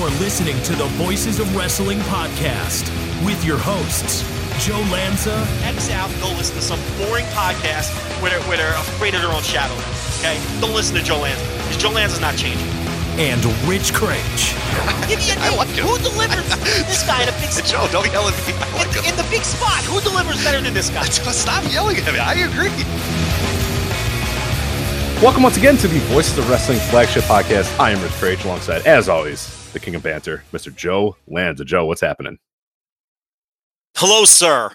are listening to the Voices of Wrestling podcast with your hosts, Joe Lanza X out and go listen to some boring podcast where they're, where they're afraid of their own shadow. Okay? Don't listen to Joe Lanza because Joe Lanza's not changing. and Rich Kraetsch. Give me a name. like him. Who delivers this guy in a big spot? Joe, don't yell at me. I like In, him. in the big spot, who delivers better than this guy? Stop yelling at me. I agree. Welcome once again to the Voices of Wrestling flagship podcast. I am Rich Kraetsch, alongside, as always, the King of Banter, Mr. Joe Lanza. Joe, what's happening? Hello, sir.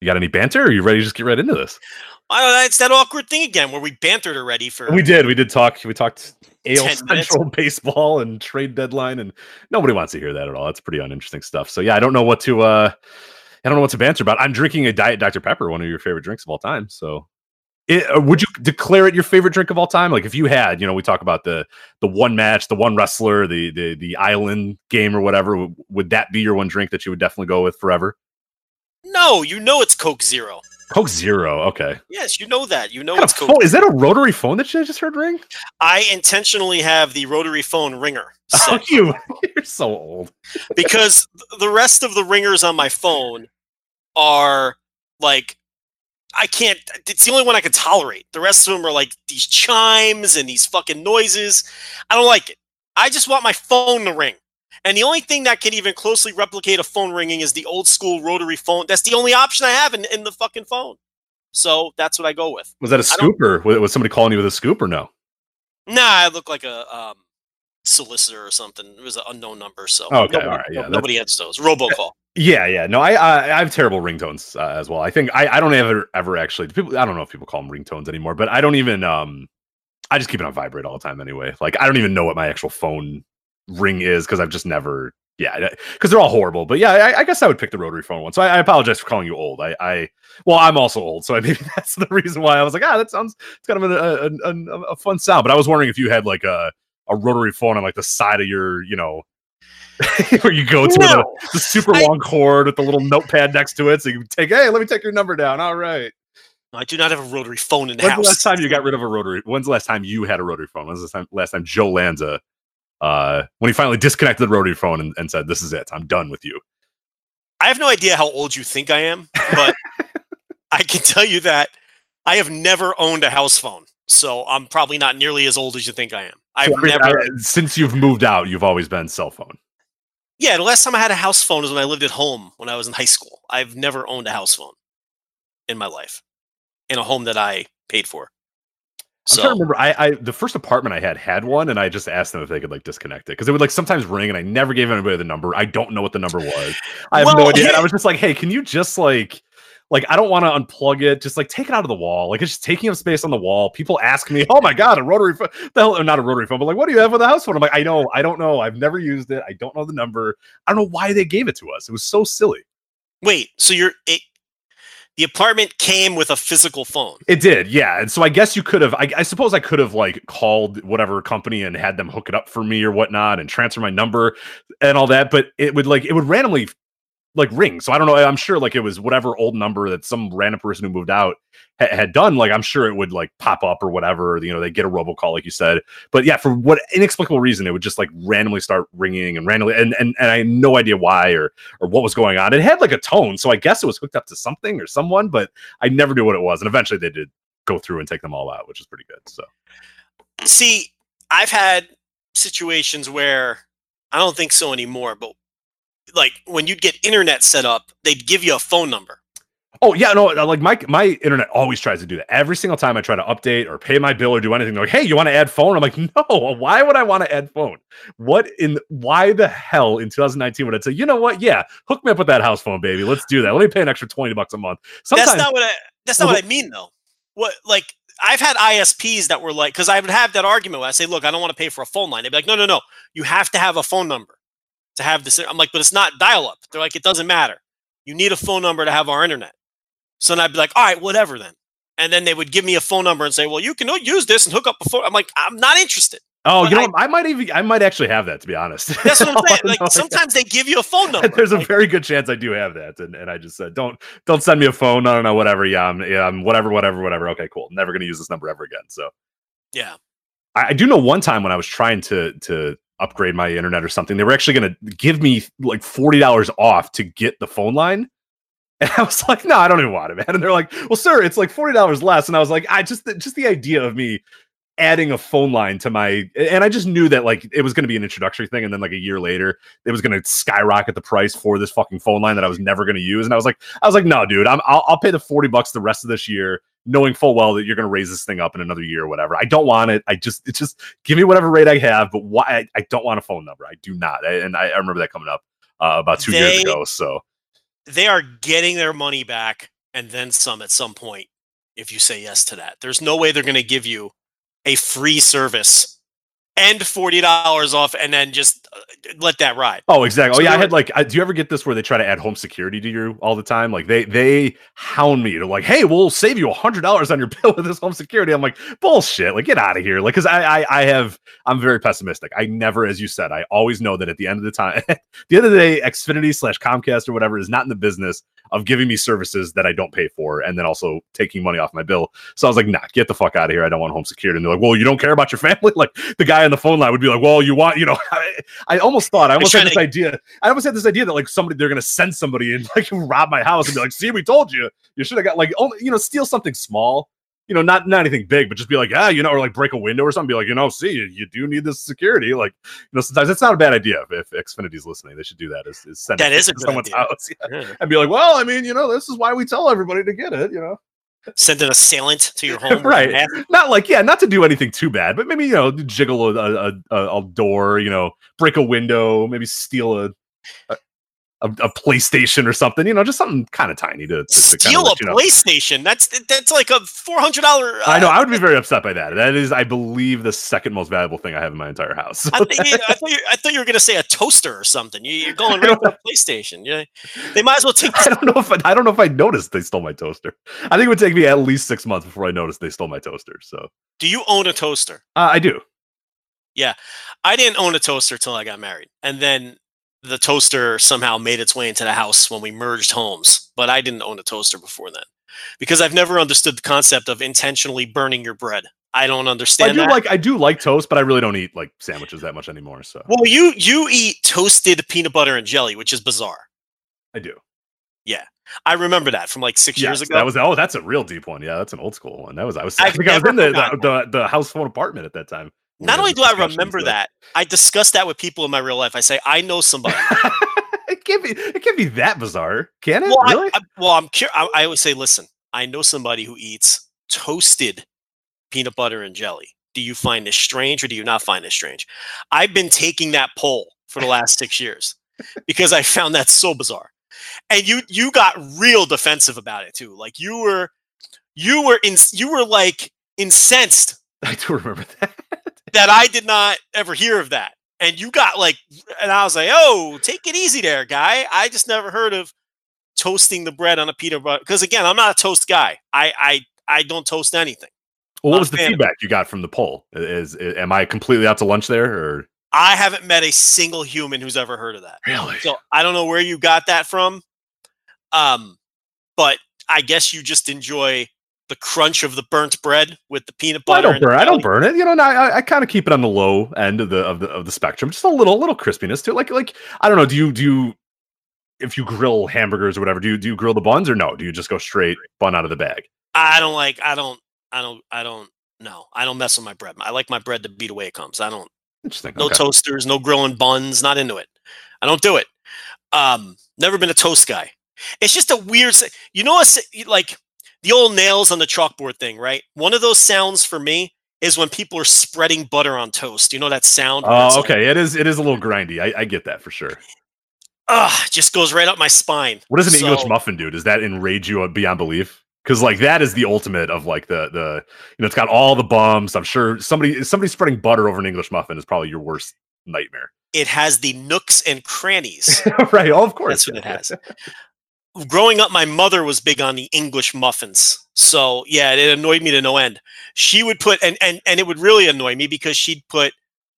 You got any banter? Or are you ready to just get right into this? Don't it's that awkward thing again where we bantered already for. We did. We did talk. We talked AL 10 minutes. Central baseball and trade deadline, and nobody wants to hear that at all. That's pretty uninteresting stuff. So yeah, I don't know what to. uh I don't know what to banter about. I'm drinking a Diet Dr Pepper, one of your favorite drinks of all time. So. It, uh, would you declare it your favorite drink of all time? Like if you had, you know, we talk about the the one match, the one wrestler, the the the island game or whatever. Would that be your one drink that you would definitely go with forever? No, you know it's Coke Zero. Coke Zero. Okay. Yes, you know that. You know What it's Coke. phone- is that a rotary phone that you just heard ring? I intentionally have the rotary phone ringer set Oh, you you're so old. because the rest of the ringers on my phone are like I can't it's the only one I can tolerate. The rest of them are like these chimes and these fucking noises. I don't like it. I just want my phone to ring. And the only thing that can even closely replicate a phone ringing is the old school rotary phone. That's the only option I have in, in the fucking phone. So that's what I go with. Was that a scooper? Was, somebody calling you with a scoop or no? Nah, I look like a um, solicitor or something. It was an unknown number, so oh, Okay, nobody, all right, yeah, nobody has those. Robocall. Yeah, yeah. No, I I, I have terrible ringtones uh, as well. I think I, I don't ever ever actually people I don't know if people call them ringtones anymore, but I don't even um I just keep it on vibrate all the time anyway. Like I don't even know what my actual phone ring is because I've just never yeah because they're all horrible. But yeah, I, I guess I would pick the rotary phone one. So I, I apologize for calling you old. I I well I'm also old, so maybe that's the reason why I was like ah that sounds it's kind of a a, a, a fun sound. But I was wondering if you had like a a rotary phone on like the side of your you know. where you go to No. the, the super I- long cord with the little notepad next to it, so you can take. Hey, let me take your number down. All right. I do not have a rotary phone in the When's house. the last time you got rid of a rotary? When's the last time you had a rotary phone? When's the time, last time Joe Lanza, uh, when he finally disconnected the rotary phone and, and said, "This is it. I'm done with you." I have no idea how old you think I am, but I can tell you that I have never owned a house phone. So I'm probably not nearly as old as you think I am. I've So, I mean, never. uh, since you've moved out, you've always been cell phone. Yeah, the last time I had a house phone was when I lived at home when I was in high school. I've never owned a house phone in my life in a home that I paid for. I'm trying to remember. I, I the first apartment I had had one, and I just asked them if they could like disconnect it because it would like sometimes ring, and I never gave anybody the number. I don't know what the number was. I have no idea. And I was just like, hey, can you just like, like I don't want to unplug it. Just like take it out of the wall. Like it's just taking up space on the wall. People ask me, oh my god, a rotary phone. The hell, not a rotary phone, but like, what do you have with a house phone? I'm like, I know, I don't know. I've never used it. I don't know the number. I don't know why they gave it to us. It was so silly. wait, so you're it, the apartment came with a physical phone. It did, yeah. And so I guess you could have. I, I suppose I could have like called whatever company and had them hook it up for me or whatnot and transfer my number and all that. But it would like it would randomly like ring. So I don't know. I'm sure like it was whatever old number that some random person who moved out ha- had done. Like I'm sure it would like pop up or whatever. You know, they get a robocall like you said. But yeah, for what inexplicable reason, it would just like randomly start ringing and randomly and and, and I had no idea why or or what was going on. It had like a tone, so I guess it was hooked up to something or someone, but I never knew what it was. And eventually they did go through and take them all out, which is pretty good. So See, I've had situations where I don't think so anymore, but like when you'd get internet set up, they'd give you a phone number. Oh yeah, no, uh, like my my internet always tries to do that. Every single time I try to update or pay my bill or do anything, they're like, "Hey, you want to add phone?" I'm like, "No, why would I want to add phone? What in why the hell in 2019 would I say, you know what? Yeah, hook me up with that house phone, baby. Let's do that. Let me pay an extra 20 bucks a month." Sometimes that's not what I. That's not Well, what I mean, though. What like I've had ISPs that were like, because I would have that argument where I say, "Look, I don't want to pay for a phone line." They'd be like, "No, no, no. You have to have a phone number." To have this. I'm like, but it's not dial up. They're like, it doesn't matter. You need a phone number to have our internet. So then I'd be like, all right, whatever then. And then they would give me a phone number and say, well, you can use this and hook up a phone. I'm like, I'm not interested. Oh, But you know, I- I, might even, I might actually have that to be honest. That's what I'm saying. No, Like sometimes they give you a phone number. there's a Like, very good chance I do have that, and, and I just said, don't, don't send me a phone. No, no, no, whatever. Yeah, I'm, yeah, I'm whatever, whatever, whatever. Okay, cool. Never gonna use this number ever again. So yeah. I, I do know one time when I was trying to to upgrade my internet or something, they were actually going to give me like forty dollars off to get the phone line. And I was like, no, I don't even want it, man. And they're like, well, sir, it's like forty dollars less. And I was like, I just just the idea of me adding a phone line to my and I just knew that like it was going to be an introductory thing, and then like a year later, it was going to skyrocket the price for this fucking phone line that I was never going to use. And I was like, I was like, no, dude, I'm I'll, I'll pay the forty bucks the rest of this year knowing full well that you're going to raise this thing up in another year or whatever. I don't want it. I just, it's just give me whatever rate I have, but why? I, I don't want a phone number. I do not. I- and I, I remember that coming up uh, about two years ago. So They are getting their money back and then some at some point if you say yes to that. There's no way they're going to give you a free service and $40 off and then just uh, let that ride. Oh, exactly. So oh, yeah. I had like, I, do you ever get this where they try to add home security to you all the time? Like they they hound me to like, hey, we'll save you a hundred dollars on your bill with this home security. I'm like, bullshit. Like, get out of here. Like, because I, I I have I'm very pessimistic. I never, as you said, I always know that at the end of the time, the end of the day, Xfinity slash Comcast or whatever is not in the business of giving me services that I don't pay for and then also taking money off my bill. So I was like, nah, get the fuck out of here. I don't want home security. And they're like, well, you don't care about your family? Like the guy on the phone line would be like, well, you want, you know, I, I almost thought, I almost had this to- idea. I almost had this idea that like somebody, they're going to send somebody and like rob my house and be like, see, we told you, you should have got like, only, you know, steal something small. You know, not not anything big, but just be like, ah, you know, or like break a window or something. Be like, you know, see, you, you do need this security. Like, you know, sometimes it's not a bad idea if, if Xfinity's listening. They should do that. Is, is send That is a to good someone's idea. house. Yeah Yeah. and be like, well, I mean, you know, this is why we tell everybody to get it, you know. Send an assailant to your home. Right. Not like, yeah, not to do anything too bad, but maybe, you know, jiggle a, a, a, a door, you know, break a window, maybe steal a a, a, a PlayStation or something, you know, just something kind of tiny to, to, to Steal a you know. PlayStation. That's that's like a four hundred dollar. I know, I would be very upset by that. That is, I believe, the second most valuable thing I have in my entire house. I, think I thought you, I thought you were gonna say a toaster or something. You, you're going right to a PlayStation. Yeah, they might as well take. I don't know if I, I don't know if I noticed they stole my toaster. I think it would take me at least six months before I noticed they stole my toaster. So Do you own a toaster? uh, I do. Yeah, I didn't own a toaster till I got married, and then the toaster somehow made its way into the house when we merged homes. But I didn't own a toaster before then because I've never understood the concept of intentionally burning your bread. I don't understand. I do that. like I do like toast, but I really don't eat like sandwiches that much anymore. So well, you you eat toasted peanut butter and jelly, which is bizarre. I do. Yeah, I remember that from like six years ago. That was oh, that's a real deep one. Yeah, that's an old school one. That was I was I I was in the the, the the house phone apartment at that time. Not only do I remember but- that, I discuss that with people in my real life. I say I know somebody. it can't be it can't be that bizarre, can it? well, really? I, I, well, I'm curious. I, I always say, listen, I know somebody who eats toasted peanut butter and jelly. Do you find this strange or do you not find this strange? I've been taking that poll for the last six years because I found that so bizarre. And you you got real defensive about it too. Like you were you were in you were like incensed I do remember that. That I did not ever hear of that. And you got like, and I was like, oh, take it easy there, guy. I just never heard of toasting the bread on a peanut butter. Because again, I'm not a toast guy. I I I don't toast anything. Well, what was the feedback you got from the poll? Is, is am I completely out to lunch there or I haven't met a single human who's ever heard of that. really? So I don't know where you got that from. Um, but I guess you just enjoy the crunch of the burnt bread with the peanut Well, I butter. don't burn. I don't burn it. You know, I, I, kind of keep it on the low end of the of the of the spectrum. Just a little little crispiness to it. Like like I don't know. Do you do you if you grill hamburgers or whatever? Do you do you grill the buns or no? Do you just go straight bun out of the bag? I don't like. I don't. I don't. I don't. No, I don't mess with my bread. I like my bread to be the way it comes. I don't. Interesting. No okay. toasters, no grilling buns. Not into it. I don't do it. Um, never been a toast guy. It's just a weird. You know, like the old nails on the chalkboard thing, right? One of those sounds for me is when people are spreading butter on toast. You know that sound? Oh, like, okay. It is it is a little grindy. I, I get that for sure. Ugh, it just goes right up my spine. What does an English muffin do? Does that enrage you uh, beyond belief? Because like that is the ultimate of like the the you know it's got all the bumps. I'm sure somebody somebody spreading butter over an English muffin is probably your worst nightmare. it has the nooks and crannies. right. Oh, of course. That's what it has. Growing up, my mother was big on the English muffins. So yeah, it annoyed me to no end. She would put and and and it would really annoy me because she'd put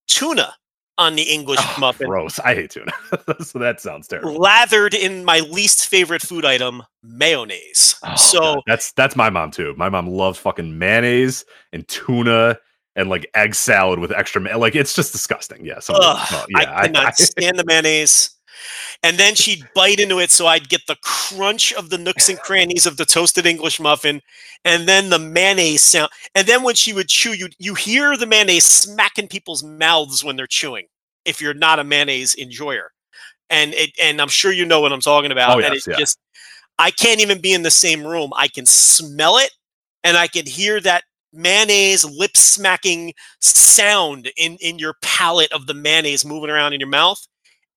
tuna on the English Oh, muffin, gross. I hate tuna. so that sounds terrible. lathered in my least favorite food item, mayonnaise. Oh, so God. that's that's my mom too. My mom loves fucking mayonnaise and tuna and like egg salad with extra like it's just disgusting. Yeah. So Ugh, oh, I could not stand the mayonnaise. And then she'd bite into it so I'd get the crunch of the nooks and crannies of the toasted English muffin, and then the mayonnaise sound. And then when she would chew, you you hear the mayonnaise smacking people's mouths when they're chewing. If you're not a mayonnaise enjoyer, and it and I'm sure you know what I'm talking about. Oh, and yes, it yeah. just I can't even be in the same room. I can smell it, and I can hear that mayonnaise lip smacking sound in in your palate of the mayonnaise moving around in your mouth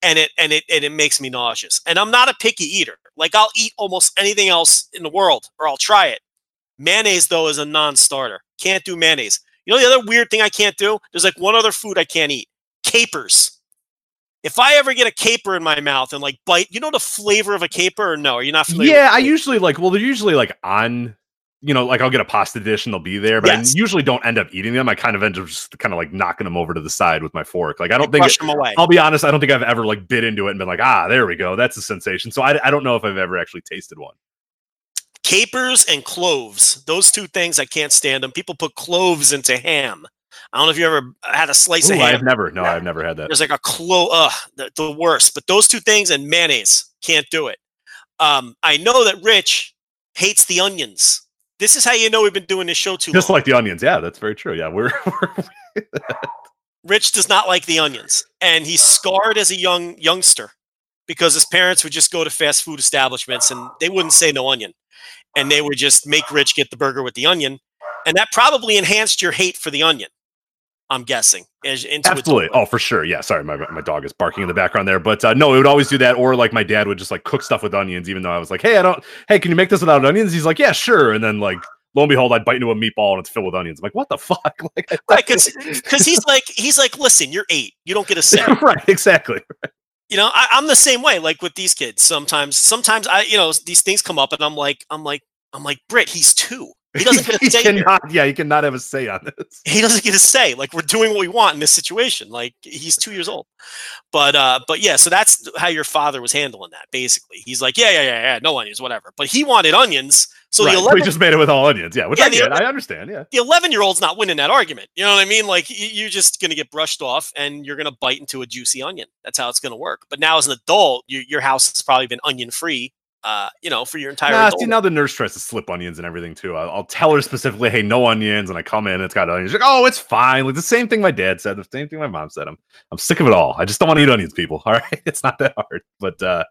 and it and it and it makes me nauseous. And i'm not a picky eater. Like i'll eat almost anything else in the world or i'll try it. Mayonnaise though is a non-starter. Can't do mayonnaise. You know the other weird thing i can't do? There's like one other food i can't eat. Capers. If i ever get a caper in my mouth and like bite you know the flavor of a caper or no? Are you not familiar Yeah, I usually like well, they're usually like on you know, like I'll get a pasta dish and they'll be there, but Yes. I usually don't end up eating them. I kind of end up just kind of like knocking them over to the side with my fork. Like I don't think brush them away I'll be honest, I don't think I've ever like bit into it and been like, ah, there we go. That's a sensation. So I, I don't know if I've ever actually tasted one. capers and cloves those two things i can't stand them people put cloves into ham i don't know if you ever had a slice Ooh, of ham I've never, no, I've never had that. there's like a clove uh the, the worst but those two things and mayonnaise can't do it um i know that rich hates the onions this is how you know we've been doing this show too Just long. like the onions. Yeah, that's very true. Yeah, we're, we're rich does not like the onions and he's scarred as a young youngster because his parents would just go to fast food establishments and they wouldn't say no onion and they would just make rich get the burger with the onion and that probably enhanced your hate for the onion i'm guessing as, into its Absolutely. Oh, for sure. Yeah. Sorry, my my dog is barking in the background there, but uh, no, it would always do that. Or like my dad would just like cook stuff with onions, even though I was like, hey, I don't. Hey, can you make this without onions? He's like, yeah, sure. And then like lo and behold, I'd bite into a meatball and it's filled with onions. I'm like, what the fuck? Like, right because he's like he's like listen you're eight you don't get a say right. Exactly. you know I, i'm the same way like with these kids sometimes sometimes i you know these things come up and i'm like i'm like i'm like Britt, he's two he doesn't get a say here. cannot. Yeah, he cannot have a say on this. he doesn't get a say like we're doing what we want in this situation like he's two years old but uh but yeah so that's how your father was handling that basically he's like yeah yeah yeah yeah no onions whatever but he wanted onions so right. the 11 he just made it with all onions. Yeah, which Yeah, I get. I understand. Yeah. the 11 year old's not winning that argument. You know what I mean? Like you're just going to get brushed off and you're going to bite into a juicy onion. That's how it's going to work. But now as an adult, you, your house has probably been onion free, uh, you know, for your entire Nah, see, now the nurse tries to slip onions and everything too. I'll, I'll tell her specifically, "Hey, no onions," and I come in, and it's got onions. She's like, "Oh, it's fine." Like the same thing my dad said, the same thing my mom said. I'm, I'm sick of it all. I just don't want to eat onions, people. All right, it's not that hard. But uh,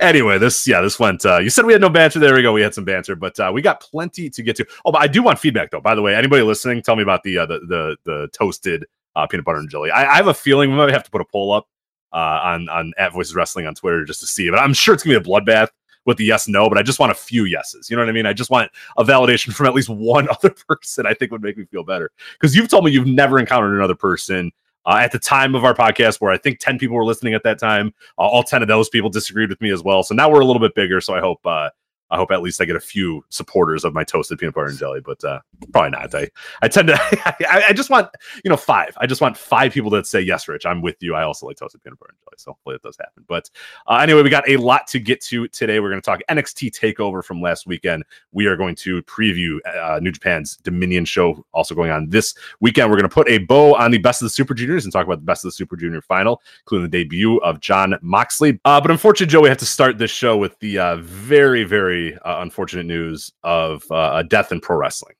anyway, this, yeah, this went. Uh, you said we had no banter. There we go. We had some banter, but uh, we got plenty to get to. Oh, but I do want feedback though. By the way, anybody listening, tell me about the uh, the the the toasted uh, peanut butter and jelly. I, I have a feeling we might have to put a poll up uh, on on at Voices Wrestling on Twitter just to see. But I'm sure it's gonna be a bloodbath with the yes no. But I just want a few yeses. You know what I mean? I just want a validation from at least one other person. I think would make me feel better because you've told me you've never encountered another person. Uh, at the time of our podcast, where I think 10 people were listening at that time, uh, all 10 of those people disagreed with me as well. So now we're a little bit bigger. So I hope uh, I hope at least I get a few supporters of my toasted peanut butter and jelly, but uh, probably not. I, I tend to, I, I just want, you know, five. I just want five people that say, yes, Rich, I'm with you. I also like toasted peanut butter and jelly. So hopefully it does happen. But uh, anyway, we got a lot to get to today. We're going to talk NXT TakeOver from last weekend. We are going to preview uh, New Japan's Dominion show also going on this weekend. We're going to put a bow on the best of the Super Juniors and talk about the best of the Super Junior final, including the debut of John Moxley. Uh, but unfortunately, Joe, we have to start this show with the uh, very, very, very uh, unfortunate news of uh, a death in pro wrestling.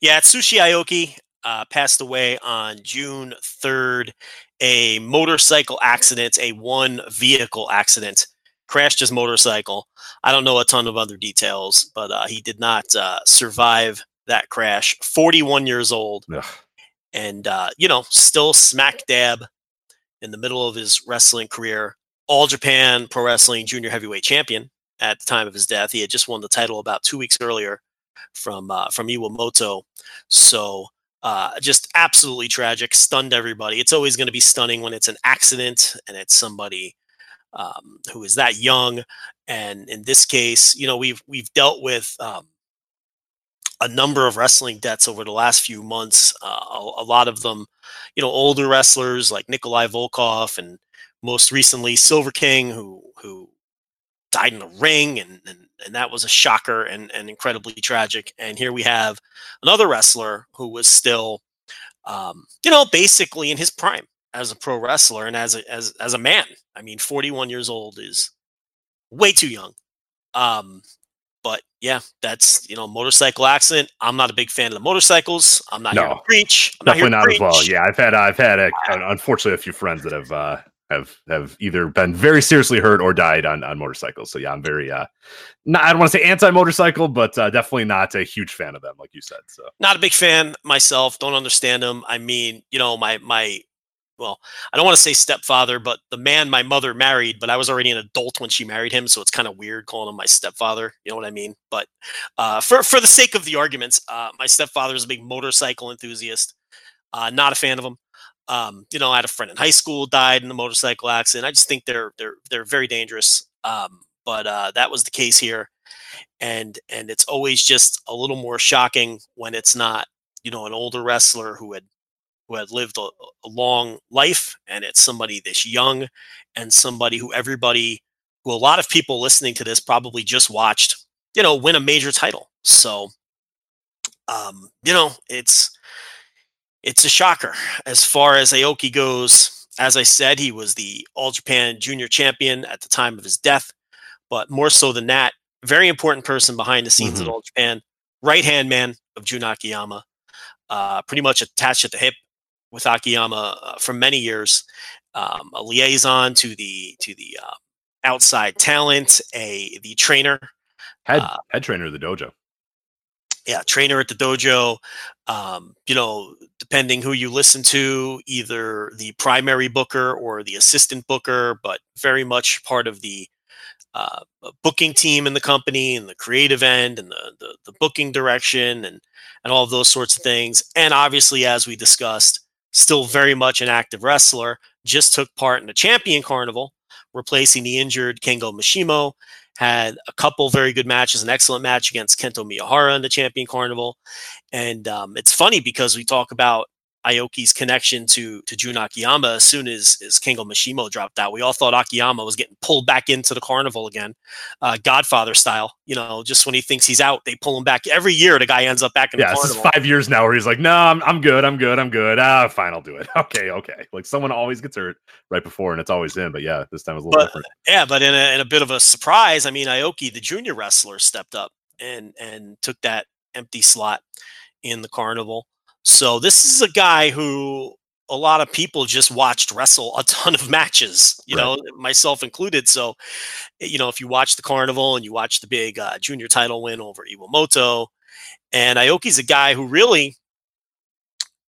Yeah, Atsushi Aoki uh, passed away on June 3rd. A motorcycle accident, a one vehicle accident, crashed his motorcycle. I don't know a ton of other details, but uh, he did not uh, survive that crash. 41 years old. Ugh. and uh, you know, still smack dab in the middle of his wrestling career. All Japan Pro Wrestling Junior Heavyweight Champion at the time of his death. He had just won the title about two weeks earlier from uh, from Iwamoto. So Uh, just absolutely tragic, stunned everybody. It's always going to be stunning when it's an accident and it's somebody um, who is that young. And in this case, you know, we've we've dealt with um, a number of wrestling deaths over the last few months. Uh, a, a, lot of them, you know, older wrestlers like Nikolai Volkov and most recently Silver King, who who died in the ring, and and, and that was a shocker and, and incredibly tragic. And here we have another wrestler who was still, um, you know, basically in his prime as a pro wrestler and as a as as a man. I mean, 41 years old is way too young. Um, but yeah, that's you know, motorcycle accident. I'm not a big fan of the motorcycles. I'm not No. here to preach. I'm Definitely not, not here as well. Yeah, I've had I've had a, unfortunately a few friends that have uh, have have either been very seriously hurt or died on on motorcycles. So yeah, I'm very uh, not I don't want to say anti motorcycle, but uh, definitely not a huge fan of them, like you said. So not a big fan myself. Don't understand them. I mean, you know, my my well, I don't want to say stepfather, but the man my mother married, but I was already an adult when she married him, so it's kind of weird calling him my stepfather. You know what I mean? But uh, for for the sake of the arguments, uh, my stepfather is a big motorcycle enthusiast. Uh, not a fan of him. Um, you know, I had a friend in high school died in a motorcycle accident. I just think they're they're they're very dangerous. Um, but uh, that was the case here, and and it's always just a little more shocking when it's not you know an older wrestler who had who had lived a, a long life and it's somebody this young and somebody who everybody who a lot of people listening to this probably just watched you know win a major title so um you know it's it's a shocker as far as aoki goes as i said he was the all japan junior champion at the time of his death but more so than that very important person behind the scenes Mhm. at all japan right hand man of jun akiyama uh, pretty much attached at the hip with Akiyama uh, for many years, um, a liaison to the to the uh, outside talent, a the trainer, head Uh, head trainer of the dojo. Yeah, trainer at the dojo. Um, you know, depending who you listen to, either the primary booker or the assistant booker, but very much part of the uh, booking team in the company and the creative end and the, the the booking direction and and all those sorts of things. And obviously, as we discussed, still very much an active wrestler. Just took part in the Champion Carnival, replacing the injured Kengo Mashimo. Had a couple very good matches, an excellent match against Kento Miyahara in the Champion Carnival. And um, it's funny because we talk about Aoki's connection to to Jun Akiyama as soon as, as Kengo Mashimo dropped out. We all thought Akiyama was getting pulled back into the carnival again, uh, Godfather style. You know, just when he thinks he's out, they pull him back. Every year, the guy ends up back in Yeah, the this is five years now where he's like, no, I'm I'm good, I'm good, I'm good. Ah, fine, I'll do it. Okay, okay. Like someone always gets hurt right before, and it's always him. But yeah, this time was a little But- different. Yeah, but in a, in a bit of a surprise, I mean, Aoki, the junior wrestler, stepped up and and took that empty slot in the carnival. So this is a guy who a lot of people just watched wrestle a ton of matches, you Right. know, myself included. So, eh, you know, if you watch the carnival and you watch the big uh, junior title win over Iwamoto, and Aoki's a guy who really,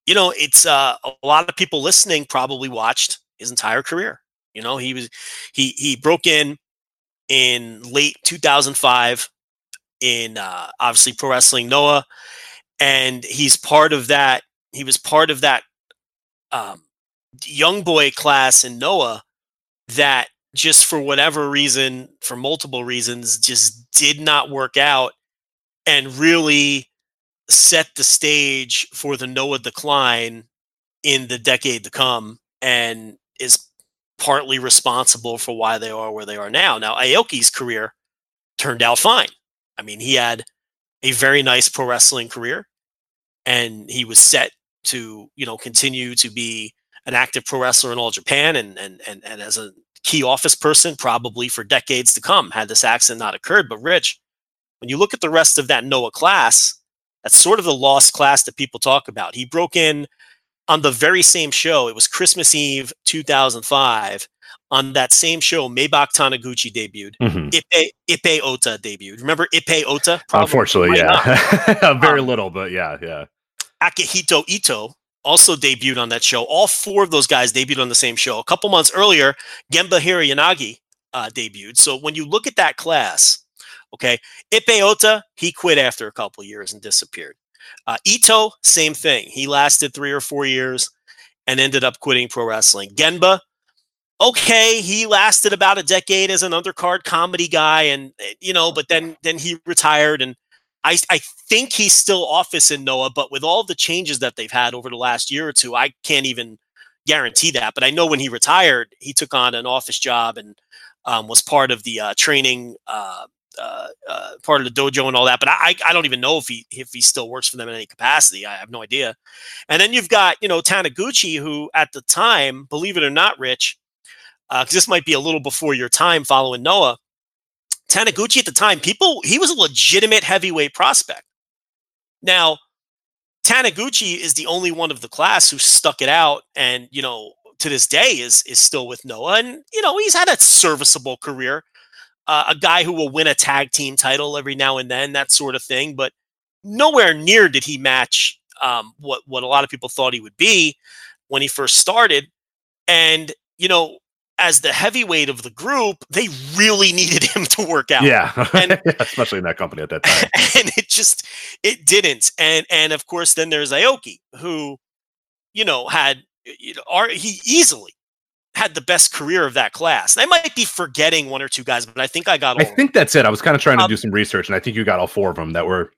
you know, it's uh, a lot of people listening probably watched his entire career. You know, he was he he broke in in late 2005 in uh, obviously pro wrestling Noah, and he's part of that. He was part of that um, young boy class in Noah that just for whatever reason, for multiple reasons, just did not work out, and really set the stage for the Noah decline in the decade to come, and is partly responsible for why they are where they are now. Now, Aoki's career turned out fine. I mean, he had a very nice pro wrestling career, and he was set to, you know, continue to be an active pro wrestler in all Japan and and and, and as a key office person probably for decades to come had this accident not occurred. But Rich, when you look at the rest of that Noah class, that's sort of the lost class that people talk about. He broke in on the very same show. It was Christmas Eve 2005. On that same show, Maybach Taniguchi debuted. Mhm. Ippei, Ippei Ota debuted. Remember Ippei Ota? Probably Unfortunately, yeah, very Um, little, but yeah, yeah. Akihito Ito also debuted on that show. All four of those guys debuted on the same show. A couple months earlier, Genba Hirayanagi uh, debuted. So when you look at that class, okay, Ippei Ota, he quit after a couple years and disappeared. Uh, Ito, same thing. He lasted three or four years and ended up quitting pro wrestling. Genba, okay, he lasted about a decade as an undercard comedy guy, and eh, you know, but then then he retired, and I I think he's still office in Noah, but with all the changes that they've had over the last year or two, I can't even guarantee that. But I know when he retired, he took on an office job and um, was part of the uh, training. Uh, uh, uh, part of the dojo and all that, but I, I don't even know if he if he still works for them in any capacity. I have no idea. And then you've got you know Taniguchi, who at the time, believe it or not, Rich, because uh, this might be a little before your time following Noah. Taniguchi at the time, people he was a legitimate heavyweight prospect. Now, Taniguchi is the only one of the class who stuck it out, and you know to this day is is still with Noah, and you know he's had a serviceable career uh, a guy who will win a tag team title every now and then, that sort of thing. But nowhere near did he match um, what what a lot of people thought he would be when he first started. And you know, as the heavyweight of the group, they really needed him to work out. Yeah, and, especially in that company at that time. And it just it didn't. And and of course, then there's Aoki, who you know had you know, he easily had the best career of that class. I might be forgetting one or two guys, but I think I got. I think that's it. I was kind of trying to um, do some research, and I think you got all four of them that were.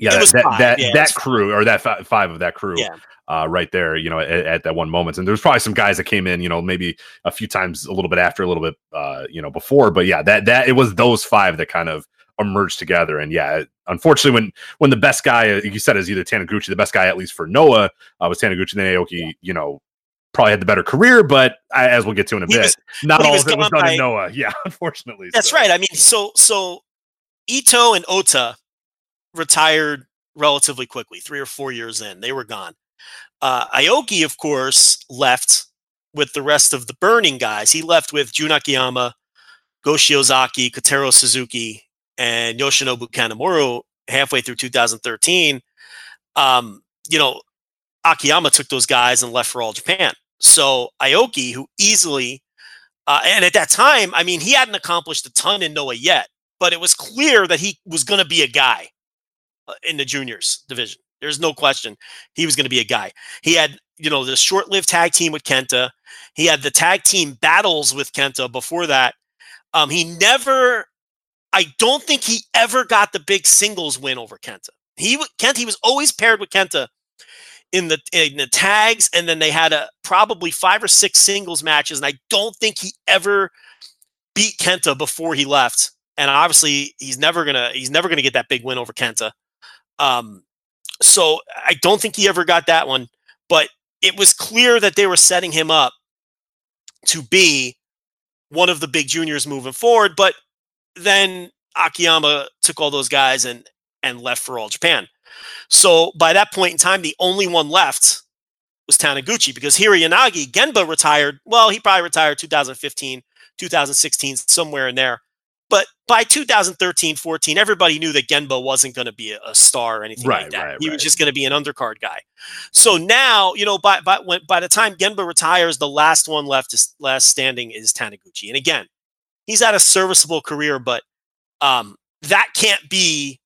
Yeah, that that, that, yeah, that crew or that five, five of that crew, yeah. uh, right there. You know, at, at, that one moment, and there's probably some guys that came in. You know, maybe a few times, a little bit after, a little bit, uh, you know, before. But yeah, that that it was those five that kind of emerged together. And yeah, unfortunately, when when the best guy you said is either Taniguchi, the best guy at least for Noah uh, was Taniguchi, then Aoki, you know, probably had the better career, but as we'll get to in a he bit, was, not all of it was done by, in Noah. Yeah, unfortunately. That's so. right. I mean, so so Ito and Ota retired relatively quickly, three or four years in. They were gone. Uh, Aoki, of course, left with the rest of the burning guys. He left with Jun Akiyama, Go Shiozaki, Kotaro Suzuki, and Yoshinobu Kanemaru halfway through 2013. Um, you know, Akiyama took those guys and left for all Japan. So Aoki, who easily, uh, and at that time, I mean, he hadn't accomplished a ton in Noah yet, but it was clear that he was going to be a guy in the juniors division. There's no question he was going to be a guy. He had, you know, the short-lived tag team with Kenta. He had the tag team battles with Kenta before that. Um, he never, I don't think he ever got the big singles win over Kenta. He Kenta, he was always paired with Kenta in the in the tags, and then they had a probably five or six singles matches, and I don't think he ever beat Kenta before he left. And obviously, he's never gonna he's never gonna get that big win over Kenta. Um, so I don't think he ever got that one, but it was clear that they were setting him up to be one of the big juniors moving forward. But then Akiyama took all those guys and and left for all Japan. So by that point in time, the only one left was Taniguchi because Hirayanagi, Genba retired. Well, he probably retired 2015, 2016, somewhere in there. But by 2013, 14, everybody knew that Genba wasn't going to be a, star or anything right, like that. Right, he right. was just going to be an undercard guy. So now, you know, by by when, by the time Genba retires, the last one left is last standing is Taniguchi. And again, he's had a serviceable career, but um, that can't be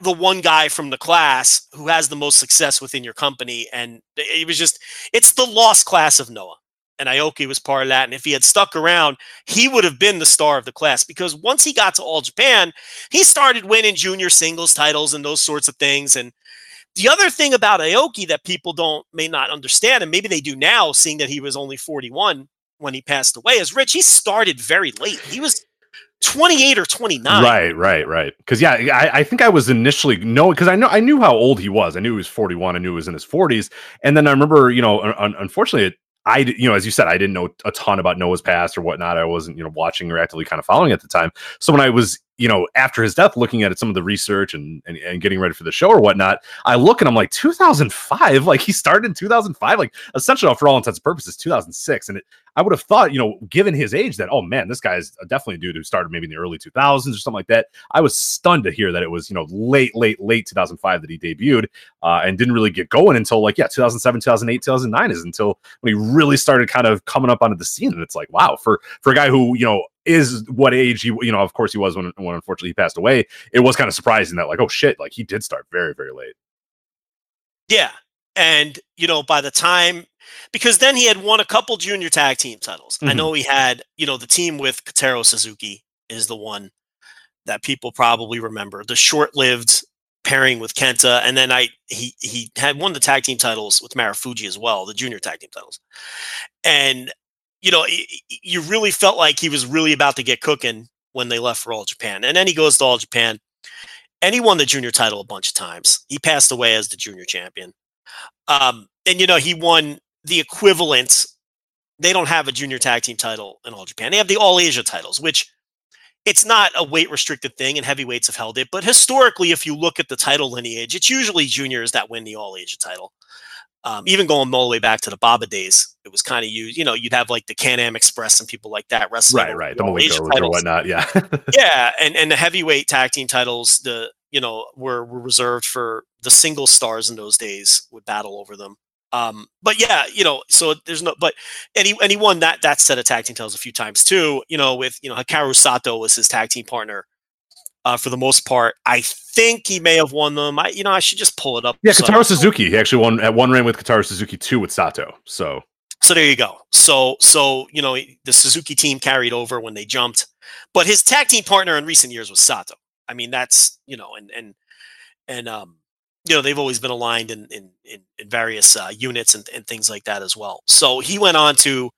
the one guy from the class who has the most success within your company. And it was just, it's the lost class of Noah. And Aoki was part of that. And if he had stuck around, he would have been the star of the class because once he got to All Japan, he started winning junior singles titles and those sorts of things. And the other thing about Aoki that people don't may not understand, and maybe they do now, seeing that he was only 41 when he passed away, is Rich. He started very late. He was 28 or 29. Right, right, right. Because yeah, I, I, think I was initially no, because I know I knew how old he was. I knew he was 41. I knew he was in his 40s. And then I remember, you know, un- unfortunately, I, you know, as you said, I didn't know a ton about Noah's past or whatnot. I wasn't, you know, watching or actively kind of following at the time. So when I was, you know, after his death, looking at some of the research and, and, and getting ready for the show or whatnot, I look and I'm like, 2005, like he started in 2005, like essentially for all intents and purposes, 2006. And it, I would have thought, you know, given his age, that oh man, this guy is definitely a dude who started maybe in the early 2000s or something like that. I was stunned to hear that it was, you know, late, late, late 2005 that he debuted uh, and didn't really get going until like yeah, 2007, 2008, 2009 is until when he really started kind of coming up onto the scene. And it's like wow, for for a guy who you know is what age he you know of course he was when when unfortunately he passed away. It was kind of surprising that like oh shit, like he did start very very late. Yeah. And, you know, by the time, because then he had won a couple junior tag team titles. I Mhm. know he had, you know, the team with Kotaro Suzuki is the one that people probably remember. The short lived pairing with Kenta. And then I, he, he had won the tag team titles with Marufuji as well, the junior tag team titles. And, you know, you really felt like he was really about to get cooking when they left for All Japan. And then he goes to All Japan and he won the junior title a bunch of times. He passed away as the junior champion. Um, and you know, he won the equivalent. They don't have a junior tag team title in All Japan. They have the All Asia titles, which it's not a weight restricted thing, and heavyweights have held it. But historically, if you look at the title lineage, it's usually juniors that win the All Asia title. Um, even going all the way back to the Baba days, it was kind of you. You know, you'd have like the Can Am Express and people like that wrestling. Right, right. the Asia or whatnot. Yeah. yeah, and and the heavyweight tag team titles, the you know were were reserved for the single stars in those days would battle over them. Um, but yeah, you know, so there's no, but and he and he won that that set of tag team titles a few times too. You know, with you know Hikaru Sato was his tag team partner. Uh, for the most part, I think he may have won them. I, you know, I should just pull it up. yeah. so Suzuki. He actually won at one reign with Kotaro Suzuki, two with Sato. So So there you go. So so you know the Suzuki team carried over when they jumped, but his tag team partner in recent years was Sato. I mean that's you know and and and um you know they've always been aligned in in in, in various uh, units and, and things like that as well. So he went on to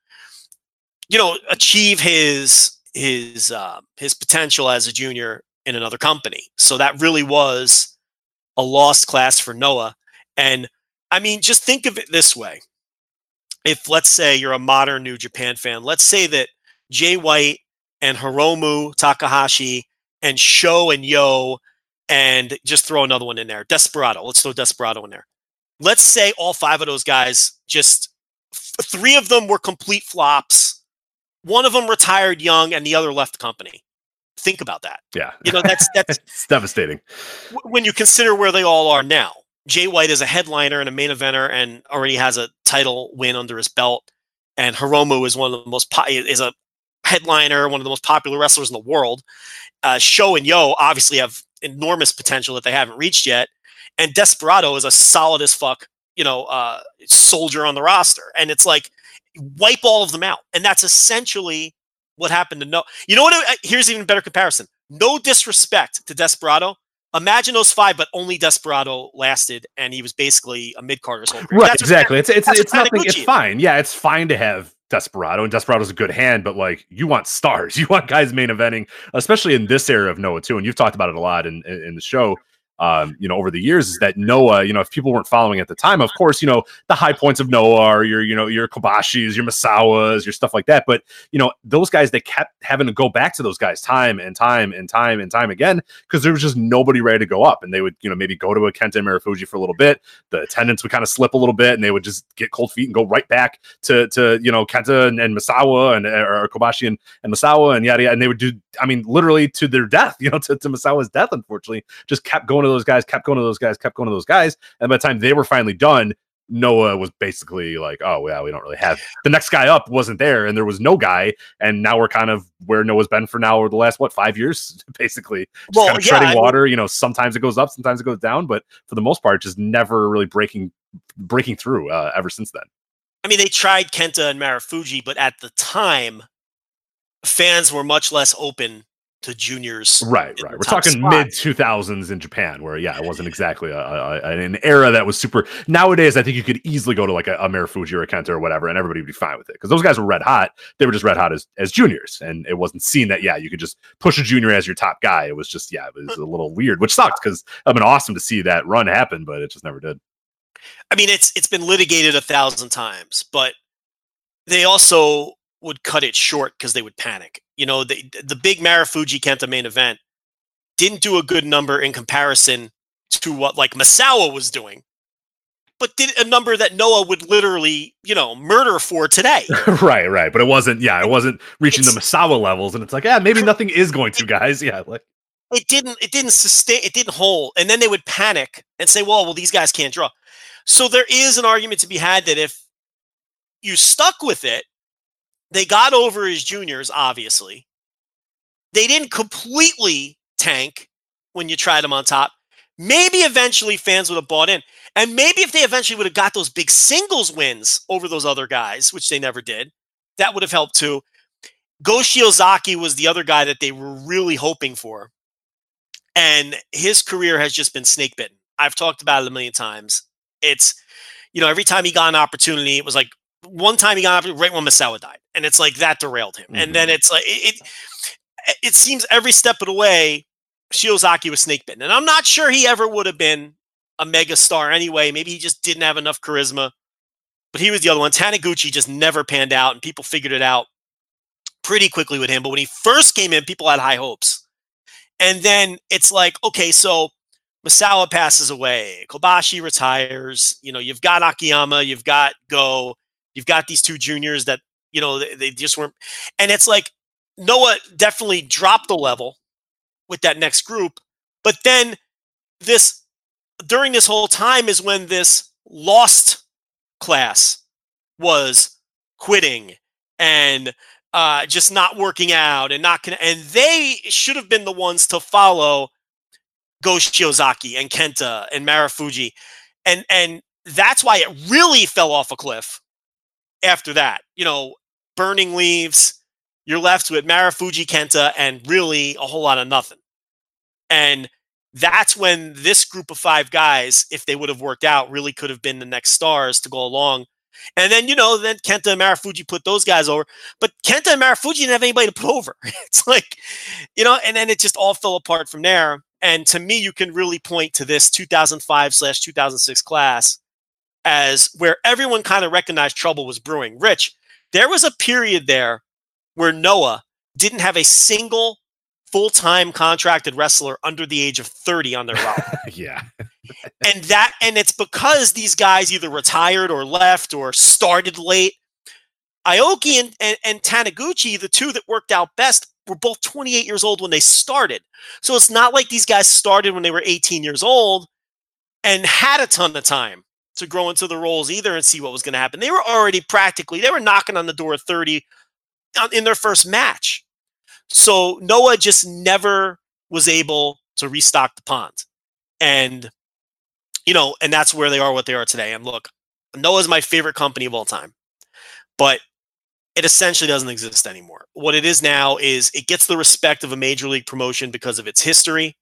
you know achieve his his uh, his potential as a junior in another company. So that really was a lost class for Noah. And I mean, just think of it this way if let's say you're a modern New Japan fan, let's say that Jay White and Hiromu Takahashi and Sho and Yo and just throw another one in there, Desperado. Let's throw Desperado in there. Let's say all five of those guys just three of them were complete flops. One of them retired young and the other left the company. Think about that. yeah, You know, that's that's it's devastating. w- when you consider where they all are now. Jay White is a headliner and a main eventer and already has a title win under his belt. And Hiromu is one of the most po- is a headliner, one of the most popular wrestlers in the world. Uh, Sho and Yo obviously have enormous potential that they haven't reached yet. And Desperado is a solid as fuck, you know, uh, soldier on the roster. And it's like wipe all of them out. And that's essentially what happened to No. You know what? uh, Here's even better comparison. No disrespect to Desperado. Imagine those five, but only Desperado lasted, and he was basically a mid carder's whole career. Right, That's what- exactly. It's it's it's nothing. It's fine. Yeah, it's fine to have Desperado, and Desperado's a good hand, but like you want stars, you want guys main eventing, especially in this era of Noah too. And you've talked about it a lot in in, in the show. Um, you know, over the years, is that Noah, you know, if people weren't following at the time, of course, you know, the high points of Noah are your, you know, your Kobashis, your Misawas, your stuff like that. But you know, those guys, they kept having to go back to those guys time and time and time and time again because there was just nobody ready to go up. And they would, you know, maybe go to a Kenta Marufuji for a little bit. The attendance would kind of slip a little bit, and they would just get cold feet and go right back to to you know Kenta and, and Misawa and or Kobashi and, and Misawa and yada yada. And they would do, I mean, literally to their death, you know, to, to Misawa's death, unfortunately, just kept going to those guys, kept going to those guys, kept going to those guys. And by the time they were finally done, Noah was basically like, oh yeah, we don't really have the next guy up wasn't there, and there was no guy, and now we're kind of where Noah's been for now over the last what five years, basically, just Well, kind of yeah, treading I mean- water. You know, sometimes it goes up, sometimes it goes down, but for the most part, just never really breaking breaking through uh, ever since then. I mean, they tried Kenta and Marufuji, but at the time, fans were much less open to juniors. Right, right. We're talking spot. mid two thousands in Japan, where yeah, it wasn't exactly a, a, an era that was super. Nowadays, I think you could easily go to like a, a Marufuji or a Kenta or whatever, and everybody would be fine with it because those guys were red hot. They were just red hot as as juniors, and it wasn't seen that yeah, you could just push a junior as your top guy. It was just yeah, it was a little weird, which sucked because it'd been awesome to see that run happen, but it just never did. I mean, it's it's been litigated a thousand times, but they also would cut it short because they would panic. You know, the the big Marufuji Kenta main event didn't do a good number in comparison to what like Misawa was doing, but did a number that Noah would literally, you know, murder for today. right, right, but it wasn't. Yeah, it wasn't reaching the Misawa levels, and it's like yeah, maybe nothing is going to, guys. Yeah, like it didn't it didn't sustain it didn't hold and then they would panic and say well well these guys can't draw so there is an argument to be had that if you stuck with it they got over as juniors obviously they didn't completely tank when you tried them on top maybe eventually fans would have bought in. And maybe if they eventually would have got those big singles wins over those other guys, which they never did, that would have helped too. Go Shiozaki was the other guy that they were really hoping for. And his career has just been snake bitten. I've talked about it a million times. It's, you know, every time he got an opportunity, it was like one time he got an right when Misawa died. And it's like that derailed him. And then mm-hmm. it's like, it, it, eh, it seems every step of the way, Shiozaki was snake bitten. And I'm not sure he ever would have been a mega star anyway. Maybe he just didn't have enough charisma. But he was the other one. Taniguchi just never panned out, and people figured it out pretty quickly with him. But when he first came in, people had high hopes. And then it's like, okay, so Misawa passes away, Kobashi retires. You know, you've got Akiyama, you've got Go, you've got these two juniors that you know they, they just weren't. And it's like Noah definitely dropped the level with that next group, but then this during this whole time is when this lost class was quitting and uh, just not working out and not gonna, and they should have been the ones to follow Go Shiozaki and Kenta and Marufuji. And and that's why it really fell off a cliff after that. You know, burning leaves, you're left with Marufuji, Kenta, and really a whole lot of nothing. And that's when this group of five guys, if they would have worked out, really could have been the next stars to go along. And then, you know, then Kenta and put those guys over. But Kenta and didn't have anybody to put over. it's like, you know, and then it just all fell apart from there. And to me, you can really point to this 2005 slash 2006 class as where everyone kind of recognized trouble was brewing. Rich, there was a period there where Noah didn't have a single full-time contracted wrestler under the age of 30 on their roster. yeah. and that and it's because these guys either retired or left or started late. Aoki and, and, and Taniguchi, the two that worked out best, were both 28 years old when they started. So it's not like these guys started when they were 18 years old and had a ton of time to grow into the roles either and see what was going to happen. They were already practically, they were knocking on the door of 30 uh, in their first match. So Noah just never was able to restock the pond. And, you know, and that's where they are what they are today. And look, Noah's my favorite company of all time, but it essentially doesn't exist anymore. What it is now is it gets the respect of a major league promotion because of its history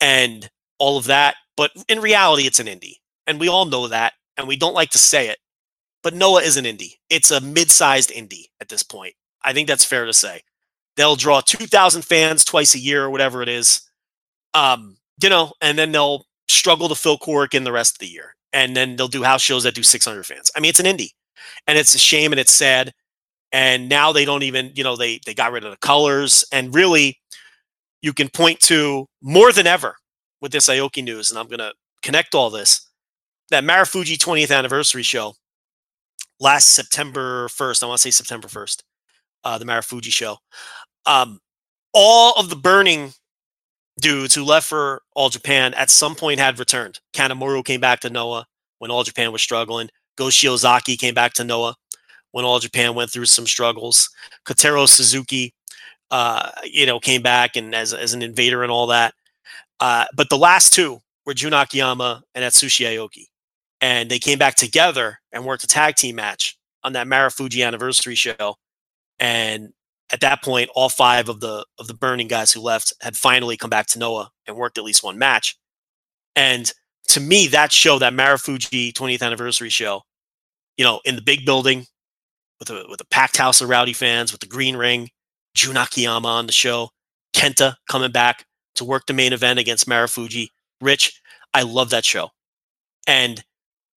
and all of that. But in reality, it's an indie. And we all know that. And we don't like to say it. But Noah is an indie. It's a mid sized indie at this point. I think that's fair to say. They'll draw 2,000 fans twice a year or whatever it is. Um, you know, and then they'll struggle to fill Korakuen in the rest of the year. And then they'll do house shows that do 600 fans. I mean, it's an indie. And it's a shame and it's sad. And now they don't even, you know, they they got rid of the colors. And really, you can point to more than ever with this Aoki news, and I'm gonna connect all this. That Marufuji 20th anniversary show last September 1st. I want to say September 1st, uh, the Marufuji show. Um, all of the burning dudes who left for All Japan at some point had returned. Kanemaru came back to Noah when All Japan was struggling. Go Shiozaki came back to Noah when All Japan went through some struggles. Kotaro Suzuki, uh, you know, came back and as, as an invader and all that. Uh, but the last two were Jun Akiyama and Atsushi Aoki. And they came back together and worked a tag team match on that Marufuji anniversary show. And at that point, all five of the of the burning guys who left had finally come back to Noah and worked at least one match. And to me, that show, that Marufuji 20th anniversary show, you know, in the big building with a with a packed house of rowdy fans, with the green ring, Jun Akiyama on the show, Kenta coming back to work the main event against Marufuji. Rich, I love that show. And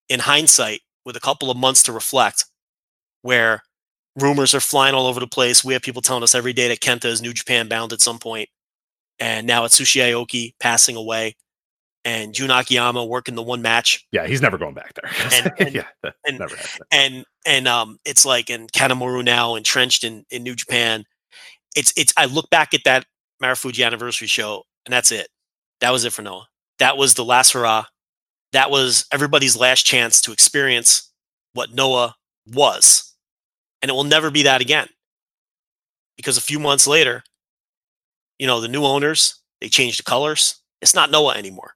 in hindsight, with a couple of months to reflect, where rumors are flying all over the place. We have people telling us every day that Kenta is New Japan bound at some point, and now it's Sushi Aoki passing away, and Jun Akiyama working the one match. Yeah, he's never going back there. And- and- yeah, and- never and and um it's like and Kanemaru now entrenched in in New Japan. It's it's I look back at that Marufuji anniversary show and that's it. That was it for Noah. That was the last hurrah. That was everybody's last chance to experience what Noah was. And it will never be that again. Because a few months later, you know, the new owners, they changed the colors. It's not Noah anymore.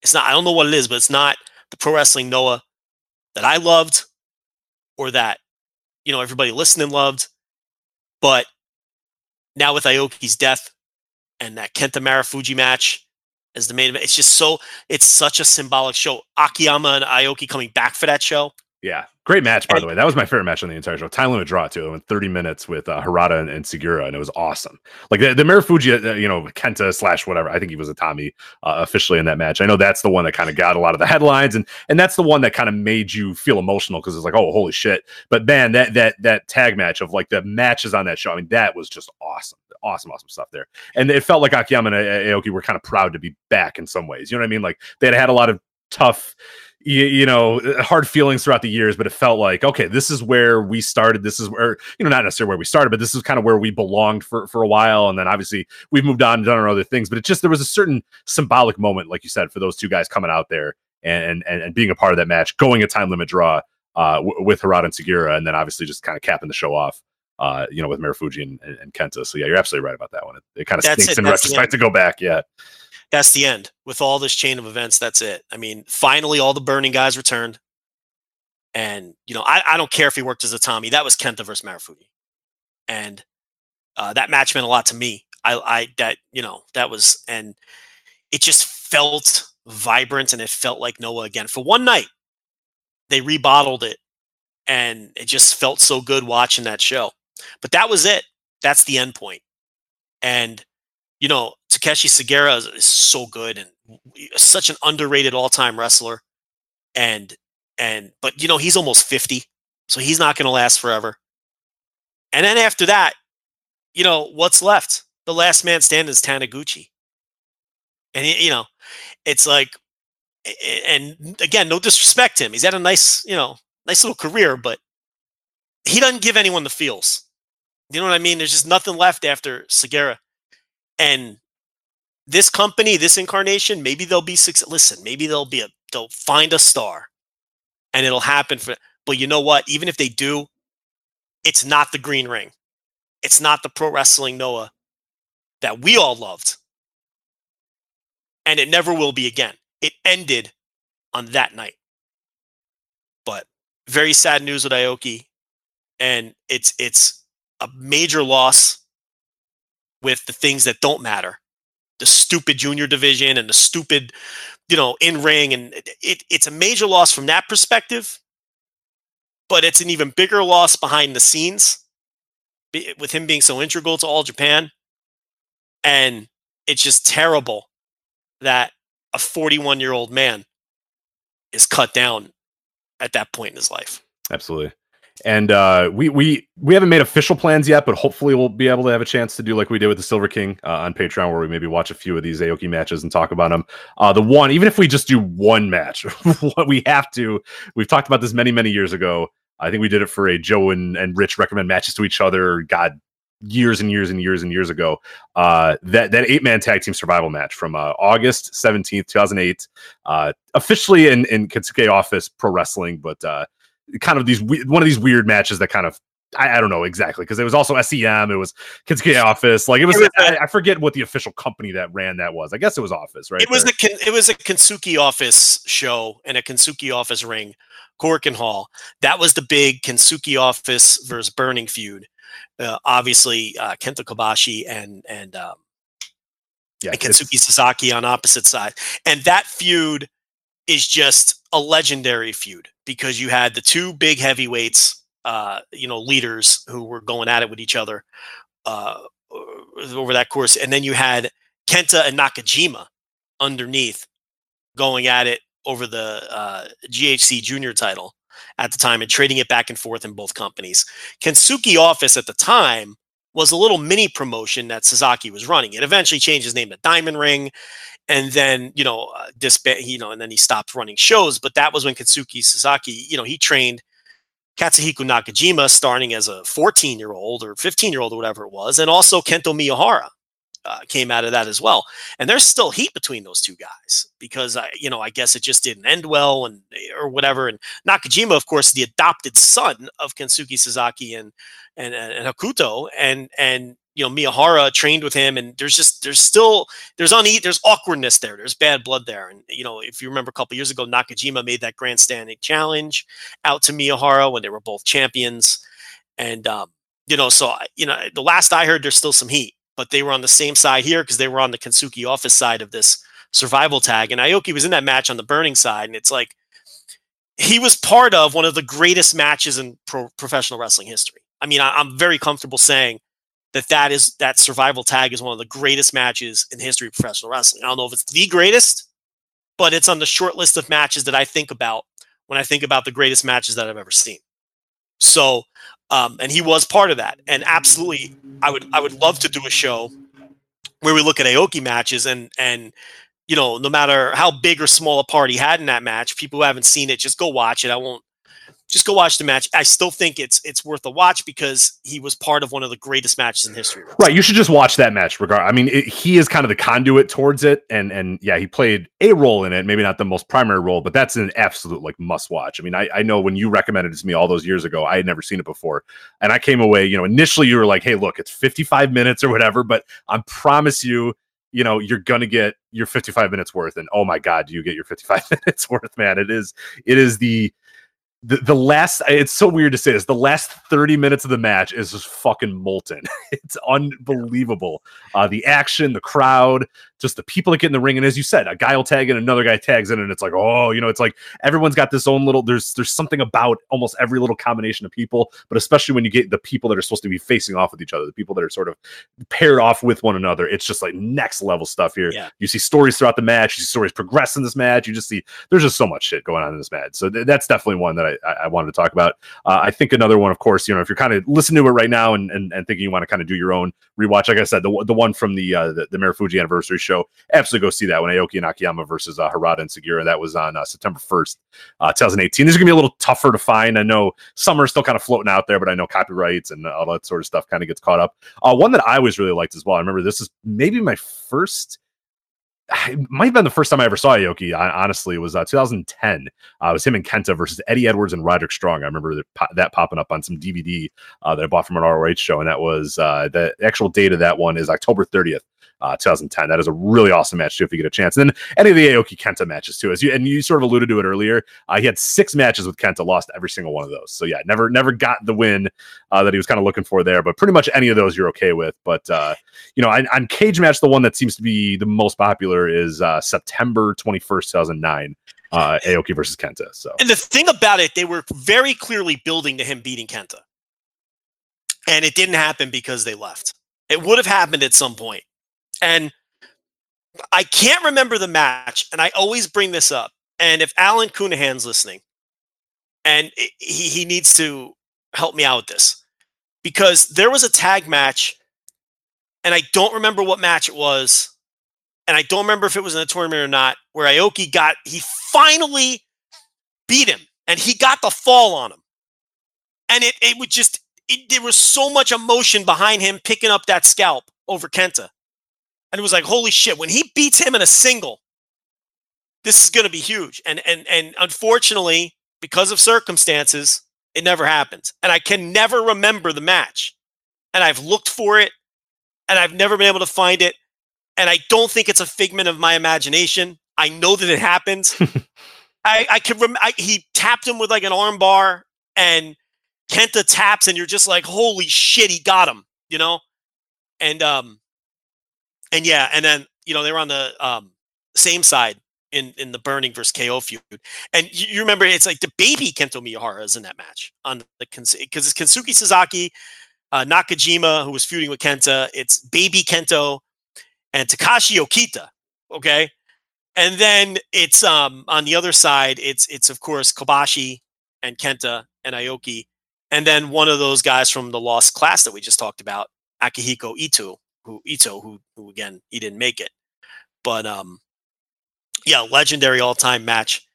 It's not. I don't know what it is, but it's not the pro wrestling Noah that I loved, or that you know everybody listening loved. But now with Aoki's death and that Kenta Marufuji match as the main event, it's just so it's such a symbolic show. Akiyama and Aoki coming back for that show. Yeah, great match by And- the way. That was my favorite match on the entire show. Time limit draw too. It went 30 minutes with uh, Harada and, and Sugiura, and it was awesome. Like the, the Marufuji, uh, you know, Kenta slash whatever. I think he was a Tommy uh, officially in that match. I know that's the one that kind of got a lot of the headlines, and and that's the one that kind of made you feel emotional because it's like, oh, holy shit. But man, that that that tag match of like the matches on that show, I mean, that was just awesome. Awesome, awesome stuff there. And it felt like Akiyama and Aoki were kind of proud to be back in some ways. You know what I mean? Like they had had a lot of tough you, you know hard feelings throughout the years but it felt like okay this is where we started this is where you know not necessarily where we started but this is kind of where we belonged for for a while and then obviously we've moved on and done our other things but it just there was a certain symbolic moment like you said for those two guys coming out there and and, and being a part of that match going a time limit draw uh w- with Harada and Sugiura and then obviously just kind of capping the show off uh you know with Marufuji and, and, and Kenta so yeah you're absolutely right about that one it, it kind of That's stinks it, in that's retrospect to go back yeah That's the end with all this chain of events. That's it. I mean, finally, all the burning guys returned. And, you know, I, I don't care if he worked as a Tommy. That was Kenta versus Marufuji. And uh, that match meant a lot to me. I, I, that, you know, that was, and it just felt vibrant and it felt like Noah again. For one night, they rebottled it and it just felt so good watching that show. But that was it. That's the end point. And, you know, Takeshi Sugiura is, is so good and such an underrated all-time wrestler. And and but you know, he's almost 50, so he's not going to last forever. And then after that, you know, what's left? The last man standing is Taniguchi. And you know, it's like and again, no disrespect to him. He's had a nice, you know, nice little career, but he doesn't give anyone the feels. You know what I mean? There's just nothing left after Sugiura. And this company, this incarnation, maybe they'll be success. Listen, maybe they'll be a they'll find a star, and it'll happen for. But you know what? Even if they do, it's not the green ring. It's not the pro wrestling Noah that we all loved, and it never will be again. It ended on that night. But very sad news with Aoki, and it's it's a major loss with the things that don't matter. The stupid junior division and the stupid you know in ring and it, it, it's a major loss from that perspective but it's an even bigger loss behind the scenes with him being so integral to all japan. And it's just terrible that a 41 year old man is cut down at that point in his life. Absolutely and uh we we we haven't made official plans yet but hopefully we'll be able to have a chance to do like we did with the silver king uh, on patreon where we maybe watch a few of these aoki matches and talk about them uh the one even if we just do one match what we have to we've talked about this many many years ago. I think we did it for a joe and, and rich recommend matches to each other god years and years and years and years ago. Uh that that eight man tag team survival match from uh august 17th 2008 uh officially in in Kensuke office pro wrestling but kind of these one of these weird matches that kind of I, I don't know exactly because it was also SEM, it was Kensuke Office, like it was. It was I, I forget what the official company that ran that was. I guess it was Office, right? It was there. a it was a Kensuke office show and a Kensuke office ring, Korakuen Hall. That was the big Kensuke office versus Burning feud. Uh, obviously, uh, Kenta Kobashi and and um, yeah, and Kensuke Sasaki on opposite side. And that feud is just a legendary feud because you had the two big heavyweights, uh, you know, leaders who were going at it with each other uh, over that course, and then you had Kenta and Nakajima underneath going at it over the uh, GHC Junior title at the time and trading it back and forth in both companies. Kensuke Office at the time was a little mini promotion that Sasaki was running. It eventually changed his name to Diamond Ring, and then you know uh, disband, you know, and then he stopped running shows. But that was when Kensuke Sasaki, you know, he trained Katsuhiko Nakajima starting as a 14 year old or 15 year old or whatever it was, and also Kento Miyahara. Uh, came out of that as well, and there's still heat between those two guys because I, you know, I guess it just didn't end well, and or whatever. And Nakajima, of course, the adopted son of Kensuke Sasaki and and, and Hokuto, and and you know Miyahara trained with him, and there's just there's still there's une there's awkwardness there. There's bad blood there, and you know if you remember a couple years ago, Nakajima made that grandstanding challenge out to Miyahara when they were both champions, and um, you know so you know the last I heard, there's still some heat, but they were on the same side here because they were on the Kensuke office side of this survival tag, and Aoki was in that match on the burning side, and it's like he was part of one of the greatest matches in pro- professional wrestling history. I mean, I, I'm very comfortable saying that that is that survival tag is one of the greatest matches in history of professional wrestling. I don't know if it's the greatest, but it's on the short list of matches that I think about when I think about the greatest matches that I've ever seen. So, um, and he was part of that. And absolutely, I would I would love to do a show where we look at Aoki matches and and you know, no matter how big or small a part he had in that match, people who haven't seen it, just go watch it. I won't just go watch the match. I still think it's it's worth a watch because he was part of one of the greatest matches in history. Right, you should just watch that match. Regard, I mean, it, he is kind of the conduit towards it, and and yeah, he played a role in it. Maybe not the most primary role, but that's an absolute like must watch. I mean, I, I know when you recommended it to me all those years ago, I had never seen it before, and I came away. You know, initially you were like, "Hey, look, it's 55 minutes or whatever," but I promise you, you know, you're gonna get your 55 minutes worth, and oh my god, you get your 55 minutes worth, man? It is, it is the the, the last it's so weird to say this the last 30 minutes of the match is just fucking molten. It's unbelievable. Uh the action the crowd just the people that get in the ring. And as you said a guy will tag in another guy tags in and it's like oh you know it's like everyone's got this own little there's there's something about almost every little combination of people but especially when you get the people that are supposed to be facing off with each other the people that are sort of paired off with one another it's just like next level stuff here. Yeah. you see stories throughout the match you see stories progress in this match you just see there's just so much shit going on in this match. So th- that's definitely one that I, I, wanted to talk about. Uh, I think another one, of course, you know, if you're kind of listening to it right now and, and, and thinking you want to kind of do your own rewatch, like I said, the, one- the one from the, uh, the the Marufuji anniversary show, absolutely go see that one. Aoki and Akiyama versus uh, Harada and Sugiura. That was on uh, September 1st, uh, 2018. This is gonna be a little tougher to find. I know some are still kind of floating out there, but I know copyrights and all that sort of stuff kind of gets caught up. Uh, one that I always really liked as well. I remember this is maybe my first it might have been the first time I ever saw Aoki. Honestly, it was uh, 2010. Uh, it was him and Kenta versus Eddie Edwards and Roderick Strong. I remember that, po- that popping up on some DVD uh, that I bought from an ROH show, and that was uh, the actual date of that one is October 30th. Uh, 2010. That is a really awesome match too. If you get a chance, and then any of the Aoki Kenta matches too, as you and you sort of alluded to it earlier. Uh, he had six matches with Kenta, lost every single one of those. So yeah, never never got the win uh, that he was kind of looking for there. But pretty much any of those you're okay with. But uh, you know, on, on Cage Match, the one that seems to be the most popular is uh, September 21st, 2009, uh, Aoki versus Kenta. So And the thing about it, they were very clearly building to him beating Kenta. And it didn't happen because they left. It would have happened at some point. And I can't remember the match, and I always bring this up. And if Alan Counihan's listening, and he, he needs to help me out with this, because there was a tag match, and I don't remember what match it was, and I don't remember if it was in a tournament or not, where Aoki got, he finally beat him and he got the fall on him. And it, it would just, it, there was so much emotion behind him picking up that scalp over Kenta. And it was like, holy shit, when he beats him in a single, this is going to be huge. And, and, and unfortunately, because of circumstances, it never happens. And I can never remember the match. And I've looked for it and I've never been able to find it. And I don't think it's a figment of my imagination. I know that it happens. I, I can rem- I, he tapped him with like an armbar, and Kenta taps and you're just like, holy shit, he got him, you know? And um and yeah, and then you know, they were on the um same side in in the burning versus KO feud. And you, you remember it's like the baby Kento Miyahara is in that match on the because it's Kensuke Sasaki, uh, Nakajima, who was feuding with Kenta. It's baby Kento and Takashi Okita. Okay. And then it's um on the other side, it's it's of course Kobashi and Kenta and Aoki, and then one of those guys from the lost class that we just talked about, Akihiko Ito, who Ito, who who again he didn't make it, but um yeah, legendary all time match,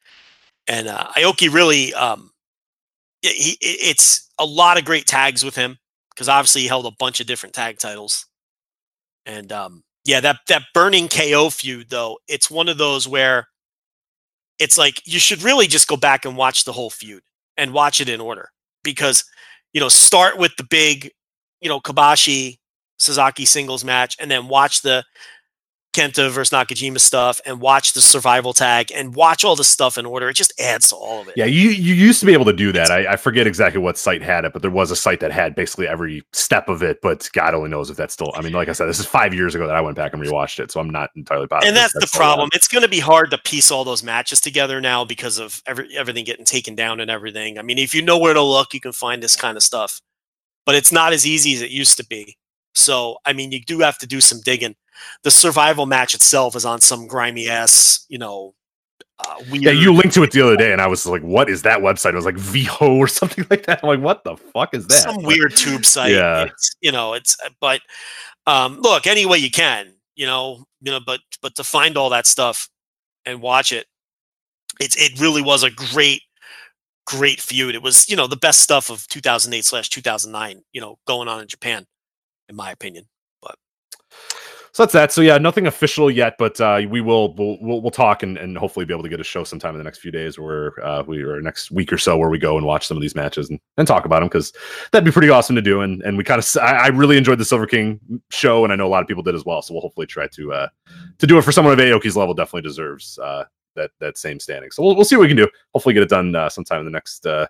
and uh, Aoki really um, he it's a lot of great tags with him because obviously he held a bunch of different tag titles, and um yeah, that that burning KO feud though, it's one of those where it's like you should really just go back and watch the whole feud and watch it in order. Because you know start with the big you know Kobashi Sasaki singles match and then watch the Kenta versus Nakajima stuff and watch the survival tag and watch all the stuff in order. It just adds to all of it. Yeah, you you used to be able to do that. I, I forget exactly what site had it, but there was a site that had basically every step of it. But God only knows if that's still. I mean, like I said, this is five years ago that I went back and rewatched it, so I'm not entirely positive. and that's, the problem. It's going to be hard to piece all those matches together now because of every, everything getting taken down and everything. I mean, if you know where to look, you can find this kind of stuff, but it's not as easy as it used to be. So, I mean, you do have to do some digging. The survival match itself is on some grimy ass, you know, uh, weird. Yeah, you linked to it the other day, and I was like, "What is that website?" It was like VHO or something like that. I'm like, "What the fuck is that?" some weird tube site. Yeah. It's, you know, it's but um look, any way you can, you know, you know, but but to find all that stuff and watch it, it's it really was a great, great feud. It was, you know, the best stuff of 2008 slash 2009, you know, going on in Japan, in my opinion. But so that's that. So yeah, nothing official yet, but uh, we will we'll, we'll we'll talk and, and hopefully be able to get a show sometime in the next few days, where uh, we or next week or so, where we go and watch some of these matches and, and talk about them because that'd be pretty awesome to do. And and we kind of I, I really enjoyed the Silver King show, and I know a lot of people did as well. So we'll hopefully try to uh, to do it for someone of Aoki's level. Definitely deserves uh, that that same standing. So we'll, we'll see what we can do. Hopefully get it done uh, sometime in the next uh,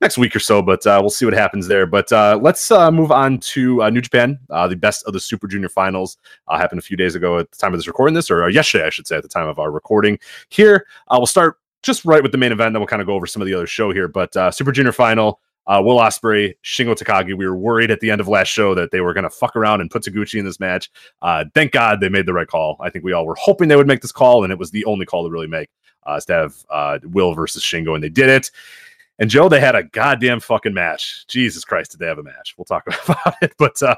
next week or so. But uh, we'll see what happens there. But uh, let's uh, move on to uh, New Japan. The best of the Super Junior Finals happened a few days ago at the time of this recording. This or yesterday, I should say, at the time of our recording. Here, we'll start just right with the main event. Then we'll kind of go over some of the other show here. But Super Junior Final. Uh, Will Ospreay, Shingo Takagi. We were worried at the end of last show that they were going to fuck around and put Taguchi in this match. Uh, thank God they made the right call. I think we all were hoping they would make this call, and it was the only call to really make uh, to have uh, Will versus Shingo, and they did it. And Joe, they had a goddamn fucking match. Jesus Christ, did they have a match? We'll talk about it. But uh,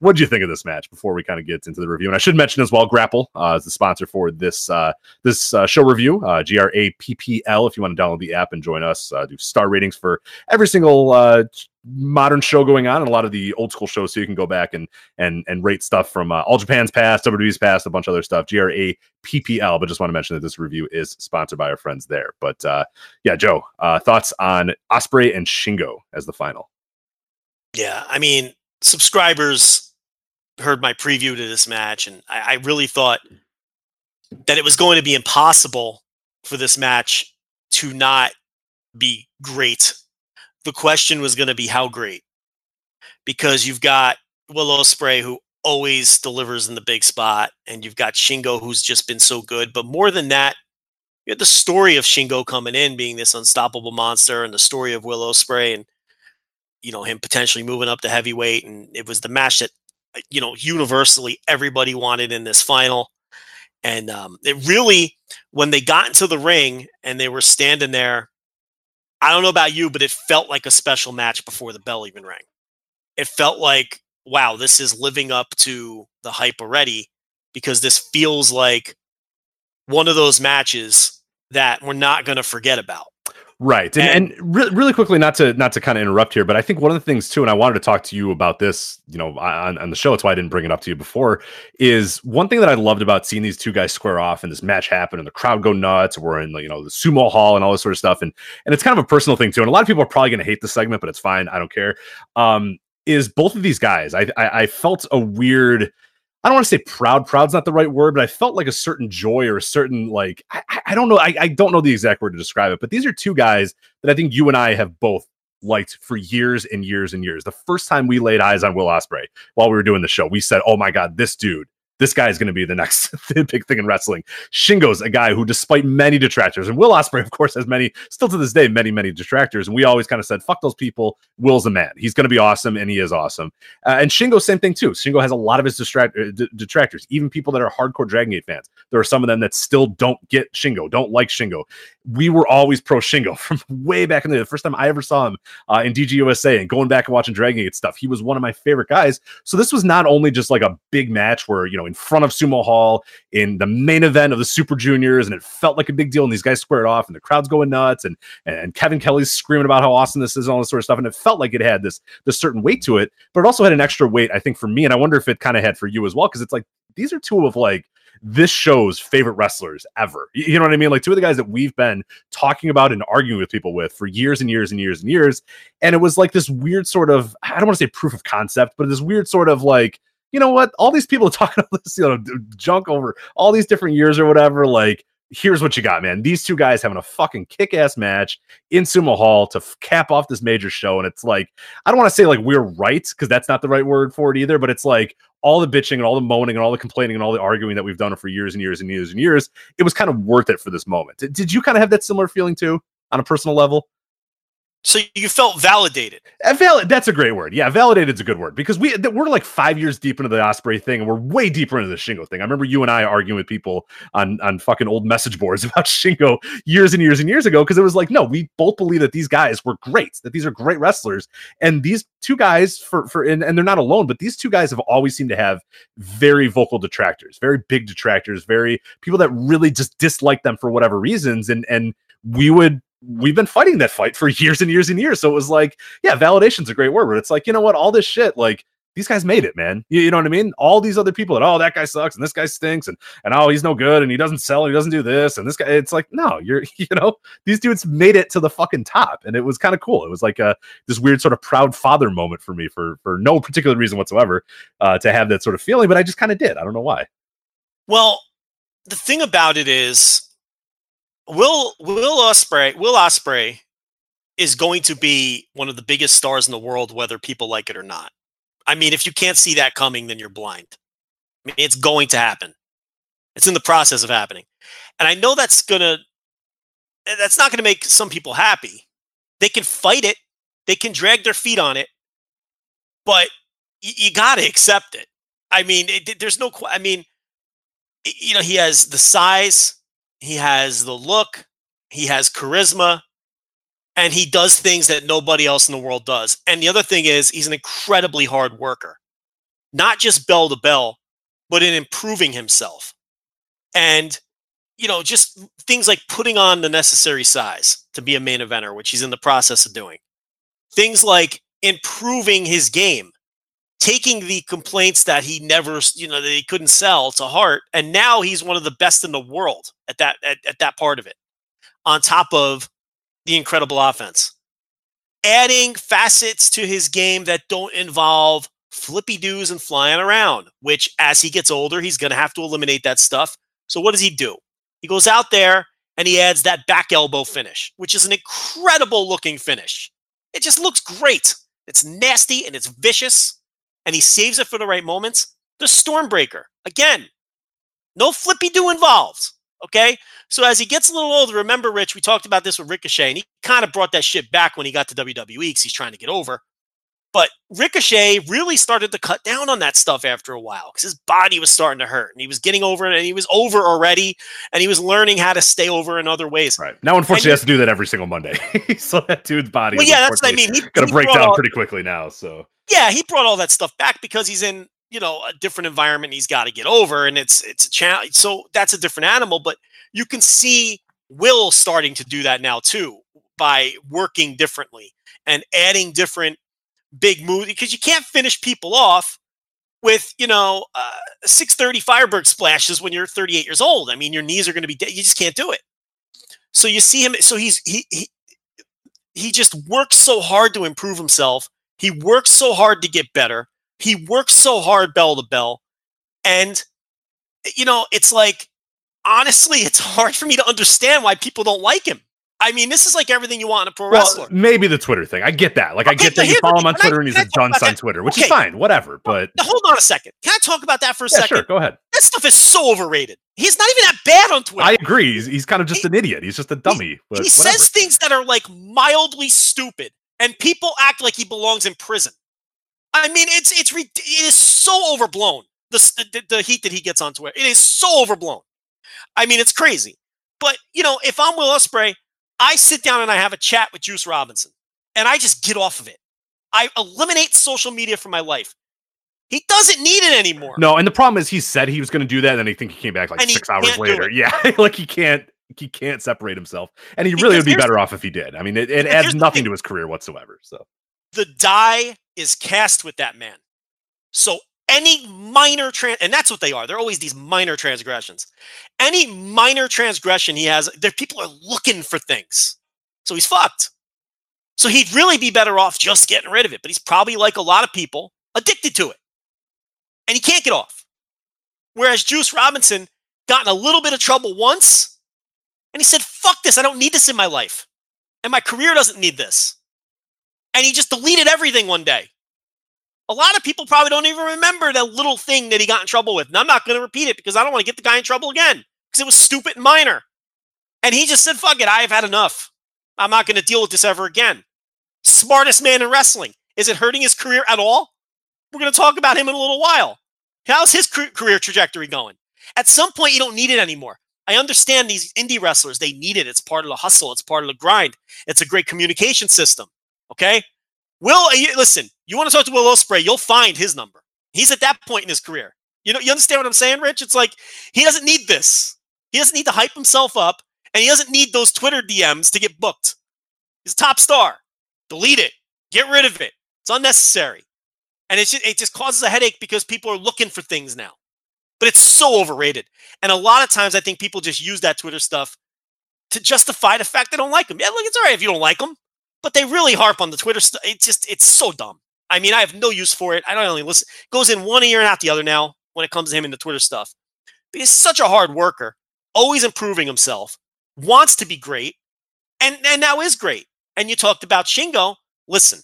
what do you think of this match before we kind of get into the review? And I should mention as well, Grapple uh, is the sponsor for this uh, this uh, show review. Uh, G R A P P L. If you want to download the app and join us, uh, do star ratings for every single uh, modern show going on and a lot of the old school shows so you can go back and and and rate stuff from uh, all japan's past wwe's past a bunch of other stuff g-r-a-p-p-l but just want to mention that this review is sponsored by our friends there but uh yeah joe uh thoughts on ospreay and shingo as the final Yeah, I mean, subscribers heard my preview to this match, and I, I really thought that it was going to be impossible for this match to not be great. The question was going to be how great, because you've got Will Ospreay who always delivers in the big spot, and you've got Shingo who's just been so good. But more than that, you had the story of Shingo coming in being this unstoppable monster, and the story of Will Ospreay and you know him potentially moving up to heavyweight and it was the match that uh, you know universally everybody wanted in this final and um, it really when they got into the ring and they were standing there i don't know about you but it felt like a special match before the bell even rang. It felt like wow this is living up to the hype already because this feels like one of those matches that we're not going to forget about Right, and, and, re- really quickly, not to not to kind of interrupt here, but I think one of the things too, and I wanted to talk to you about this, you know, on, on the show. That's why I didn't bring it up to you before. Is one thing that I loved about seeing these two guys square off and this match happen, and the crowd go nuts. We're in, you know, the sumo hall and all this sort of stuff, and and it's kind of a personal thing too. And a lot of people are probably going to hate the segment, but it's fine. I don't care. Um, is both of these guys? I, I I felt a weird. I don't want to say proud. Proud's not the right word, but I felt like a certain joy or a certain like I, I don't know. I, I don't know the exact word to describe it, but these are two guys that I think you and I have both liked for years and years and years. The first time we laid eyes on Will Ospreay while we were doing the show, we said, "Oh my god, this dude." This guy is going to be the next big thing in wrestling. Shingo's a guy who, despite many detractors, and Will Ospreay, of course, has many, still to this day, many, many detractors. And we always kind of said, "Fuck those people." Will's a man. He's going to be awesome, and he is awesome. Uh, and Shingo, same thing too. Shingo has a lot of his distract- uh, d- detractors, even people that are hardcore Dragon Gate fans. There are some of them that still don't get Shingo, don't like Shingo. We were always pro Shingo from way back in the, the first time I ever saw him uh, in DGUSA and going back and watching Dragon Gate stuff. He was one of my favorite guys. So this was not only just like a big match where you know in front of Sumo Hall in the main event of the Super Juniors, and it felt like a big deal. And these guys squared off, and the crowd's going nuts, and and Kevin Kelly's screaming about how awesome this is, and all this sort of stuff. And it felt like it had this this certain weight to it, but it also had an extra weight, I think, for me. And I wonder if it kind of had for you as well, because it's like these are two of like this show's favorite wrestlers ever. You know what I mean? Like two of the guys that we've been talking about and arguing with people with for years and years and years and years. And it was like this weird sort of, I don't want to say proof of concept, but this weird sort of like, you know what? All these people are talking all this, you know, junk over all these different years or whatever. Like, here's what you got, man. These two guys having a fucking kick ass match in Sumo Hall to f- cap off this major show. And it's like, I don't want to say like we're right because that's not the right word for it either, but it's like all the bitching and all the moaning and all the complaining and all the arguing that we've done for years and years and years and years. It was kind of worth it for this moment. Did, did you kind of have that similar feeling too on a personal level? So you felt validated. Uh, valid. That's a great word. Yeah, validated is a good word because we we're like five years deep into the Ospreay thing, and we're way deeper into the Shingo thing. I remember you and I arguing with people on on fucking old message boards about Shingo years and years and years ago because it was like, no, we both believe that these guys were great, that these are great wrestlers, and these two guys for for and, and they're not alone, but these two guys have always seemed to have very vocal detractors, very big detractors, very people that really just dislike them for whatever reasons, and and we would we've been fighting that fight for years and years and years. So it was like, yeah, validation's a great word, but it's like, you know what? All this shit, like these guys made it, man. You, you know what I mean? All these other people that, oh, that guy sucks and this guy stinks and and oh, he's no good and he doesn't sell and he doesn't do this and this guy. It's like, no, you're, you know, these dudes made it to the fucking top, and it was kind of cool. It was like a this weird sort of proud father moment for me for for no particular reason whatsoever uh, to have that sort of feeling, but I just kind of did. I don't know why. Well, the thing about it is, Will Will Ospreay Will Ospreay is going to be one of the biggest stars in the world, whether people like it or not. I mean, if you can't see that coming, then you're blind. I mean, it's going to happen. It's in the process of happening, and I know that's gonna eh, that's not gonna make some people happy. They can fight it, they can drag their feet on it, but y- you got to accept it. I mean, it, there's no. I mean, you know, he has the size, he has the look, he has charisma, and he does things that nobody else in the world does. And the other thing is, he's an incredibly hard worker, not just bell to bell, but in improving himself. And, you know, just things like putting on the necessary size to be a main eventer, which he's in the process of doing. Things like improving his game taking the complaints that he never, you know, that he couldn't sell to heart, and now he's one of the best in the world at that at, at that part of it. On top of the incredible offense, adding facets to his game that don't involve flippy doos and flying around. Which, as he gets older, he's going to have to eliminate that stuff. So what does he do? He goes out there and he adds that back elbow finish, which is an incredible looking finish. It just looks great. It's nasty and it's vicious and he saves it for the right moments. The Stormbreaker, again, no flippy do involved. Okay. So as he gets a little older, remember, Rich, we talked about this with Ricochet, and he kind of brought that shit back when he got to WWE because he's trying to get over. But Ricochet really started to cut down on that stuff after a while because his body was starting to hurt and he was getting over it and he was over already and he was learning how to stay over in other ways. Right. Now, unfortunately, he has to do that every single Monday. so that dude's body well, yeah, that's what I mean. He's going to break down all, pretty quickly now. So, yeah, he brought all that stuff back because he's in, you know, a different environment he's got to get over and it's, it's a challenge. So that's a different animal, but you can see Will starting to do that now too by working differently and adding different big move because you can't finish people off with you know uh, 630 Firebird splashes when you're 38 years old. I mean, your knees are going to be dead. You just can't do it. So you see him. So he's he he he just works so hard to improve himself. He works so hard to get better. He works so hard bell to bell, and you know it's like honestly, it's hard for me to understand why people don't like him. I mean, this is like everything you want in a pro well, wrestler. Maybe the Twitter thing. I get that. Like, okay, I get that you follow him on Twitter I, and he's a dunce on Twitter, which okay. is fine, whatever. But now, hold on a second. Can I talk about that for a yeah, second? Sure, go ahead. That stuff is so overrated. He's not even that bad on Twitter. I agree. He's, he's kind of just he, an idiot. He's just a dummy. He, he says things that are like mildly stupid, and people act like he belongs in prison. I mean, it's it's it is so overblown. The, the the heat that he gets on Twitter, it is so overblown. I mean, it's crazy. But you know, if I'm Will Ospreay, I sit down and I have a chat with Juice Robinson and I just get off of it. I eliminate social media from my life. He doesn't need it anymore. No, and the problem is he said he was going to do that, and then I think he came back like and six hours later. Yeah, like he can't he can't separate himself, and he because really would be better off if he did. I mean, it, it adds nothing to his career whatsoever. So the die is cast with that man. So any minor trans and that's what they are they're always these minor transgressions any minor transgression he has there people are looking for things so he's fucked so he'd really be better off just getting rid of it but he's probably like a lot of people addicted to it and he can't get off. Whereas Juice Robinson got in a little bit of trouble once, and he said, "Fuck this! I don't need this in my life, and my career doesn't need this." And he just deleted everything one day. A lot of people probably don't even remember that little thing that he got in trouble with. And I'm not going to repeat it because I don't want to get the guy in trouble again because it was stupid and minor. And he just said, fuck it, I have had enough. I'm not going to deal with this ever again. Smartest man in wrestling. Is it hurting his career at all? We're going to talk about him in a little while. How's his career trajectory going? At some point, you don't need it anymore. I understand these indie wrestlers, they need it. It's part of the hustle, it's part of the grind. It's a great communication system. Okay? Will, listen, you want to talk to Will Ospreay, you'll find his number. He's at that point in his career. You know, you understand what I'm saying, Rich? It's like he doesn't need this. He doesn't need to hype himself up, and he doesn't need those Twitter DMs to get booked. He's a top star. Delete it. Get rid of it. It's unnecessary. And it's just, it just causes a headache because people are looking for things now. But it's so overrated. And a lot of times I think people just use that Twitter stuff to justify the fact they don't like them. Yeah, look, it's all right if you don't like them but they really harp on the Twitter stuff. It's just it's so dumb. I mean, I have no use for it. I don't only listen. Goes in one ear and out the other now when it comes to him and the Twitter stuff. But he's such a hard worker, always improving himself, wants to be great, and and now is great. And you talked about Shingo. Listen,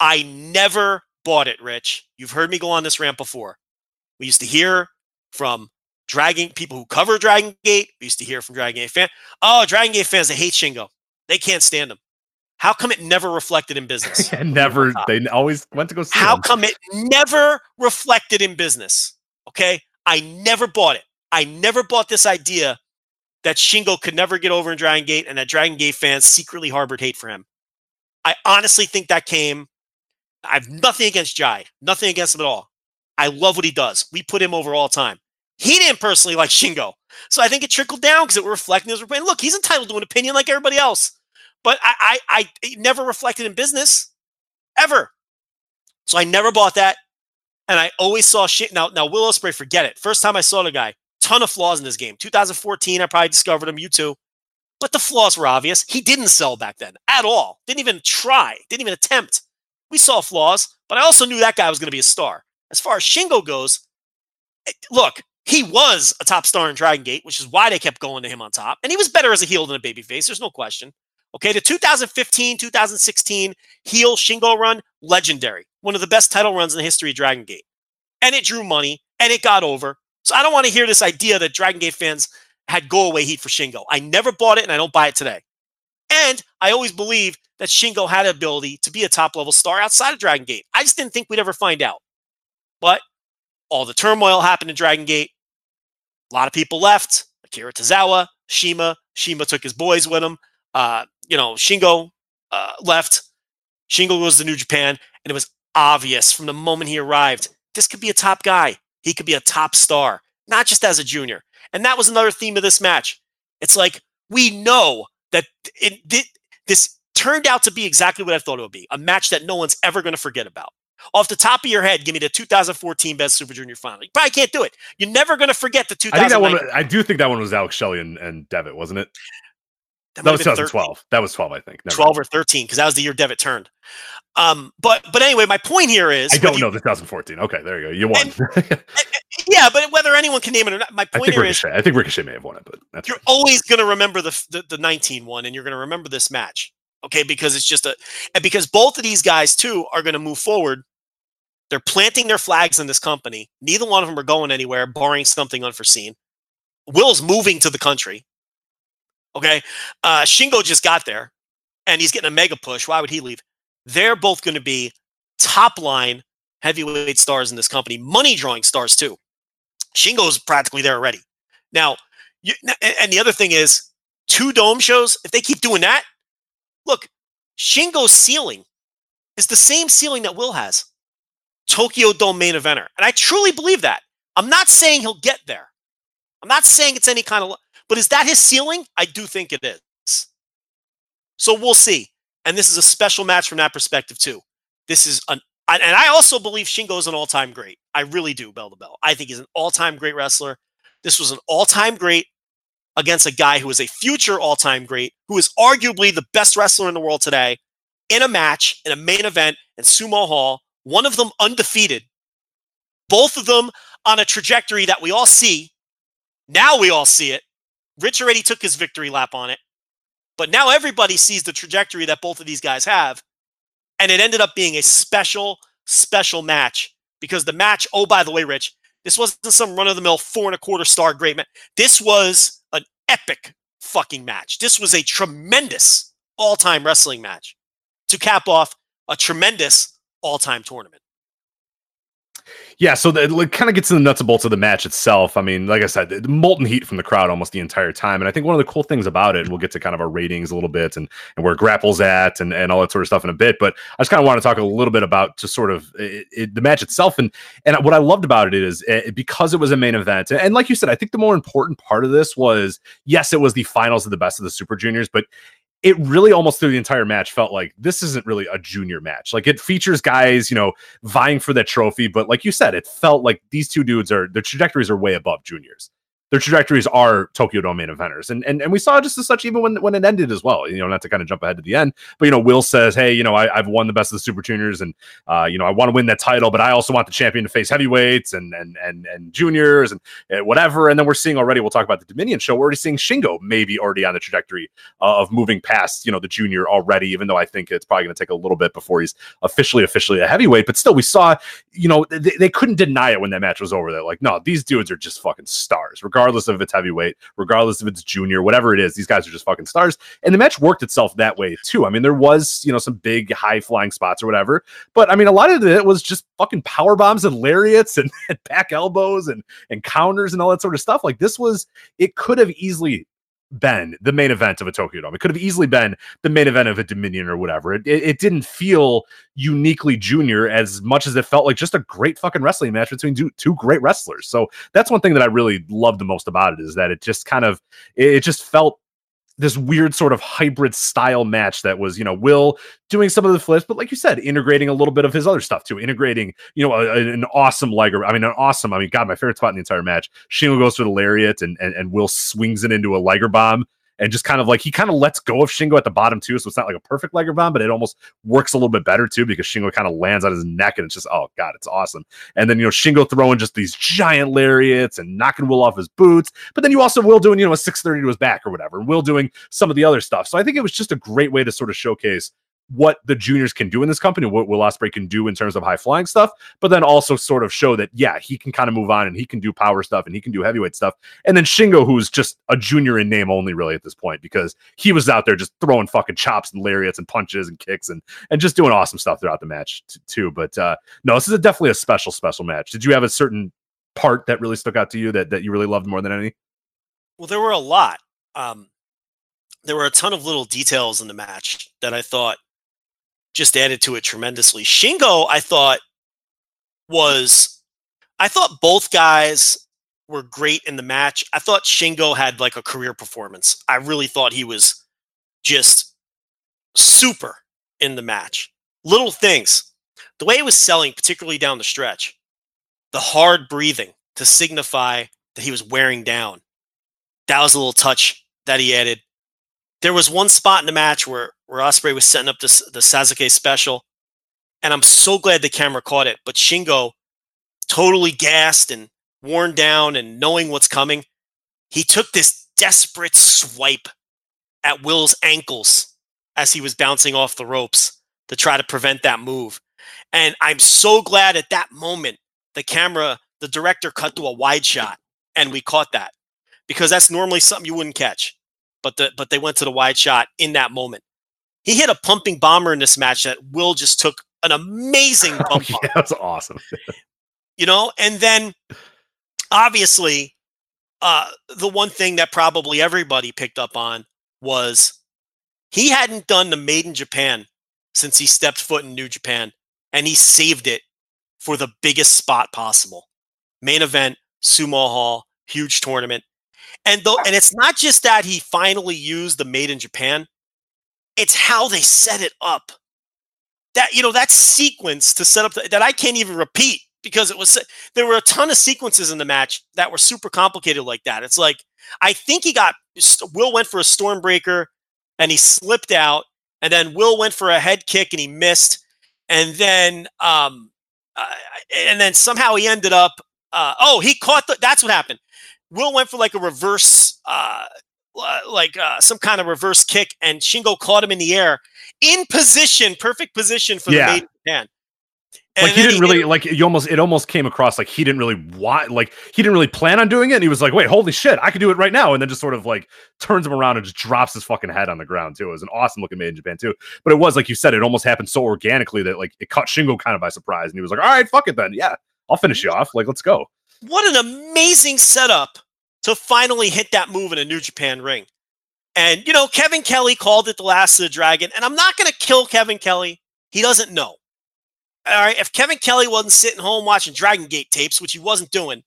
I never bought it, Rich. You've heard me go on this rant before. We used to hear from Dragon people who cover Dragon Gate. We used to hear from Dragon Gate fans. Oh, Dragon Gate fans, they hate Shingo. They can't stand him. How come it never reflected in business? never. They always went to go see. How come it never reflected in business? Okay, I never bought it. I never bought this idea that Shingo could never get over in Dragon Gate and that Dragon Gate fans secretly harbored hate for him. I honestly think that came. I have nothing against Jae, nothing against him at all. I love what he does. We put him over all time. He didn't personally like Shingo. So I think it trickled down because it was reflecting his opinion. Look, he's entitled to an opinion like everybody else. But I, I, I never reflected in business ever. So I never bought that. And I always saw shit. Now, now Will Ospreay, forget it. First time I saw the guy, ton of flaws in this game. 2014, I probably discovered him. You too. But the flaws were obvious. He didn't sell back then at all. Didn't even try. Didn't even attempt. We saw flaws, but I also knew that guy was going to be a star. As far as Shingo goes, eh, look, he was a top star in Dragon Gate, which is why they kept going to him on top. And he was better as a heel than a babyface. There's no question. Okay, the 2015 2016 heel Shingo run, legendary. One of the best title runs in the history of Dragon Gate. And it drew money and it got over. So I don't want to hear this idea that Dragon Gate fans had go away heat for Shingo. I never bought it and I don't buy it today. And I always believe that Shingo had the ability to be a top level star outside of Dragon Gate. I just didn't think we'd ever find out. But all the turmoil happened in Dragon Gate. A lot of people left. Akira Tozawa, CIMA. CIMA took his boys with him. Uh, you know, Shingo uh, left. Shingo goes to New Japan, and it was obvious from the moment he arrived this could be a top guy. He could be a top star, not just as a junior. And that was another theme of this match. It's like we know that it, it, this turned out to be exactly what I thought it would be a match that no one's ever going to forget about. Off the top of your head, give me the 2014 Best Super Junior Final. You probably can't do it. You're never going to forget the 2000. I think that one. I do think that one was Alex Shelley and, and Devitt, wasn't it? That, that was 2012. 13. That was 12, I think. Never 12 or 13, because that was the year Devitt turned. Um, but but anyway, my point here is I don't know 2014. Okay, there you go. You won. And, yeah, but whether anyone can name it or not, my point here Ricochet, is I think Ricochet may have won it, but that's you're always going to remember the, the the 19 one, and you're going to remember this match, okay? Because it's just a and because both of these guys too are going to move forward. They're planting their flags in this company. Neither one of them are going anywhere, barring something unforeseen. Will's moving to the country. Okay. Uh, Shingo just got there and he's getting a mega push. Why would he leave? They're both going to be top line heavyweight stars in this company, money drawing stars too. Shingo's practically there already. Now, you, and the other thing is, two dome shows, if they keep doing that, look, Shingo's ceiling is the same ceiling that Will has Tokyo Dome main eventer. And I truly believe that. I'm not saying he'll get there. I'm not saying it's any kind of but is that his ceiling? I do think it is. So we'll see. And this is a special match from that perspective, too. This is an, and I also believe Shingo is an all time great. I really do, bell to bell. I think he's an all time great wrestler. This was an all time great against a guy who is a future all time great, who is arguably the best wrestler in the world today, in a match, in a main event in Sumo Hall, one of them undefeated. Both of them on a trajectory that we all see. Now we all see it. Rich already took his victory lap on it. But now everybody sees the trajectory that both of these guys have. And it ended up being a special, special match because the match, oh, by the way, Rich, this wasn't some run of the mill four and a quarter star great match. This was an epic fucking match. This was a tremendous all time wrestling match to cap off a tremendous all time tournament. Yeah, so that like, kind of gets in the nuts and bolts of the match itself. I mean, like I said, the molten heat from the crowd almost the entire time. And I think one of the cool things about it, we'll get to kind of our ratings a little bit and, and where grapples at and, and all that sort of stuff in a bit. But I just kind of want to talk a little bit about just sort of it, it, the match itself. And and what I loved about it is it, because it was a main event. And like you said, I think the more important part of this was yes, it was the finals of the best of the Super Juniors, but it really almost through the entire match felt like this isn't really a junior match. Like it features guys, you know, vying for that trophy, but like you said, it felt like these two dudes are their trajectories are way above juniors their trajectories are Tokyo Dome main eventers. And, and and we saw just as such even when when it ended as well. You know, not to kind of jump ahead to the end, but you know, Will says, Hey, you know, I, have won the best of the super juniors and uh, you know, I want to win that title, but I also want the champion to face heavyweights and and and and juniors and uh, whatever. And then we're seeing already, we'll talk about the Dominion show. We're already seeing Shingo maybe already on the trajectory of moving past, you know, the junior already, even though I think it's probably gonna take a little bit before he's officially officially a heavyweight. But still, we saw, you know, they, they couldn't deny it when that match was over. They're like, no, these dudes are just fucking stars, regardless of if it's heavyweight heavyweight, regardless if it's junior, whatever it is. These guys are just fucking stars. And the match worked itself that way too. I mean, there was, you know, some big high flying spots or whatever. But I mean, a lot of it was just fucking power bombs and lariats and, and back elbows and and counters and all that sort of stuff. Like this was, it could have easily been the main event of a Tokyo Dome. It could have easily been the main event of a Dominion or whatever. It, it, it, didn't feel uniquely junior as much as it felt like just a great fucking wrestling match between two, two great wrestlers. So that's one thing that I really loved the most about it is that it just kind of it, it just felt this weird sort of hybrid style match that was, you know, Will doing some of the flips, but like you said, integrating a little bit of his other stuff too, integrating, you know, a, an awesome liger. I mean, an awesome, I mean, God, my favorite spot in the entire match. Shingo goes for the lariat and, and, and Will swings it into a liger bomb and just kind of like he kind of lets go of Shingo at the bottom too. So it's not like a perfect Liger bomb, but it almost works a little bit better too because Shingo kind of lands on his neck and it's just oh god, it's awesome. And then you know Shingo throwing just these giant lariats and knocking Will off his boots, but then you also Will doing you know a 630 to his back or whatever, and Will doing some of the other stuff. So I think it was just a great way to sort of showcase what the juniors can do in this company, what Will Ospreay can do in terms of high flying stuff, but then also sort of show that yeah, he can kind of move on and he can do power stuff and he can do heavyweight stuff. And then Shingo, who's just a junior in name only, really at this point, because he was out there just throwing fucking chops and lariats and punches and kicks and and just doing awesome stuff throughout the match t- too. But uh no, this is a, definitely a special special match. Did you have a certain part that really stuck out to you that that you really loved more than any? Well, there were a lot. Um, there were a ton of little details in the match that I thought just added to it tremendously. Shingo, I thought, was I thought both guys were great in the match. I thought Shingo had like a career performance. I really thought he was just super in the match. Little things. The way he was selling, particularly down the stretch, the hard breathing to signify that he was wearing down. That was a little touch that he added. There was one spot in the match where where Ospreay was setting up this, the Sasuke special, and I'm so glad the camera caught it. But Shingo, totally gassed and worn down and knowing what's coming, he took this desperate swipe at Will's ankles as he was bouncing off the ropes to try to prevent that move. And I'm so glad at that moment the camera, the director cut to a wide shot and we caught that because that's normally something you wouldn't catch. But the but they went to the wide shot in that moment. He hit a pumping bomber in this match that Will just took an amazing bump. Oh, yeah, that's awesome. you know, and then obviously, uh, the one thing that probably everybody picked up on was he hadn't done the Made in Japan since he stepped foot in New Japan, and he saved it for the biggest spot possible. Main event, Sumo Hall, huge tournament. And though and it's not just that he finally used the Made in Japan, it's how they set it up. That you know that sequence to set up the, that I can't even repeat because it was there were a ton of sequences in the match that were super complicated like that. It's like I think he got Will went for a stormbreaker and he slipped out, and then Will went for a head kick and he missed, and then um, uh, and then somehow he ended up. Uh, oh, he caught the. That's what happened. Will went for like a reverse, uh, like uh, some kind of reverse kick, and Shingo caught him in the air in position, perfect position for Yeah. the Made in Japan. And like he didn't really like you almost it almost came across like he didn't really want like he didn't really plan on doing it and he was like wait holy shit i could do it right now and then just sort of like turns him around and just drops his fucking head on the ground too. It was an awesome looking made in japan too. But it was like you said it almost happened so organically that like it caught shingo kind of by surprise and he was like all right fuck it then. Yeah i'll finish you off. Like let's go. What an amazing setup to finally hit that move in a New Japan ring. And, you know, Kevin Kelly called it the last of the dragon. And I'm not going to kill Kevin Kelly. He doesn't know. All right. If Kevin Kelly wasn't sitting home watching Dragon Gate tapes, which he wasn't doing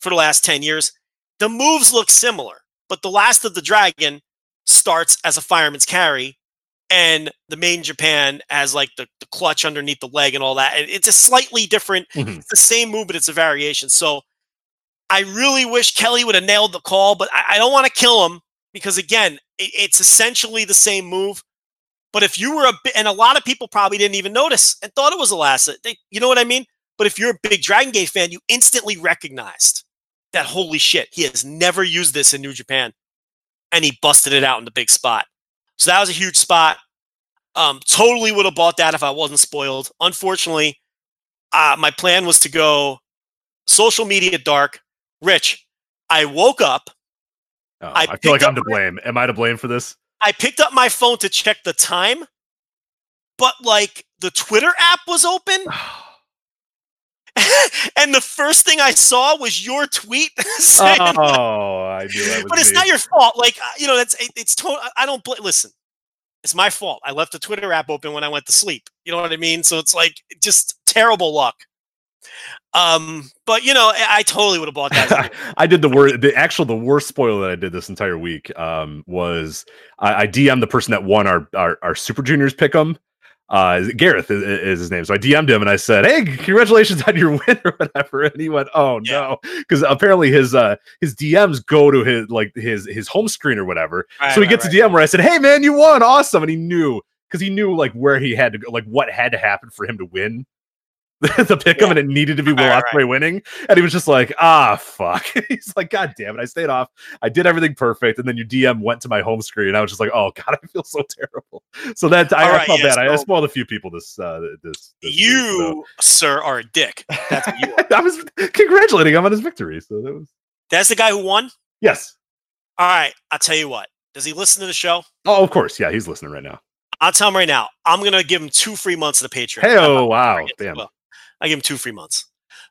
for the last 10 years, the moves look similar. But the last of the dragon starts as a fireman's carry. And the Made in Japan has like the, the clutch underneath the leg and all that. And it's a slightly different Mhm. it's the same move, but it's a variation. So I really wish Kelly would have nailed the call, but I, I don't want to kill him because again, it, it's essentially the same move. But if you were a bit, and a lot of people probably didn't even notice and thought it was a last, they, you know what I mean? But if you're a big Dragon Gate fan, you instantly recognized that holy shit, he has never used this in New Japan, and he busted it out in the big spot. So that was a huge spot. Um, totally would have bought that if I wasn't spoiled. Unfortunately, uh, my plan was to go social media dark. Rich, I woke up. Oh, I I, feel like i'm to blame am i to blame for this I picked up my phone to check the time, but like the Twitter app was open. and the first thing I saw was your tweet saying, oh i knew that but it's me. not your fault. Like, you know, that's, it, it's total. I don't, bl- listen, it's my fault. I left the Twitter app open when I went to sleep. You know what I mean? So it's like just terrible luck. Um, but you know, I, I totally would have bought that. I did the word the actual the worst spoiler that I did this entire week um was I, I DM'd the person that won our our, our Super Juniors pick'em. Uh Gareth is, is his name. So I DM'd him and I said, Hey, congratulations on your win or whatever. And he went, Oh no. Because apparently his uh his DMs go to his like his his home screen or whatever. Right, so he right, gets right. a DM where I said, Hey man, you won, awesome. And he knew because he knew like where he had to go, like what had to happen for him to win the pick Yeah. and it needed to be Will Right, right, winning. And he was just like, ah, fuck. He's like, God damn it. I stayed off. I did everything perfect. And then your DM went to my home screen. And I was just like, oh, God, I feel so terrible. So that I, All I felt bad. I, I so- spoiled a few people this, uh, this, this week, you, sir, are a dick. That's what you are. I was congratulating him on his victory. So that was, That's the guy who won. yes. All right, I'll tell you what. Does he listen to the show? Oh, of course. Yeah, he's listening right now. I'll tell him right now. I'm gonna give him two free months of the Patreon. Hey, oh, wow. Damn. Well, I give him two free months.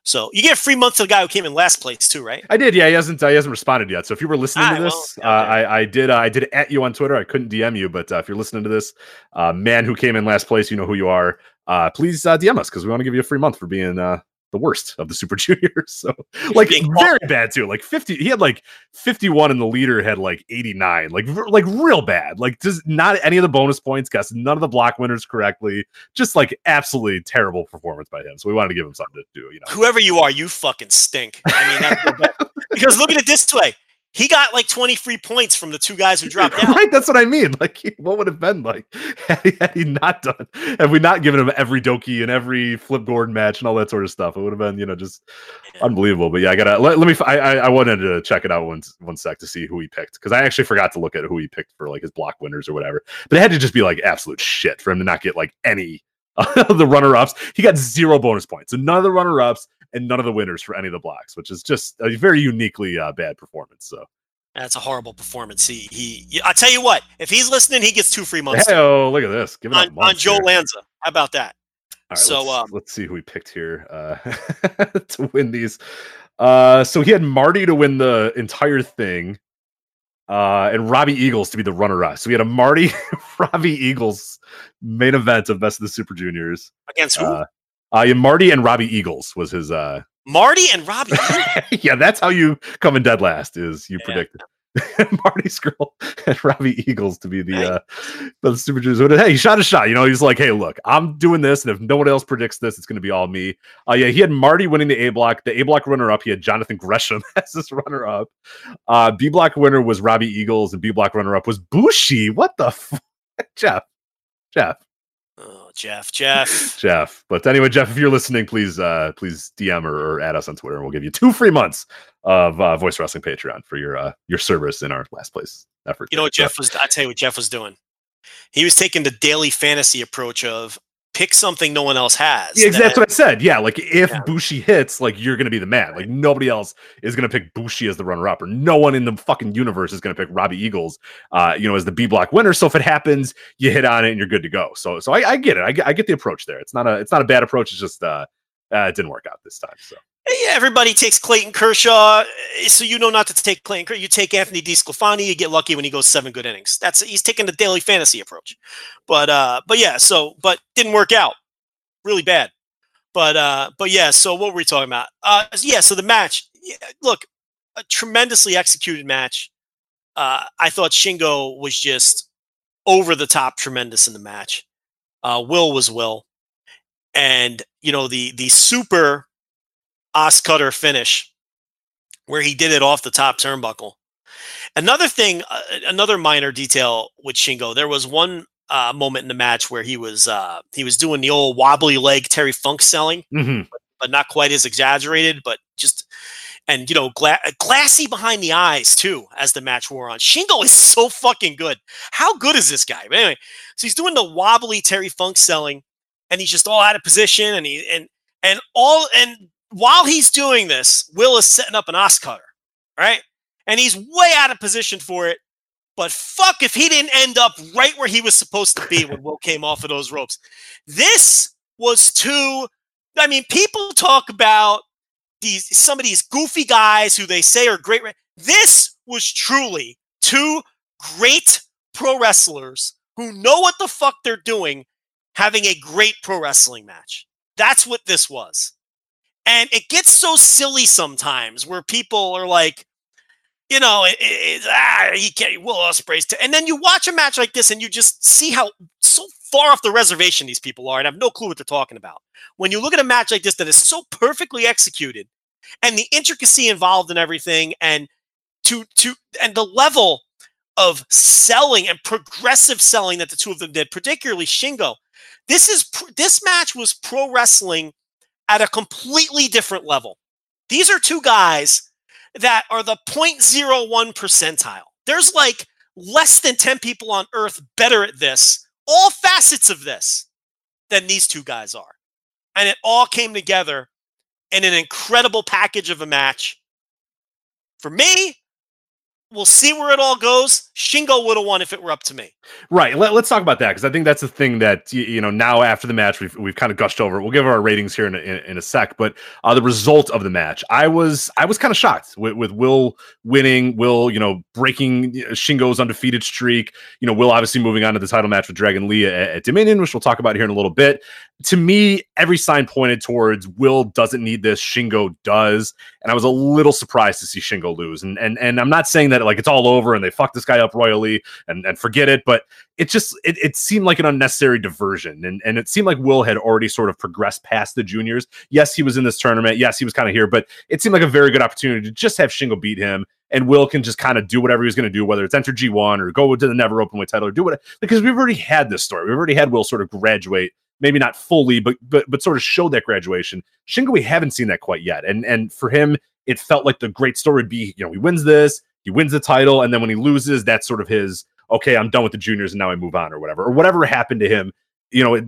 So you get a free month to the guy who came in last place too, right? I did, yeah. He hasn't. Uh, he hasn't responded yet. So if you were listening Ah, to well, this, okay. uh, I, I did. Uh, I did at you on Twitter. I couldn't DM you, but uh, if you're listening to this, uh, man who came in last place, you know who you are. Uh, please uh, DM us because we want to give you a free month for being uh, the worst of the Super Juniors. So like very bad too. Like 50. He had like 51, and the leader had like 89. Like like real bad. Like just not any of the bonus points. Guessed none of the block winners correctly. Just like absolutely terrible performance by him. So we wanted to give him something to do. You know. Whoever you are, you fucking stink. I mean, because look at it this way: he got like 20 free points from the two guys who dropped out. right, that's what I mean. Like, what would have been like had he, had he not done? Had we not given him every Doki and every Flip Gordon match and all that sort of stuff? It would have been, you know, just Yeah. unbelievable. But yeah, I gotta let, let me. I wanted to check it out one one sec to see who he picked because I actually forgot to look at who he picked for like his block winners or whatever. But it had to just be like absolute shit for him to not get like any of the runner ups. He got zero bonus points, so none of the runner ups and none of the winners for any of the blocks, which is just a very uniquely uh, bad performance. So. That's a horrible performance. He, he. I tell you what, if he's listening, he gets two free months Hey, oh, look at this. Give it on, on Joe Lanza. How about that? All right, So, let's, um, let's see who we picked here uh, to win these. Uh, so he had Marty to win the entire thing, uh, and Robbie Eagles to be the runner-up. So we had a Marty Robbie Eagles main event of Best of the Super Juniors. Against who? Uh, yeah, Marty and Robbie Eagles was his. Uh, Marty and Robbie. yeah, that's how you come in dead last. Is you Yeah. predicted. Marty Scurll and Robbie Eagles to be the Hey. uh the Super. But hey, he shot a shot. You know, he's like, hey, look, I'm doing this, and if no one else predicts this, it's going to be all me. Uh, yeah, he had Marty winning the A block. The A block runner up, he had Jonathan Gresham as his runner up. Uh, B block winner was Robbie Eagles, and B block runner up was Bushi. What the fuck, Jeff? Jeff, Jeff, Jeff. Jeff. But anyway, Jeff, if you're listening, please uh please DM or, or add us on Twitter and we'll give you two free months of uh, Voice Wrestling Patreon for your uh your service in our last place effort. You know what Jeff was? I tell you what Jeff was doing. He was taking the daily fantasy approach of pick something no one else has. Yeah, that- that's what I said. Yeah, like if Yeah. Bushi hits, like you're gonna be the man. Like nobody else is gonna pick Bushi as the runner-up, or no one in the fucking universe is gonna pick Robbie Eagles, uh, you know, as the B block winner. So if it happens, you hit on it and you're good to go. So, so I, I get it. I get, I get the approach there. It's not a, it's not a bad approach. It's just, uh, uh it didn't work out this time. So Yeah, everybody takes Clayton Kershaw, so you know not to take Clayton. You take Anthony DeSclafani, you get lucky when he goes seven good innings. That's he's taking the daily fantasy approach. But uh, but yeah, so but didn't work out, really bad. But uh, but yeah, so what were we talking about? Uh, yeah, so the match. Yeah, look, a tremendously executed match. Uh, I thought Shingo was just over the top tremendous in the match. Uh, Will was Will, and you know the the super Os cutter finish where he did it off the top turnbuckle. Another thing, uh, another minor detail with Shingo, there was one uh, moment in the match where he was uh, he was doing the old wobbly leg Terry Funk selling, Mhm. but not quite as exaggerated, but just and you know gla- glassy behind the eyes too as the match wore on. Shingo is so fucking good. How good is this guy? But anyway, so he's doing the wobbly Terry Funk selling, and he's just all out of position, and he and and all and while he's doing this, Will is setting up an os cutter, right? And he's way out of position for it. But fuck if he didn't end up right where he was supposed to be when Will came off of those ropes. This was too. I mean, people talk about these some of these goofy guys who they say are great. This was truly two great pro wrestlers who know what the fuck they're doing, having a great pro wrestling match. That's what this was. And it gets so silly sometimes where people are like, you know, it, it, ah, he can't, Will Ospreay's, t-. and then you watch a match like this and you just see how so far off the reservation these people are and have no clue what they're talking about. When you look at a match like this that is so perfectly executed and the intricacy involved in everything and to, to, and the level of selling and progressive selling that the two of them did, particularly Shingo, this is, this match was pro wrestling at a completely different level. These are two guys that are the 0.01 percentile. There's like less than 10 people on earth better at this, all facets of this, than these two guys are. And it all came together in an incredible package of a match. For me, we'll see where it all goes. Shingo would have won if it were up to me. Right. Let, us talk about that because I think that's the thing that y- you know now after the match we've we've kind of gushed over. We'll give our ratings here in a, in, in a sec, but uh, the result of the match, I was I was kind of shocked with, with Will winning, Will you know breaking Shingo's undefeated streak. You know, Will obviously moving on to the title match with Dragon Lee at, at Dominion, which we'll talk about here in a little bit. To me, every sign pointed towards Will doesn't need this, Shingo does, and I was a little surprised to see Shingo lose. And and and I'm not saying that like it's all over and they fucked this guy up royally and and forget it, but it just it, it seemed like an unnecessary diversion. And and it seemed like will had already sort of progressed past the juniors. Yes he was in this tournament. Yes he was kind of here. But it seemed like a very good opportunity to just have shingo beat him. And will can just kind of do whatever he's going to do whether it's enter g1 or go to the never open weight title or do what because we've already had this story. We've already had will sort of graduate maybe not fully but but but sort of show that graduation. Shingo we haven't seen that quite yet. And and for him it felt like the great story would be you know he wins this he wins the title and then when he loses that's sort of his okay, I'm done with the juniors and now I move on or whatever, or whatever happened to him. You know,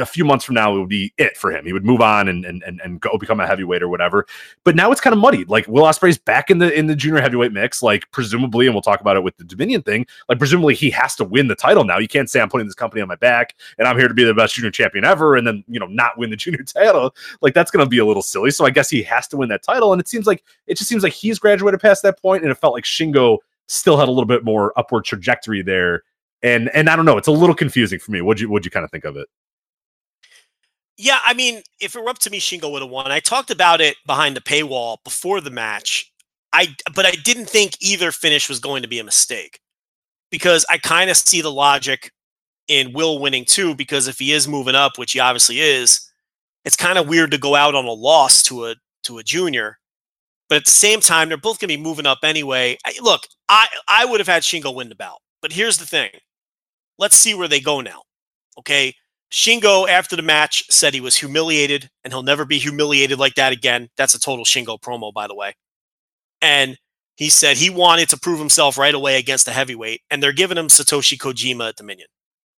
a few months from now, it would be it for him. He would move on and and and, go become a heavyweight or whatever. But now it's kind of muddied. Like Will Ospreay's back in the in the junior heavyweight mix. Like presumably, and we'll talk about it with the Dominion thing. Like presumably, he has to win the title now. You can't say I'm putting this company on my back and I'm here to be the best junior champion ever, and then you know not win the junior title. Like that's going to be a little silly. So I guess he has to win that title. And it seems like it just seems like he's graduated past that point, and it felt like Shingo still had a little bit more upward trajectory there and and I don't know, it's a little confusing for me. What'd you what'd you kind of think of it? Yeah, I mean, if it were up to me, Shingo would have won. I talked about it behind the paywall before the match. I but I didn't think either finish was going to be a mistake because I kind of see the logic in Will winning too. Because if he is moving up, which he obviously is, it's kind of weird to go out on a loss to a to a junior. But at the same time, they're both going to be moving up anyway. I, look, I I would have had Shingo win the bout, but here's the thing: let's see where they go now. Okay, Shingo, after the match, said he was humiliated and he'll never be humiliated like that again. That's a total Shingo promo, by the way. And he said he wanted to prove himself right away against the heavyweight, and they're giving him Satoshi Kojima at Dominion,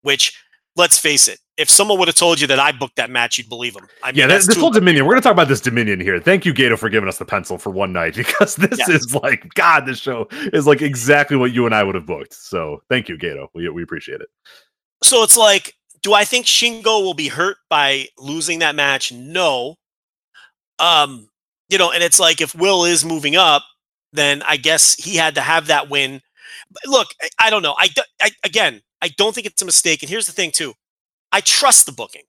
which, let's face it, if someone would have told you that I booked that match, you'd believe them. I mean, yeah, that's this whole Dominion. We're gonna talk about this Dominion here. Thank you, Gedo, for giving us the pencil for one night because this Yes. is like God. This show is like exactly what you and I would have booked. So thank you, Gedo. We we appreciate it. So it's like, do I think Shingo will be hurt by losing that match? No. Um, you know, and it's like if Will is moving up, then I guess he had to have that win. But look, I, I don't know. I, I again, I don't think it's a mistake. And here's the thing, too. I trust the booking.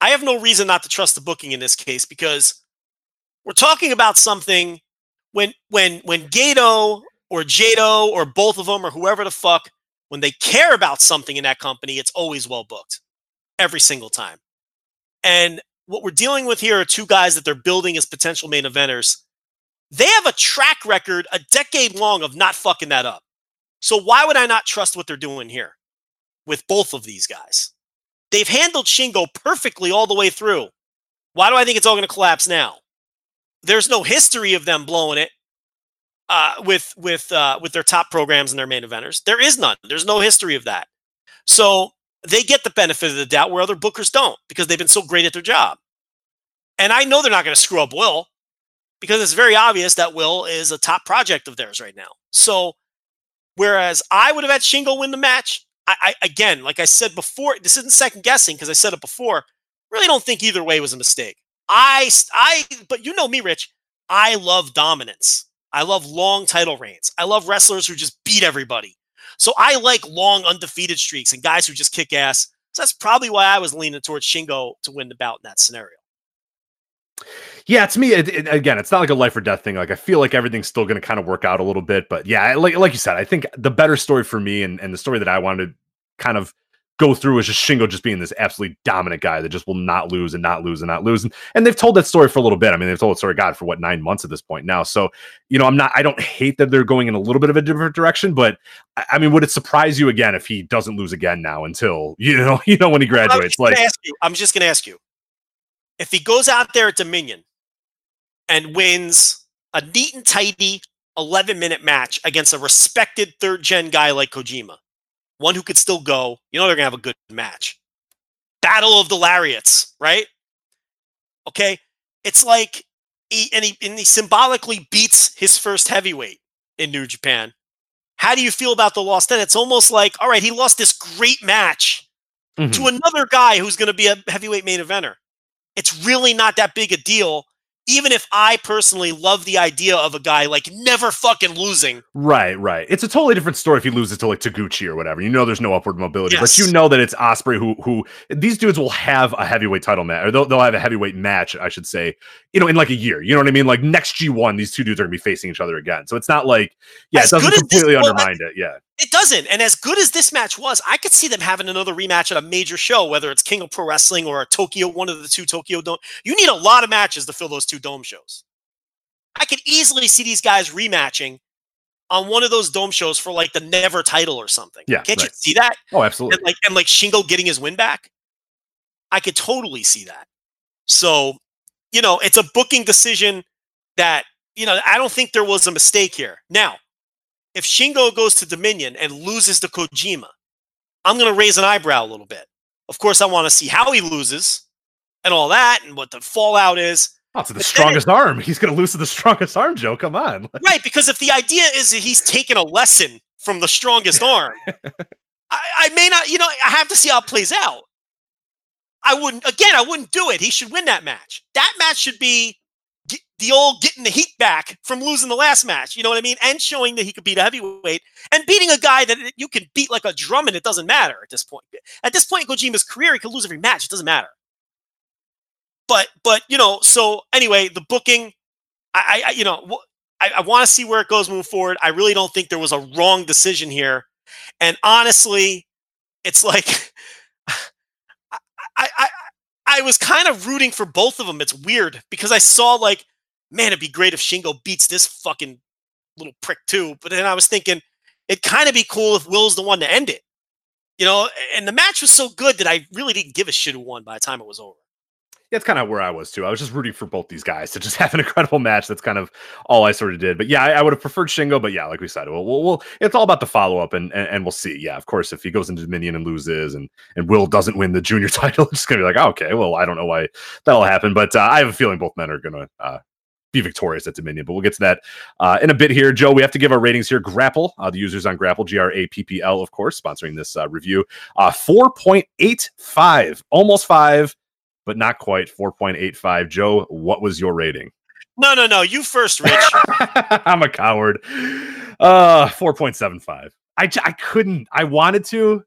I have no reason not to trust the booking in this case because we're talking about something when when when Gedo or Jado or both of them or whoever the fuck when they care about something in that company, it's always well booked every single time. And what we're dealing with here are two guys that they're building as potential main eventers. They have a track record a decade long of not fucking that up. So why would I not trust what they're doing here with both of these guys? They've handled Shingo perfectly all the way through. Why do I think it's all going to collapse now? There's no history of them blowing it uh, with with uh, with their top programs and their main eventers. There is none. There's no history of that. So they get the benefit of the doubt where other bookers don't because they've been so great at their job. And I know they're not going to screw up Will because it's very obvious that Will is a top project of theirs right now. So whereas I would have had Shingo win the match, I, I again, like I said before, this isn't second guessing because I said it before. Really don't think either way was a mistake. I I but you know me, Rich. I love dominance. I love long title reigns. I love wrestlers who just beat everybody. So I like long undefeated streaks and guys who just kick ass. So that's probably why I was leaning towards Shingo to win the bout in that scenario. Yeah, to me, it, it- again, it's not like a life or death thing. Like I feel like everything's still going to kind of work out a little bit, but yeah, like like you said, I think the better story for me and, and the story that I wanted to kind of go through is just Shingo just being this absolutely dominant guy that just will not lose and not lose and not lose. And, and they've told that story for a little bit. I mean, they've told the story, God, for what nine months at this point now. So you know, I'm not. I don't hate that they're going in a little bit of a different direction, but I, I mean, would it surprise you again if he doesn't lose again now until you know, you know, when he I'm graduates? Like, ask you, I'm just going to ask you if he goes out there at Dominion and wins a neat and tidy 11 minute match against a respected third gen guy like Kojima, one who could still go, you know, they're going to have a good match. Battle of the Lariats, right? Okay. It's like, he, and, he, and he symbolically beats his first heavyweight in New Japan. How do you feel about the loss then? It's almost like, all right, he lost this great match mhm. to another guy who's going to be a heavyweight main eventer. It's really not that big a deal, even if I personally love the idea of a guy like never fucking losing. Right, right. It's a totally different story if he loses to like Taguchi or whatever. You know, there's no upward mobility, but you know that it's Ospreay who who these dudes will have a heavyweight title match, or they'll, they'll have a heavyweight match, I should say. You know, in like a year. You know what I mean? Like next G1, these two dudes are gonna be facing each other again. So it's not like yeah, As it doesn't completely undermine it. Yeah, It doesn't. And as good as this match was, I could see them having another rematch at a major show, whether it's King of Pro Wrestling or a Tokyo, one of the two Tokyo Dome. You need a lot of matches to fill those two dome shows. I could easily see these guys rematching on one of those dome shows for like the never title or something. Yeah, Can't you see that? oh, absolutely. and like and like Shingo getting his win back. I could totally see that. So, you know, it's a booking decision that, you know, I don't think there was a mistake here. Now, if Shingo goes to Dominion and loses to Kojima, I'm going to raise an eyebrow a little bit. Of course, I want to see how he loses and all that and what the fallout is. Oh, it's the but strongest arm. He's gonna lose to the strongest arm, Joe. Come on. Right, because if the idea is that he's taken a lesson from the strongest arm, I, I may not, you know, I have to see how it plays out. I wouldn't, again, I wouldn't do it. He should win that match. That match should be the old getting the heat back from losing the last match. You know what I mean? And showing that he could beat a heavyweight and beating a guy that you can beat like a drum and it doesn't matter at this point. At this point in Kojima's career, he could lose every match. It doesn't matter. But, but, you know, so anyway, the booking, I, I you know, I, I want to see where it goes moving forward. I really don't think there was a wrong decision here. And honestly, it's like I I I was kind of rooting for both of them. It's weird because I saw like, man, it'd be great if Shingo beats this fucking little prick too. But then I was thinking, it'd kind of be cool if Will's the one to end it. You know, and the match was so good that I really didn't give a shit who won by the time it was over. That's kind of where I was too. I was just rooting for both these guys to just have an incredible match. That's kind of all I sort of did. But yeah, I, I would have preferred Shingo. But yeah, like we said, we'll, we'll, we'll it's all about the follow up, and, and and we'll see. Yeah, of course, if he goes into Dominion and loses, and and Will doesn't win the junior title, it's just gonna be like, oh, okay, well, I don't know why that'll happen, but uh, I have a feeling both men are gonna uh, be victorious at Dominion. But we'll get to that uh, in a bit here. Joe, we have to give our ratings here. Grapple, uh, the users on Grapple, G R A P P L, of course, sponsoring this uh, review. Uh, 4.85, almost five, but not quite 4.85. Joe, what was your rating? No, no, no. You first, Rich. I'm a coward. Uh, 4.75. I couldn't, I wanted to.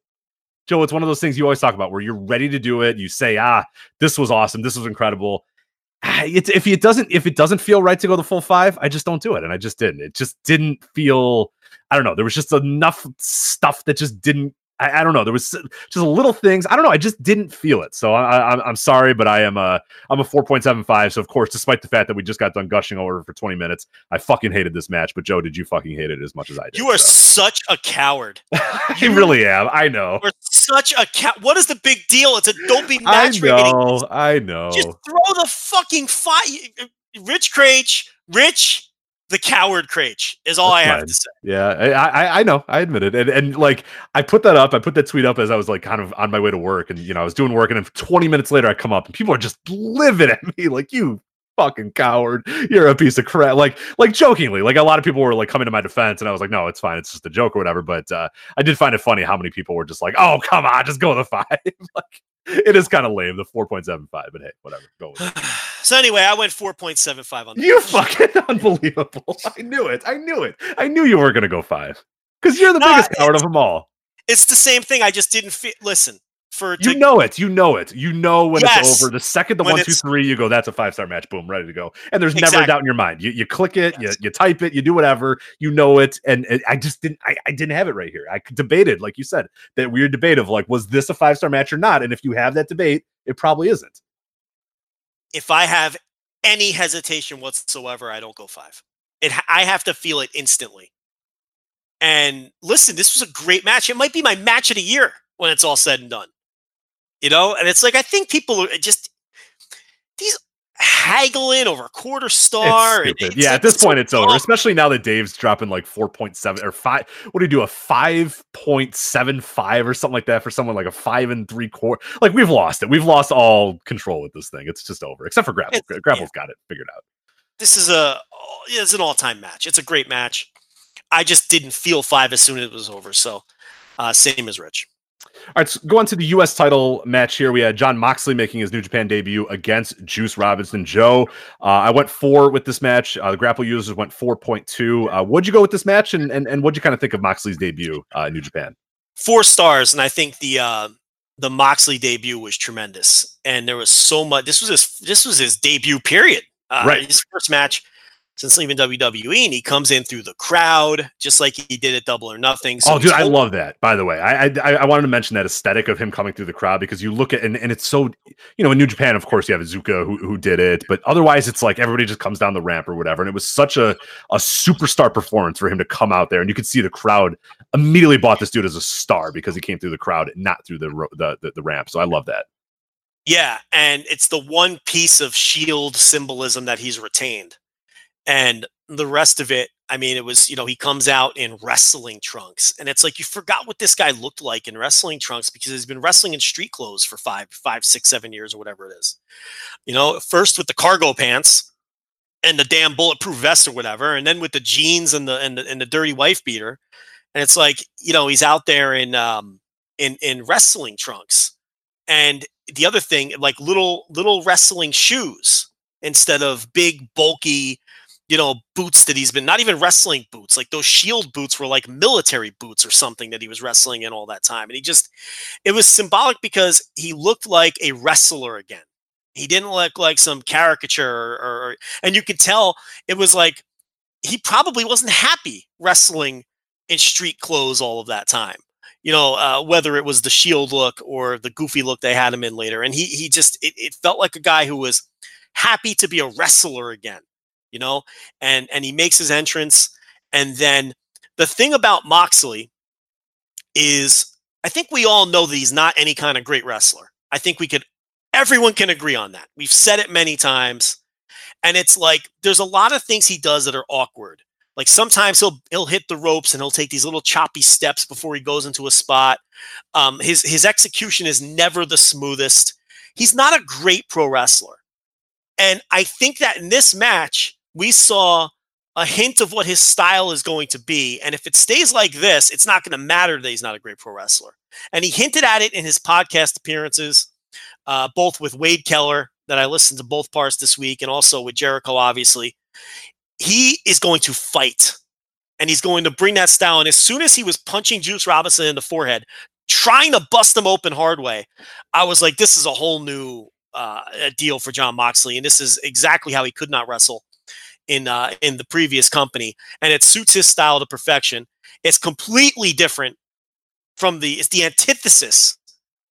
Joe, it's one of those things you always talk about where you're ready to do it. You say, ah, this was awesome. This was incredible. If it doesn't if it doesn't feel right to go the full five, I just don't do it, and I just didn't. It just didn't feel. I don't know. There was just enough stuff that just didn't. I, I don't know. There was just little things. I don't know. I just didn't feel it. So I, I'm I'm sorry, but I am a I'm a 4.75. So of course, despite the fact that we just got done gushing over for 20 minutes, I fucking hated this match. But Joe, did you fucking hate it as much as I did? You are so. such a coward. I really am. I know. You are such a cat. What is the big deal? It's a dopey I match rating. know. I know. Just throw the fucking fight. Rich Kraetsch, Rich, the coward Kraetsch is all That's I have fine. to say. Yeah, I, I I know. I admit it, and and like I put that up. I put that tweet up as I was like kind of on my way to work, and you know I was doing work, and then 20 minutes later I come up, and people are just livid at me, like you fucking coward, you're a piece of crap. Like like jokingly, like a lot of people were like coming to my defense, and I was like, no, it's fine, it's just a joke or whatever. But uh, I did find it funny how many people were just like, oh come on, just go with the five. like it is kind of lame, the 4.75, but hey, whatever, go with it. So anyway, I went 4.75 on the You fucking unbelievable. I knew it. I knew it. I knew you were gonna go five. Because you're the No, biggest coward of them all. It's the same thing. I just didn't feel. Listen, for You to- know it. You know it. You know when Yes. it's over. The second the one, two, three, you go, that's a five star match. Boom, ready to go. And there's never a doubt in your mind. You, you click it, Yes. you, you type it, you do whatever, you know it. And, and I just didn't, I, I didn't have it right here. I debated, like you said, that weird debate of like, was this a five star match or not? And if you have that debate, it probably isn't. If I have any hesitation whatsoever, I don't go five. It I have to feel it instantly. And listen, this was a great match. It might be my match of the year when it's all said and done. You know, and it's like I think people just haggling over a quarter star. It's stupid. it's yeah, at this point, it's over. Especially now that Dave's dropping like 4.7 or 5. What do you do? A 5.75 or something like that for someone like a five and three quarter. Like, we've lost it. We've lost all control with this thing. It's just over, except for Grapple. It's- Grapple's got it figured out. This is a yeah, it's an all time match. It's a great match. I just didn't feel five as soon as it was over. So uh, same as Rich. All right, so go on to the U.S. title match here. We had Jon Moxley making his New Japan debut against Juice Robinson. Joe, uh, I went four with this match. Uh, the Grapple users went 4.2. Uh, what'd you go with this match, and, and, and what'd you kind of think of Moxley's debut uh, in New Japan? four stars, and I think the uh, the Moxley debut was tremendous. And there was so much. This was his this was his debut period. Uh, Right. His first match since leaving WWE, and he comes in through the crowd just like he did at Double or Nothing. So oh, dude, I love that. By the way, I, I I wanted to mention that aesthetic of him coming through the crowd because you look at and, and it's so you know in New Japan, of course, you have Iizuka who who did it, but otherwise it's like everybody just comes down the ramp or whatever. And it was such a a superstar performance for him to come out there, and you could see the crowd immediately bought this dude as a star because he came through the crowd, not through the the the, the ramp. So I love that. Yeah, and it's the one piece of shield symbolism that he's retained. And the rest of it, I mean, it was, you know, he comes out in wrestling trunks. And it's like you forgot what this guy looked like in wrestling trunks because he's been wrestling in street clothes for five, five, six, seven years or whatever it is. You know, first with the cargo pants and the damn bulletproof vest or whatever, and then with the jeans and the and the, and the dirty wife beater. And it's like, you know, he's out there in um in in wrestling trunks. And the other thing like little little wrestling shoes instead of big bulky you know boots that he's been not even wrestling boots like those shield boots were like military boots or something that he was wrestling in all that time. And he just it was symbolic because he looked like a wrestler again. He didn't look like some caricature or, or and you could tell it was like he probably wasn't happy wrestling in street clothes all of that time you know, uh, whether it was the shield look or the goofy look they had him in later. And he he just it, it felt like a guy who was happy to be a wrestler again, you know, and and he makes his entrance. And then the thing about Moxley is I think we all know that he's not any kind of great wrestler. I think we could, everyone can agree on that. We've said it many times. And it's like there's a lot of things he does that are awkward. Like sometimes he'll he'll hit the ropes and he'll take these little choppy steps before he goes into a spot. Um, his his execution is never the smoothest. He's not a great pro wrestler, and I think that in this match we saw a hint of what his style is going to be. And if it stays like this, it's not going to matter that he's not a great pro wrestler. And he hinted at it in his podcast appearances, uh, both with Wade Keller, that I listened to both parts this week, and also with Jericho, obviously. He is going to fight and he's going to bring that style. And as soon as he was punching Juice Robinson in the forehead, trying to bust him open hard way, I was like, this is a whole new uh, deal for Jon Moxley. And this is exactly how he could not wrestle in uh, in the previous company, and it suits his style to perfection. It's completely different from the it's the antithesis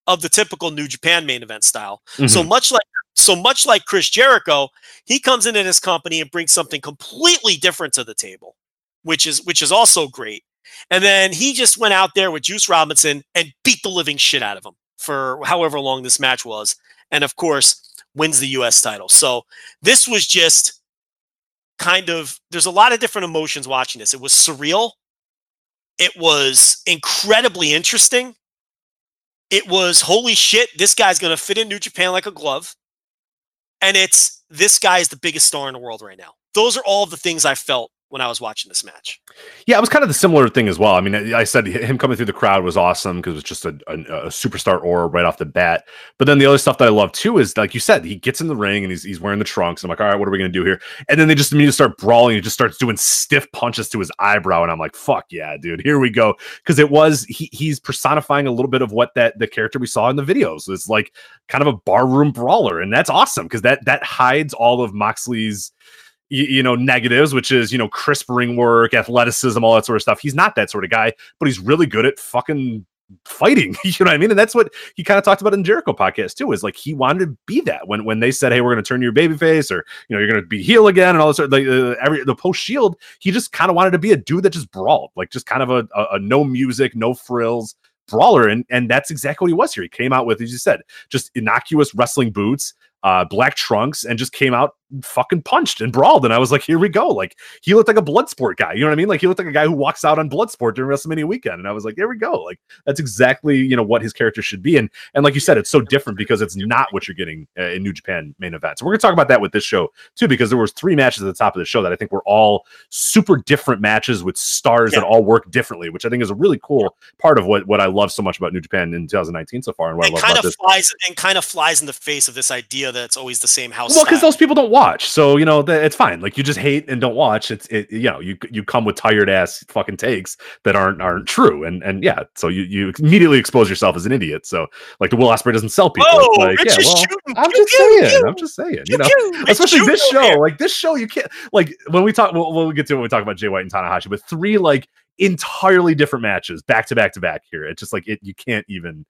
of the typical New Japan main event style. Mm-hmm. So much like so much like Chris Jericho, he comes into his company and brings something completely different to the table, which is which is also great. And then he just went out there with Juice Robinson and beat the living shit out of him for however long this match was. And of course, wins the US title. So this was just kind of there's a lot of different emotions watching this. It was surreal. It was incredibly interesting. It was holy shit, this guy's going to fit in New Japan like a glove. And it's this guy is the biggest star in the world right now. Those are all the things I felt when I was watching this match. Yeah, it was kind of the similar thing as well. I mean, I said him coming through the crowd was awesome because it was just a, a, a, superstar aura right off the bat. But then the other stuff that I love too is, like you said, he gets in the ring and he's, he's wearing the trunks. I'm like, all right, what are we going to do here? And then they just immediately start brawling. He just starts doing stiff punches to his eyebrow. And I'm like, fuck yeah, dude, here we go. Because it was, he, he's personifying a little bit of what that the character we saw in the videos. It's like kind of a barroom brawler. And that's awesome because that, that hides all of Moxley's you, you, know negatives which is you know crisp ring work athleticism all that sort of stuff. He's not that sort of guy but he's really good at fucking fighting you know what i mean? And that's what he kind of talked about in jericho podcast too is like he wanted to be that when when they said hey we're going to turn your baby face or you know you're going to be heel again and all this sort of, like uh, every the post shield he just kind of wanted to be a dude that just brawled like just kind of a, a, a no music no frills brawler and and that's exactly what he was here. He came out with as you said just innocuous wrestling boots uh, black trunks and just came out fucking punched and brawled. And I was like, here we go. Like he looked like a blood sport guy. You know what I mean? Like he looked like a guy who walks out on blood sport during WrestleMania weekend. And I was like, there we go. Like that's exactly, you know, what his character should be. And, and like you said, it's so different because it's not what you're getting uh, in New Japan main events. we're going to talk about that with this show too, because there was three matches at the top of the show that I think were all super different matches with stars yeah. that all work differently, which I think is a really cool part of what, what I love so much about New Japan in 2019 so far. And what I love kind of this. flies and kind of flies in the face of this idea that it's always the same house. Well, because those people don't watch, so you know it's fine. Like you just hate and don't watch. It's it, you know you you come with tired ass fucking takes that aren't aren't true, and and yeah, so you you immediately expose yourself as an idiot. So like the Will Ospreay doesn't sell people. Oh, like, yeah, well, shooting. I'm just saying. I'm just saying. You know, especially this show. Like this show, you can't like when we talk. We'll, we'll get to when we talk about Jay White and Tanahashi, but three like entirely different matches back to back to back here. It's just like it. You can't even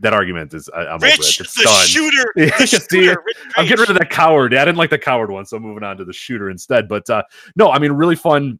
that argument is I, am Rich, It's the done. shooter. The shooter I'm getting rid of that coward. I didn't like the coward one, so I'm moving on to the shooter instead. But uh, no, I mean, really fun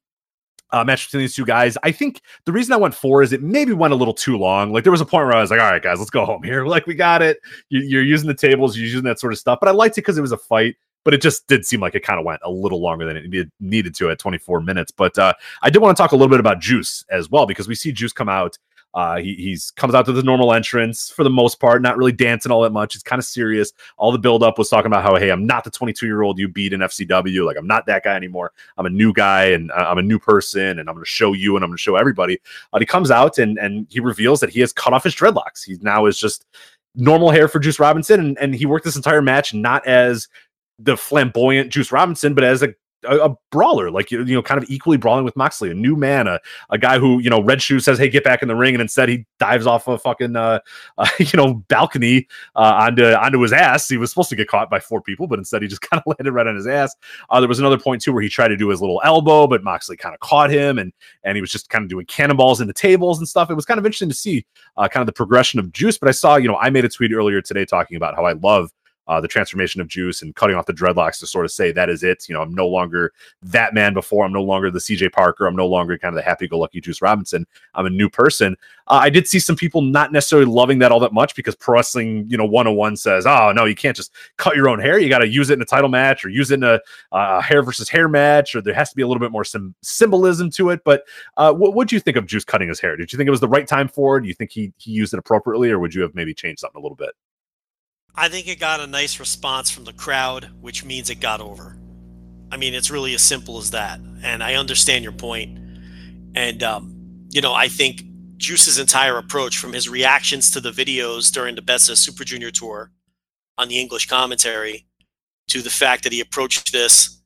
uh, match between these two guys. I think the reason I went four is it maybe went a little too long. Like there was a point where I was like, all right, guys, let's go home here. Like we got it. You, are using the tables, you're using that sort of stuff. But I liked it because it was a fight. But it just did seem like it kind of went a little longer than it needed to at 24 minutes. But uh, I did want to talk a little bit about Juice as well because we see Juice come out uh, he he's comes out to the normal entrance for the most part, not really dancing all that much. It's kind of serious. All the build up was talking about how, hey, I'm not the 22 year old you beat in FCW. Like I'm not that guy anymore. I'm a new guy and uh, I'm a new person, and I'm going to show you and I'm going to show everybody. But he comes out and and he reveals that he has cut off his dreadlocks. He now is just normal hair for Juice Robinson, and and he worked this entire match not as the flamboyant Juice Robinson, but as a a, a, brawler, like you know, kind of equally brawling with Moxley, a new man, a, a guy who you know, Red Shoe says, "Hey, get back in the ring," and instead he dives off a fucking uh, uh you know balcony uh, onto onto his ass. He was supposed to get caught by four people, but instead he just kind of landed right on his ass. Uh, there was another point too where he tried to do his little elbow, but Moxley kind of caught him, and and he was just kind of doing cannonballs into tables and stuff. It was kind of interesting to see uh, kind of the progression of Juice. But I saw, you know, I made a tweet earlier today talking about how I love uh, the transformation of Juice and cutting off the dreadlocks to sort of say that is it. You know, I'm no longer that man before. I'm no longer the CJ Parker. I'm no longer kind of the happy-go-lucky Juice Robinson. I'm a new person. Uh, I did see some people not necessarily loving that all that much because pro wrestling, you know, 101 says, oh no, you can't just cut your own hair. You got to use it in a title match or use it in a uh, hair versus hair match, or there has to be a little bit more sim- symbolism to it. But uh, what would you think of Juice cutting his hair? Did you think it was the right time for it? Do you think he he used it appropriately, or would you have maybe changed something a little bit? I think it got a nice response from the crowd, which means it got over. I mean, it's really as simple as that. And I understand your point. And, um, you know, I think Juice's entire approach from his reactions to the videos during the Best of Super Junior tour on the English commentary to the fact that he approached this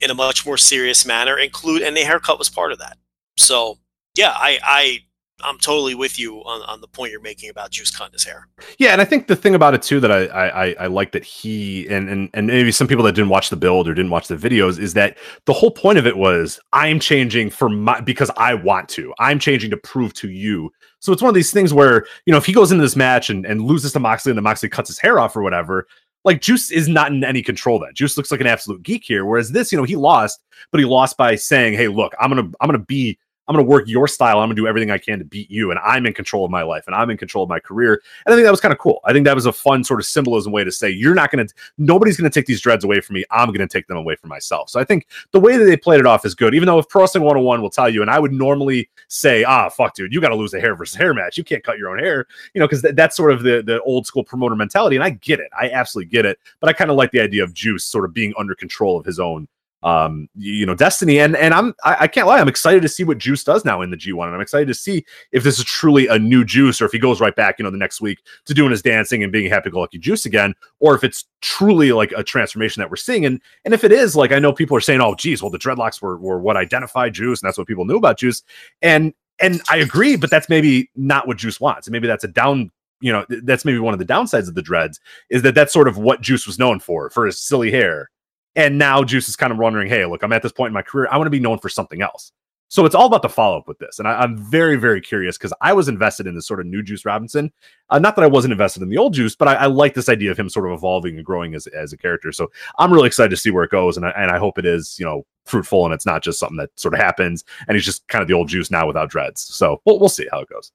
in a much more serious manner, include and the haircut was part of that. So yeah, I, I I'm totally with you on, on the point you're making about Juice cutting his hair. Yeah, and I think the thing about it too that I I, I like that he and, and and maybe some people that didn't watch the build or didn't watch the videos is that the whole point of it was I'm changing for my because I want to. I'm changing to prove to you. So it's one of these things where you know if he goes into this match and, and loses to Moxley and then Moxley cuts his hair off or whatever, like Juice is not in any control. That Juice looks like an absolute geek here. Whereas this, you know, he lost, but he lost by saying, "Hey, look, I'm gonna I'm gonna be I'm going to work your style. I'm going to do everything I can to beat you. And I'm in control of my life and I'm in control of my career. And I think that was kind of cool. I think that was a fun sort of symbolism way to say, you're not going to, nobody's going to take these dreads away from me. I'm going to take them away from myself. So I think the way that they played it off is good, even though if Pro Wrestling 101 will tell you, and I would normally say, ah, fuck, dude, you got to lose a hair versus hair match. You can't cut your own hair, you know, because th- that's sort of the, the old school promoter mentality. And I get it. I absolutely get it. But I kind of like the idea of Juice sort of being under control of his own um you know destiny. And and i'm I, I, can't lie i'm excited to see what juice does now in the g1 and i'm excited to see if this is truly a new juice or if he goes right back you know the next week to doing his dancing and being happy-go-lucky juice again or if it's truly like a transformation that we're seeing. And and if it is like i know people are saying oh geez well the dreadlocks were, were what identified juice and that's what people knew about juice. And and i agree but that's maybe not what juice wants. And maybe that's a down you know that's maybe one of the downsides of the dreads is that that's sort of what juice was known for for his silly hair and now Juice is kind of wondering, hey, look, I'm at this point in my career. I want to be known for something else. So it's all about the follow up with this. And I, am very, very curious because I was invested in this sort of new Juice Robinson. Uh, not that I wasn't invested in the old Juice, but I, I, like this idea of him sort of evolving and growing as, as a character. So I'm really excited to see where it goes. And I, and I hope it is, you know, fruitful and it's not just something that sort of happens and he's just kind of the old Juice now without dreads. So we'll, we'll see how it goes.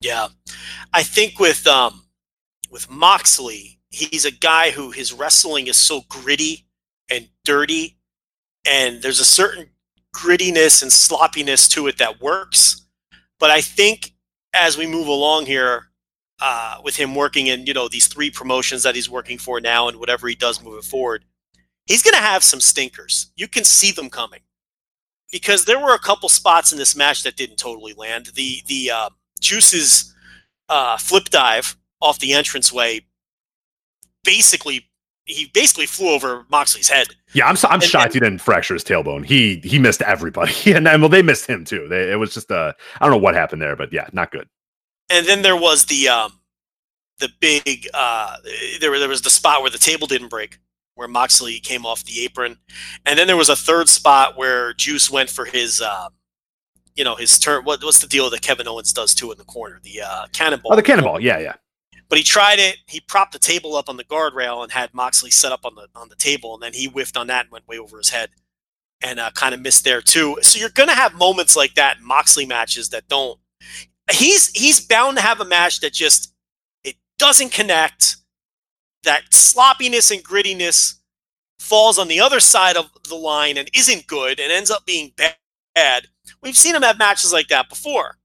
Yeah. I think with, um, with Moxley, he's a guy who his wrestling is so gritty and dirty, and there's a certain grittiness and sloppiness to it that works. But I think as we move along here, uh, with him working in you know these three promotions that he's working for now, and whatever he does moving forward, he's going to have some stinkers. You can see them coming because there were a couple spots in this match that didn't totally land. The the uh, Juice's uh, flip dive off the entranceway basically he basically flew over Moxley's head. Yeah, I'm I'm and, shocked and, he didn't fracture his tailbone. He he missed everybody, and, well, they missed him too. They, it was just uh, I don't know what happened there, but yeah, not good. And then there was the um, the big uh, there there was the spot where the table didn't break, where Moxley came off the apron, and then there was a third spot where Juice went for his. Uh, you know his turn. What, what's the deal that Kevin Owens does too in the corner? The uh, cannonball. Oh, the cannonball. Yeah, yeah but he tried it. He propped the table up on the guardrail and had Moxley set up on the on the table, and then he whiffed on that and went way over his head, and uh, kind of missed there too. So you're gonna have moments like that in Moxley matches that don't. He's he's bound to have a match that just it doesn't connect. That sloppiness and grittiness falls on the other side of the line and isn't good and ends up being bad. We've seen him have matches like that before.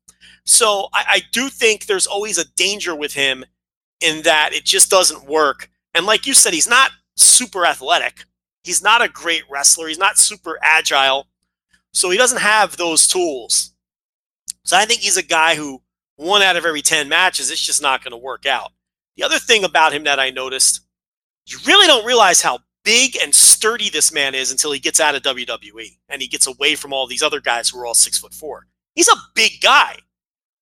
So I, I do think there's always a danger with him in that it just doesn't work. And like you said, he's not super athletic. He's not a great wrestler. He's not super agile. So he doesn't have those tools. So I think he's a guy who one out of every 10 matches, it's just not going to work out. The other thing about him that I noticed, you really don't realize how big and sturdy this man is until he gets out of WWE and he gets away from all these other guys who are all six foot four. He's a big guy.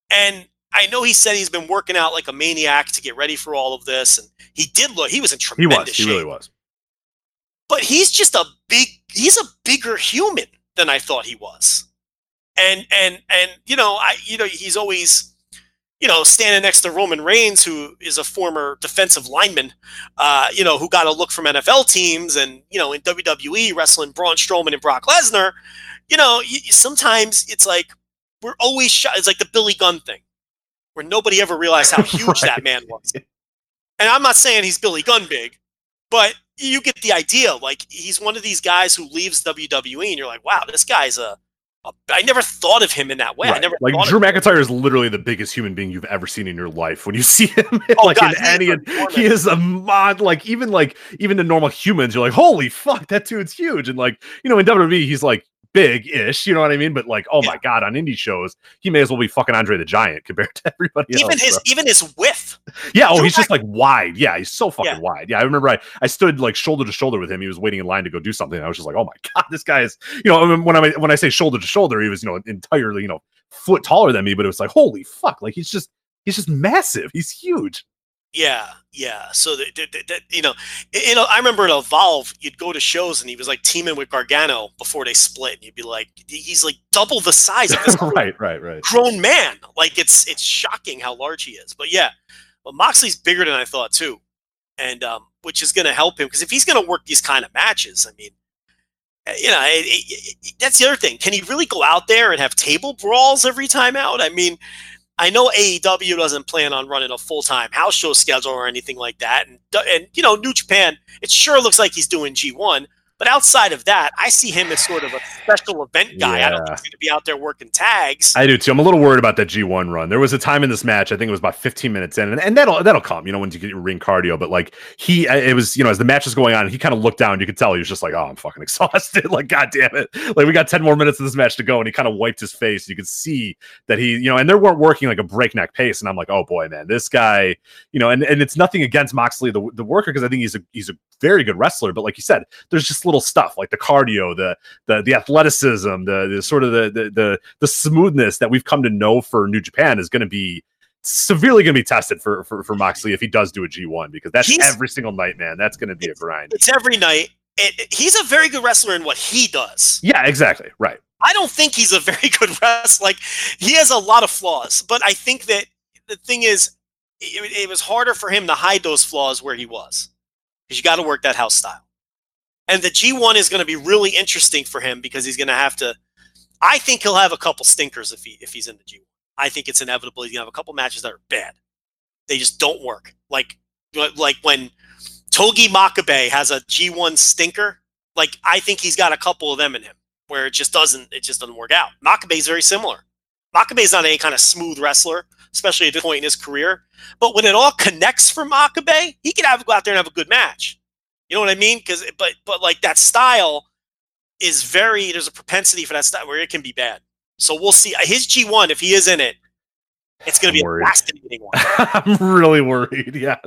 And I know he said he's been working out like a maniac to get ready for all of this, and he did look. He was in tremendous He was. He shape. really was. But he's just a big. He's a bigger human than I thought he was, and and and you know I you know he's always you know, standing next to Roman Reigns, who is a former defensive lineman, uh, you know, who got a look from NFL teams and, you know, in WWE wrestling Braun Strowman and Brock Lesnar, you know, you, sometimes it's like we're always shot. It's like the Billy Gunn thing where nobody ever realized how huge Right. that man was. And I'm not saying he's Billy Gunn big, but you get the idea. Like he's one of these guys who leaves WWE, and you're like, wow, this guy's a. a I never thought of him in that way. I never like Drew. McIntyre is literally the biggest human being you've ever seen in your life. When you see him, Oh, like God, in any, he is a mod. Like even like even to normal humans, you're like, holy fuck, that dude's huge. And like you know, in WWE, he's like big-ish. You know what I mean? But like, oh my god, on indie shows, he may as well be fucking Andre the Giant compared to everybody Even else. his bro. even his width. Yeah, oh, he's just like wide. Yeah, he's so fucking Yeah. wide. Yeah, I remember I, I stood like shoulder to shoulder with him. He was waiting in line to go do something. I was just like, oh my god, this guy is. You know, when I when I say shoulder to shoulder, he was you know entirely you know foot taller than me, but it was like holy fuck, like he's just he's just massive. He's huge. Yeah, yeah. So that, that, that- you know, you know, I remember at Evolve, you'd go to shows and he was like teaming with Gargano before they split, and you'd be like, he's like double the size of this right, right, right. grown man. Like it's it's shocking how large he is. But yeah, but Moxley's bigger than I thought too, and um, which is going to help him because if he's going to work these kind of matches, I mean, uh, you know, it, it, it- that's the other thing. Can he really go out there and have table brawls every time out? I mean. I know AEW doesn't plan on running a full time house show schedule or anything like that, and and you know New Japan, it sure looks like he's doing G one, but outside of that, I see him as sort of a special event guy. I don't Yeah. think he's going to be out there working tags. I do too. I'm a little worried about that G1 run. There was a time in this match, I think it was about 15 minutes in, and, and that'll that'll come, you know, when you get your ring cardio. But like he, uh, it was, you know, as the match was going on, he kind of looked down. You could tell he was just like, "Oh, I'm fucking exhausted." like, god damn it! Like we got 10 more minutes of this match to go, and he kind of wiped his face. You could see that he, you know, and they weren't working like a breakneck pace. And I'm like, oh boy, man, this guy, you know, and and it's nothing against Moxley, the the worker, because I think he's a he's a very good wrestler. But like you said, there's just little stuff like the cardio, the the the athleticism, the, the sort of the, the the the smoothness that we've come to know for New Japan is going to be severely going to be tested for, for for Moxley if he does do a G1 because that's He's- every single night, man. That's going to be a grind. It's every night. It, it- he's a very good wrestler in what he does. Yeah, exactly. Right. I don't think he's a very good wrestler. Like he has a lot of flaws, but I think that the thing is, it, it was harder for him to hide those flaws where he was, because you got to work that house style. And the G1 is going to be really interesting for him because he's going to have to. I think he'll have a couple stinkers if he if he's in the G1. I think it's inevitable. He's going to have a couple matches that are bad. They just don't work. Like like when Togi Makabe has a G1 stinker. Like I think he's got a couple of them in him where it just doesn't it just doesn't work out. Makabe's very similar. Makabe's not any kind of smooth wrestler, especially at this point in his career. But when it all connects for Makabe, he can have go out there and have a good match. You know what I mean? Because but but like that style is very there's a propensity for that style where it can be bad. So we'll see. His G one, if he is in it, it's going to be worried. a fascinating one. I'm really worried. Yeah.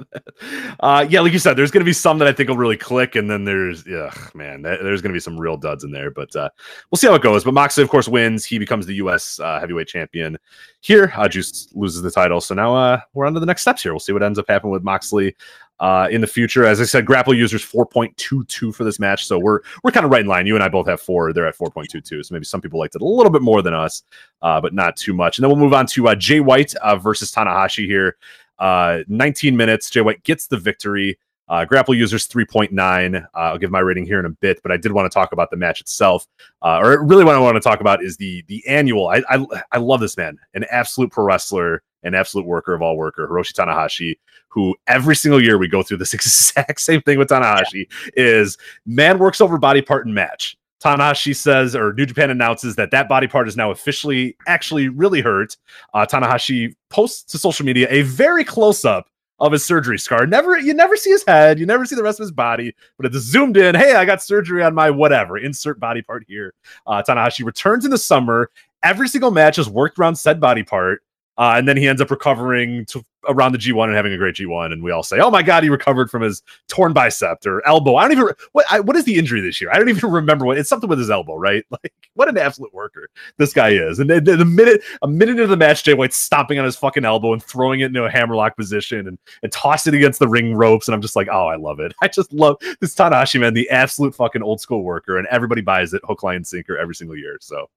Uh, yeah, like you said, there's going to be some that I think will really click, and then there's, yeah, man, th- there's going to be some real duds in there. But uh, we'll see how it goes. But Moxley, of course, wins. He becomes the U.S. Uh, heavyweight champion here. Uh, Juice loses the title. So now uh, we're on to the next steps here. We'll see what ends up happening with Moxley uh, in the future. As I said, grapple users 4.22 for this match. So we're we're kind of right in line. You and I both have four. They're at 4.22. So maybe some people liked it a little bit more than us, uh, but not too much. And then we'll move on to uh, Jay White uh, versus Tanahashi here. Uh, 19 minutes. Jay White gets the victory. Uh, grapple users 3.9. Uh, I'll give my rating here in a bit, but I did want to talk about the match itself. Uh, or really, what I want to talk about is the the annual. I, I I love this man, an absolute pro wrestler, an absolute worker of all worker, Hiroshi Tanahashi. Who every single year we go through this exact same thing with Tanahashi is man works over body part in match. Tanahashi says, or New Japan announces that that body part is now officially actually really hurt. Uh, Tanahashi posts to social media a very close up of his surgery scar. Never, you never see his head, you never see the rest of his body, but it's zoomed in. Hey, I got surgery on my whatever. Insert body part here. Uh, Tanahashi returns in the summer. Every single match is worked around said body part. Uh, and then he ends up recovering to around the G1 and having a great G1. And we all say, "Oh my God, he recovered from his torn bicep or elbow." I don't even what I, what is the injury this year? I don't even remember what it's something with his elbow, right? Like what an absolute worker this guy is. And then the, minute a minute into the match, Jay White's stomping on his fucking elbow and throwing it into a hammerlock position and and tossing it against the ring ropes. And I'm just like, oh, I love it. I just love this Tanahashi man, the absolute fucking old school worker, and everybody buys it hook, line, sinker every single year. So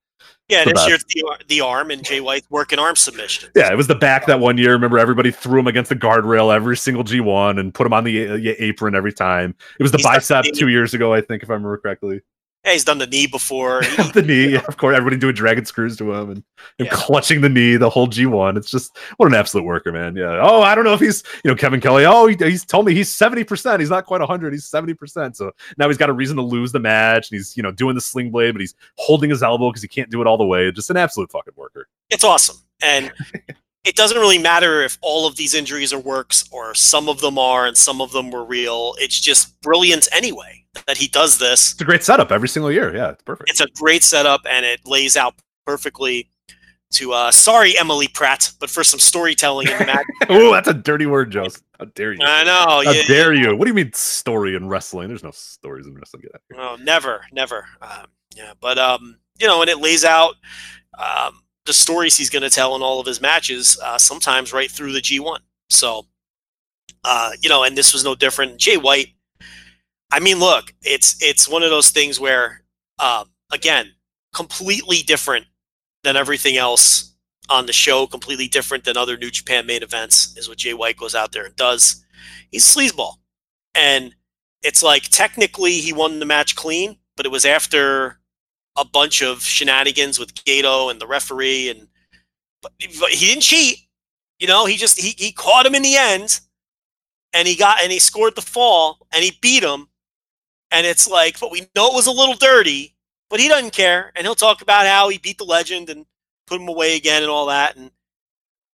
Yeah, this best. year it's the, the arm and Jay White's working arm submission. Yeah, it was the back that one year. Remember, everybody threw him against the guardrail every single G1 and put him on the uh, apron every time. It was the He's bicep the- two years ago, I think, if I remember correctly. Yeah, he's done the knee before. He- the knee, yeah, of course, everybody doing dragon screws to him and, and Yeah. clutching the knee the whole G1. It's just what an absolute worker, man. Yeah. Oh, I don't know if he's, you know, Kevin Kelly. Oh, he, he's told me he's 70%. He's not quite 100. He's 70%. So now he's got a reason to lose the match. And he's, you know, doing the sling blade, but he's holding his elbow because he can't do it all the way. Just an absolute fucking worker. it's awesome. And it doesn't really matter if all of these injuries are works or some of them are and some of them were real. It's just brilliant anyway that he does this. It's a great setup every single year. Yeah, it's perfect. It's a great setup and it lays out perfectly to uh sorry Emily Pratt, but for some storytelling in the match. oh, that's a dirty word, Joseph. How dare you? I know. How yeah, dare you? What do you mean story in wrestling? There's no stories in wrestling. Get out here. Oh, never, never. Um, yeah, but um, you know, and it lays out um, the stories he's going to tell in all of his matches, uh, sometimes right through the G1. So, uh, you know, and this was no different. Jay White. I mean, look, it's it's one of those things where, um, again, completely different than everything else on the show. Completely different than other New Japan main events is what Jay White goes out there and does. He's a sleazeball, and it's like technically he won the match clean, but it was after a bunch of shenanigans with Gedo and the referee, and but, but he didn't cheat. You know, he just he he caught him in the end, and he got and he scored the fall and he beat him, and it's like, but we know it was a little dirty, but he doesn't care, and he'll talk about how he beat the legend and put him away again and all that, and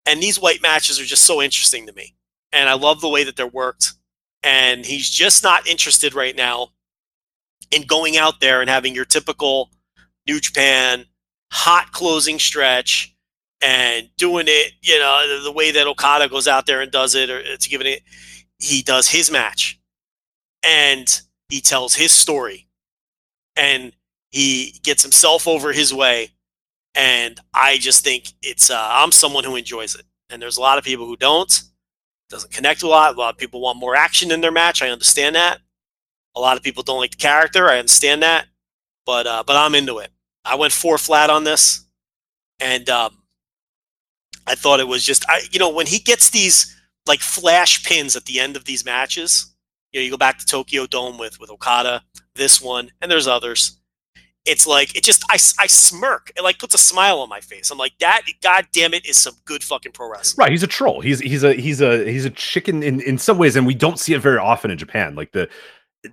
and these white matches are just so interesting to me, and I love the way that they're worked. And he's just not interested right now in going out there and having your typical New Japan hot closing stretch and doing it, you know, the, way that Okada goes out there and does it, or to give it, he does his match, and he tells his story, and he gets himself over his way, and I just think it's uh, I'm someone who enjoys it, and there's a lot of people who don't doesn't connect a lot. A lot of people want more action in their match. I understand that. A lot of people don't like the character. I understand that, but uh, but I'm into it. I went four flat on this, and um, I thought it was just I you know when he gets these like flash pins at the end of these matches. You know, you go back to Tokyo Dome with with Okada, this one, and there's others. It's like it just I, I smirk. It like puts a smile on my face. I'm like that. God damn it, is some good fucking pro wrestling. Right, he's a troll. He's he's a he's a he's a chicken in in some ways, and we don't see it very often in Japan. Like the,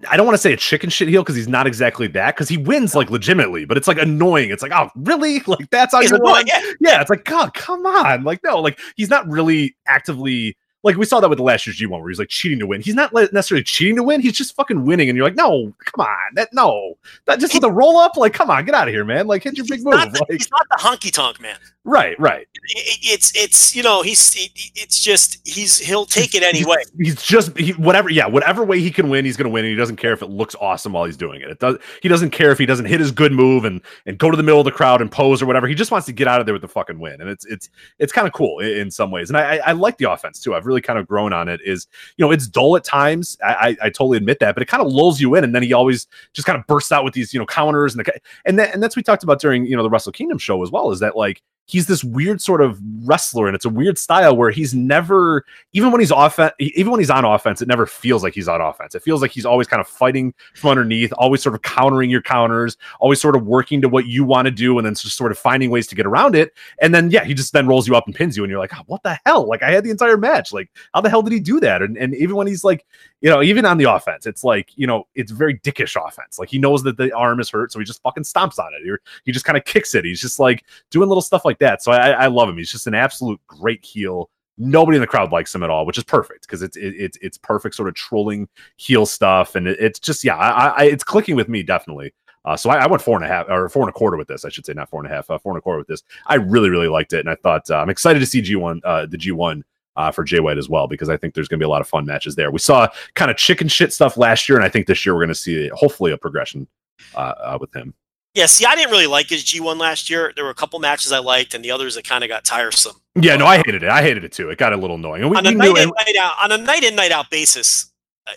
I don't want to say a chicken shit heel because he's not exactly that. Because he wins like legitimately, but it's like annoying. It's like, oh, really? Like that's how you yeah. Yeah, it's like, God, come on. Like no, like he's not really actively. Like we saw that with the last year's G1 where he's like cheating to win. He's not necessarily cheating to win. He's just fucking winning, and you're like, no, come on, that no, that just with a roll up. Like, come on, get out of here, man. Like, hit your big move. the, Like, he's not the honky tonk man. right, right. It- it's it's you know he's it- it's just he's he'll take it anyway. he's just he, whatever yeah whatever way he can win he's going to win and he doesn't care if it looks awesome while he's doing it it does he doesn't care if he doesn't hit his good move and and go to the middle of the crowd and pose or whatever he just wants to get out of there with the fucking win and it's it's it's kind of cool in, in some ways and I, I I like the offense too I've really kind of grown on it is you know it's dull at times. I I, I totally admit that but it kind of lulls you in and then he always just kind of bursts out with these you know counters and the and that and that's we talked about during you know the Wrestle Kingdom show as well is that like he's this weird sort of wrestler and it's a weird style where he's never even when he's offense even when he's on offense it never feels like he's on offense. It feels like he's always kind of fighting from underneath always sort of countering your counters always sort of working to what you want to do and then just sort of finding ways to get around it. And then yeah he just then rolls you up and pins you and you're like oh, what the hell? Like i had the entire match. Like how the hell did he do that and, and even when he's like you know even on the offense it's like you know it's very dickish offense like he knows that the arm is hurt so he just fucking stomps on it he just kind of kicks it he's just like doing little stuff like that. So I, I love him. He's just an absolute great heel. Nobody in the crowd likes him at all, which is perfect because it's it, it's it's perfect sort of trolling heel stuff, and it, it's just yeah, I, I it's clicking with me definitely. Uh, so I, I went four and a half or four and a quarter with this. I should say not four and a half, uh, four and a quarter with this. I really really liked it, and I thought uh, I'm excited to see G one uh, the G one uh, for Jay White as well because I think there's going to be a lot of fun matches there. We saw kind of chicken shit stuff last year, and I think this year we're going to see hopefully a progression uh, uh, with him. Yeah, see, I didn't really like his G1 last year. There were a couple matches I liked, and the others that kind of got tiresome. Yeah, no, I hated it. I hated it too. It got a little annoying. And we, on a night knew, in, and- night out on a night in night out basis. Uh,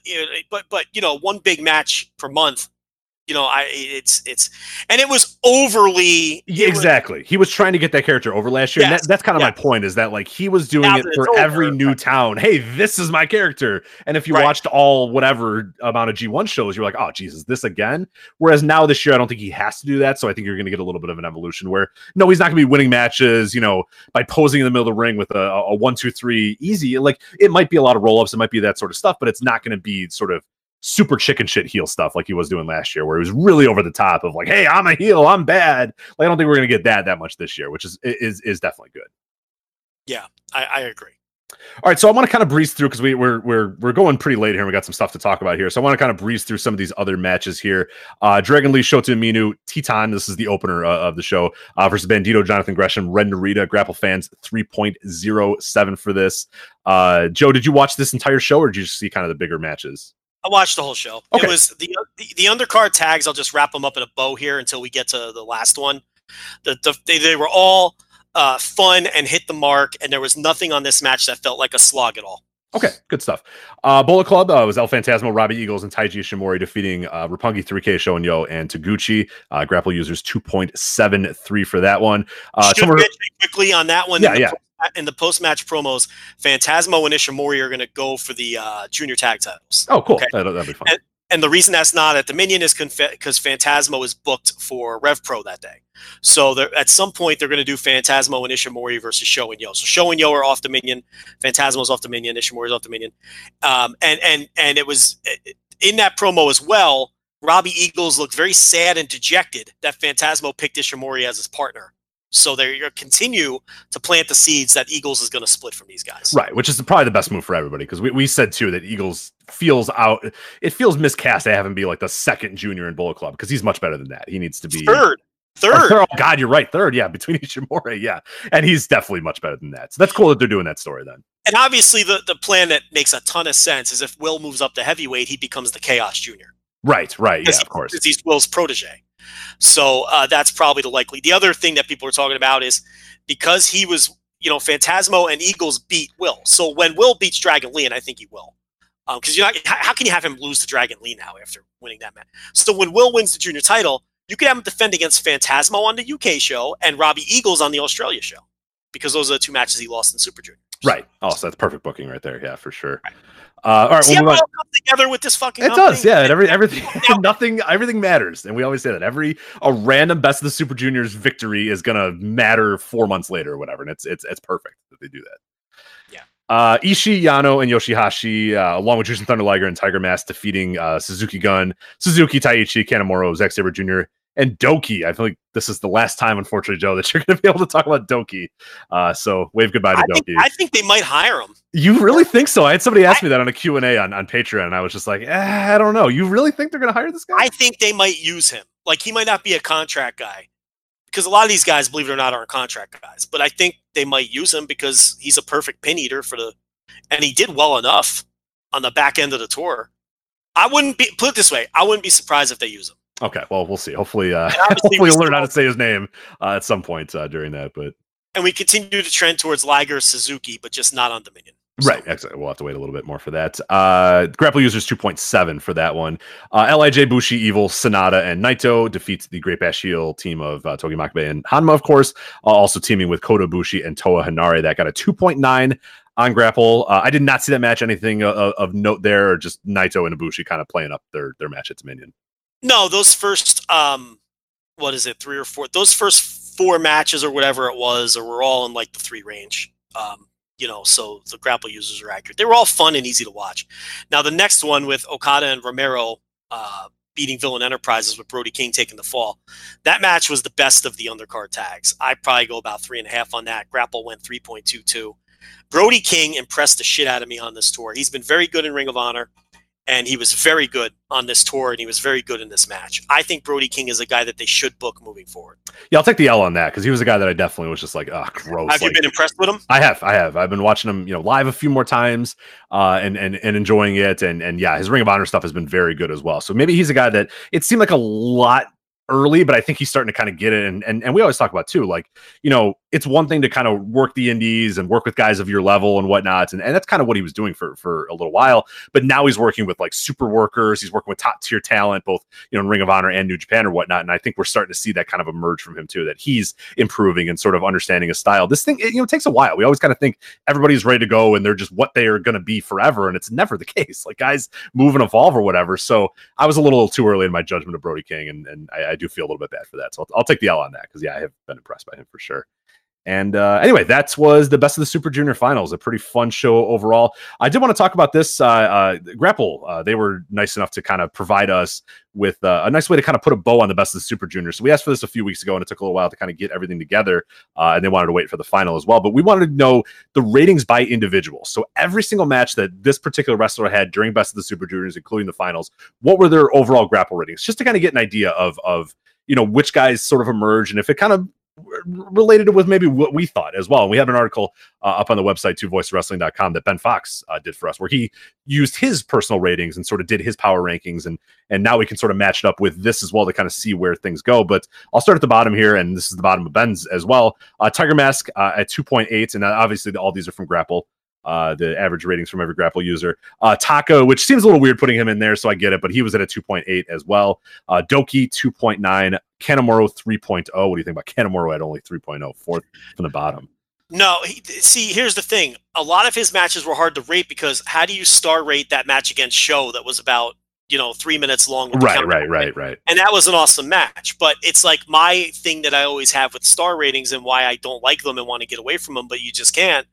but but you know, one big match per month You know, I it's it's and it was overly Yeah, it was- exactly. He was trying to get that character over last year. and Yes, that, that's kind of my point is that like he was doing Now it for it's every new right. town. Hey, this is my character. And if you Right. watched all whatever amount of G1 shows, you're like, oh, Jesus, this again. Whereas now this year, I don't think he has to do that. So I think you're going to get a little bit of an evolution where no, he's not going to be winning matches, you know, by posing in the middle of the ring with a, a one, two, three easy. Like it might be a lot of roll ups, it might be that sort of stuff, but it's not going to be sort of super chicken shit heel stuff like he was doing last year, where he was really over the top of like, "Hey, I'm a heel, I'm bad." Like, I don't think we're gonna get that that much this year, which is is is definitely good. I, I agree. All right, so I want to kind of breeze through because we, we're we're we're going pretty late here. and We got some stuff to talk about here, so I want to kind of breeze through some of these other matches here. Uh, Dragon Lee, Shota Umino, Titan. This is the opener uh, of the show uh, versus Bandido, Jonathan Gresham, Ren Narita. Grapple fans three point zero seven for this. Uh, Joe, did you watch this entire show, or did you just see kind of the bigger matches? I watched the whole show. Okay. It was the, the the undercard tags. I'll just wrap them up in a bow here until we get to the last one. The, the they, they were all uh, fun and hit the mark, and there was nothing on this match that felt like a slog at all. Okay, good stuff. Uh, Bullet Club uh, was El Phantasmo, Robbie Eagles, and Taiji Ishimori defeating uh, Roppongi 3K Shonyo and Yo, and Taguchi. Uh, grapple users 2.73 for that one. Uh, Should quickly on that one. Yeah, yeah. In the post match promos, Phantasmo and Ishimori are going to go for the uh, junior tag titles. oh, cool. Okay. That'll, that'll be fun. And- And the reason that's not at Dominion is because Phantasmo is booked for Rev Pro that day. So at some point they're going to do Phantasmo and Ishimori versus Sho and Yo. So Sho and Yo are off Dominion, Phantasmo's off Dominion, Ishimori's off Dominion, um, and and and it was in that promo as well. Robbie Eagles looked very sad and dejected that Phantasmo picked Ishimori as his partner. So they're going to continue to plant the seeds that Eagles is going to split from these guys. Right, which is probably the best move for everybody because we, we said too that Eagles feels out. It feels miscast to have him be like the second junior in Bullet Club because he's much better than that. He needs to be Third, third. third. Oh, God, you're right. Third, yeah, between Ishimori, yeah, and he's definitely much better than that. So that's cool that they're doing that story then. And obviously, the, the plan that makes a ton of sense is if Will moves up to heavyweight, he becomes the Chaos Junior. Right, right, yeah, Because of course. Because he's Will's protege. So uh, that's probably the likely. The other thing that people are talking about is because he was, you know, Phantasmo and Eagles beat Will. So when Will beats Dragon Lee, and I think he will, because you're not, how, how can you have him lose to Dragon Lee now after winning that match? So when Will wins the junior title, you can have him defend against Phantasmo on the UK show and Robbie Eagles on the Australia show, because those are the two matches he lost in Super Junior. Right. Oh, so that's perfect booking right there. Yeah, for sure. Uh, all right, See we'll how move it all comes together with this fucking It company? does, yeah. And every everything, nothing, everything matters, and we always say that every a random best of the Super Juniors victory is gonna matter four months later or whatever, and it's it's it's perfect that they do that. Yeah. Uh, Ishii, Yano, and Yoshihashi, uh, along with Jushin Thunder Liger and Tiger Mask, defeating uh, Suzuki Gun, Suzuki, Taichi, Kanemaru, Zack Sabre Jr., and Doki. I feel like this is the last time, unfortunately, Joe, that you're going to be able to talk about Doki. Uh, so wave goodbye to I Doki. think, I think they might hire him. You really think so? I had somebody ask me that on a Q&A on, on Patreon, and I was just like, eh, I don't know. You really think they're going to hire this guy? I think they might use him. Like he might not be a contract guy, because a lot of these guys, believe it or not, aren't contract guys. But I think they might use him because he's a perfect pin eater for the, and he did well enough on the back end of the tour. I wouldn't be put it this way. I wouldn't be surprised if they use him. Okay, well, we'll see. Hopefully, uh, hopefully we you'll learn how to say his name uh, at some point uh, during that. But And we continue to trend towards Liger Suzuki, but just not on Dominion. So- right, exactly. We'll have to wait a little bit more for that. Uh, grapple users 2.7 for that one. Uh, Lij Bushi, Evil, Sanada, and Naito defeats the Great Bash Heel team of uh, Togi Makabe and Honma, of course. Uh, also teaming with Kota Ibushi and Toa Henare. That got a 2.9 on grapple. Uh, I did not see that match. Anything of, of note there, or just Naito and Ibushi kind of playing up their their match at Dominion. No, those first um what is it, three or four those first four matches or whatever it was, or were all in like the three range. Um, you know, so the grapple users are accurate. They were all fun and easy to watch. Now the next one with Okada and Romero uh beating Villain Enterprises with Brody King taking the fall. That match was the best of the undercard tags. I probably go about three and a half on that. Grapple went 3.22. Brody King impressed the shit out of me on this tour. He's been very good in Ring of Honor and he was very good on this tour and he was very good in this match. I think Brody King is a guy that they should book moving forward. Yeah, I'll take the L on that because he was a guy that I definitely was just like, oh, gross. Have you been impressed with him? I have, I have. I've been watching him, you know, live a few more times, uh, and and and enjoying it. And and yeah, his Ring of Honor stuff has been very good as well. So maybe he's a guy that it seemed like a lot early, but I think he's starting to kind of get it. And, and and we always talk about too, like you know, it's one thing to kind of work the indies and work with guys of your level and whatnot, and, and that's kind of what he was doing for for a little while. But now he's working with like super workers. He's working with top tier talent, both you know in Ring of Honor and New Japan or whatnot. And I think we're starting to see that kind of emerge from him too, that he's improving and sort of understanding his style. This thing, it, you know, takes a while. We always kind of think everybody's ready to go and they're just what they are going to be forever, and it's never the case. Like guys move and evolve or whatever. So I was a little too early in my judgment of Brody King, and and I, I do feel a little bit bad for that. So I'll, I'll take the L on that because yeah, I have been impressed by him for sure. And uh, anyway, that was the best of the Super Junior Finals. A pretty fun show overall. I did want to talk about this. Uh, uh, Grapple, uh, they were nice enough to kind of provide us with uh, a nice way to kind of put a bow on the best of the Super Junior. So we asked for this a few weeks ago, and it took a little while to kind of get everything together. Uh, and they wanted to wait for the final as well. But we wanted to know the ratings by individual. So every single match that this particular wrestler had during Best of the Super Juniors, including the finals, what were their overall Grapple ratings? Just to kind of get an idea of of you know which guys sort of emerge and if it kind of related with maybe what we thought as well. We have an article uh, up on the website, to voicesofwrestling.com that Ben Fox uh, did for us, where he used his personal ratings and sort of did his power rankings. And, and now we can sort of match it up with this as well to kind of see where things go. But I'll start at the bottom here. And this is the bottom of Ben's as well. Uh, Tiger Mask uh, at 2.8. And uh, obviously all these are from Grapple uh, the average ratings from every grapple user. Taco, which seems a little weird putting him in there, so I get it, but he was at a 2.8 as well. Doki 2.9, Kanemaru 3.0. What do you think about Kanemaru at only 3.0, fourth from the bottom? No, he, see, here's the thing. A lot of his matches were hard to rate because how do you star rate that match against Sho that was about you know three minutes long? Right, right, right, right. And that was an awesome match. But it's like my thing that I always have with star ratings and why I don't like them and want to get away from them, but you just can't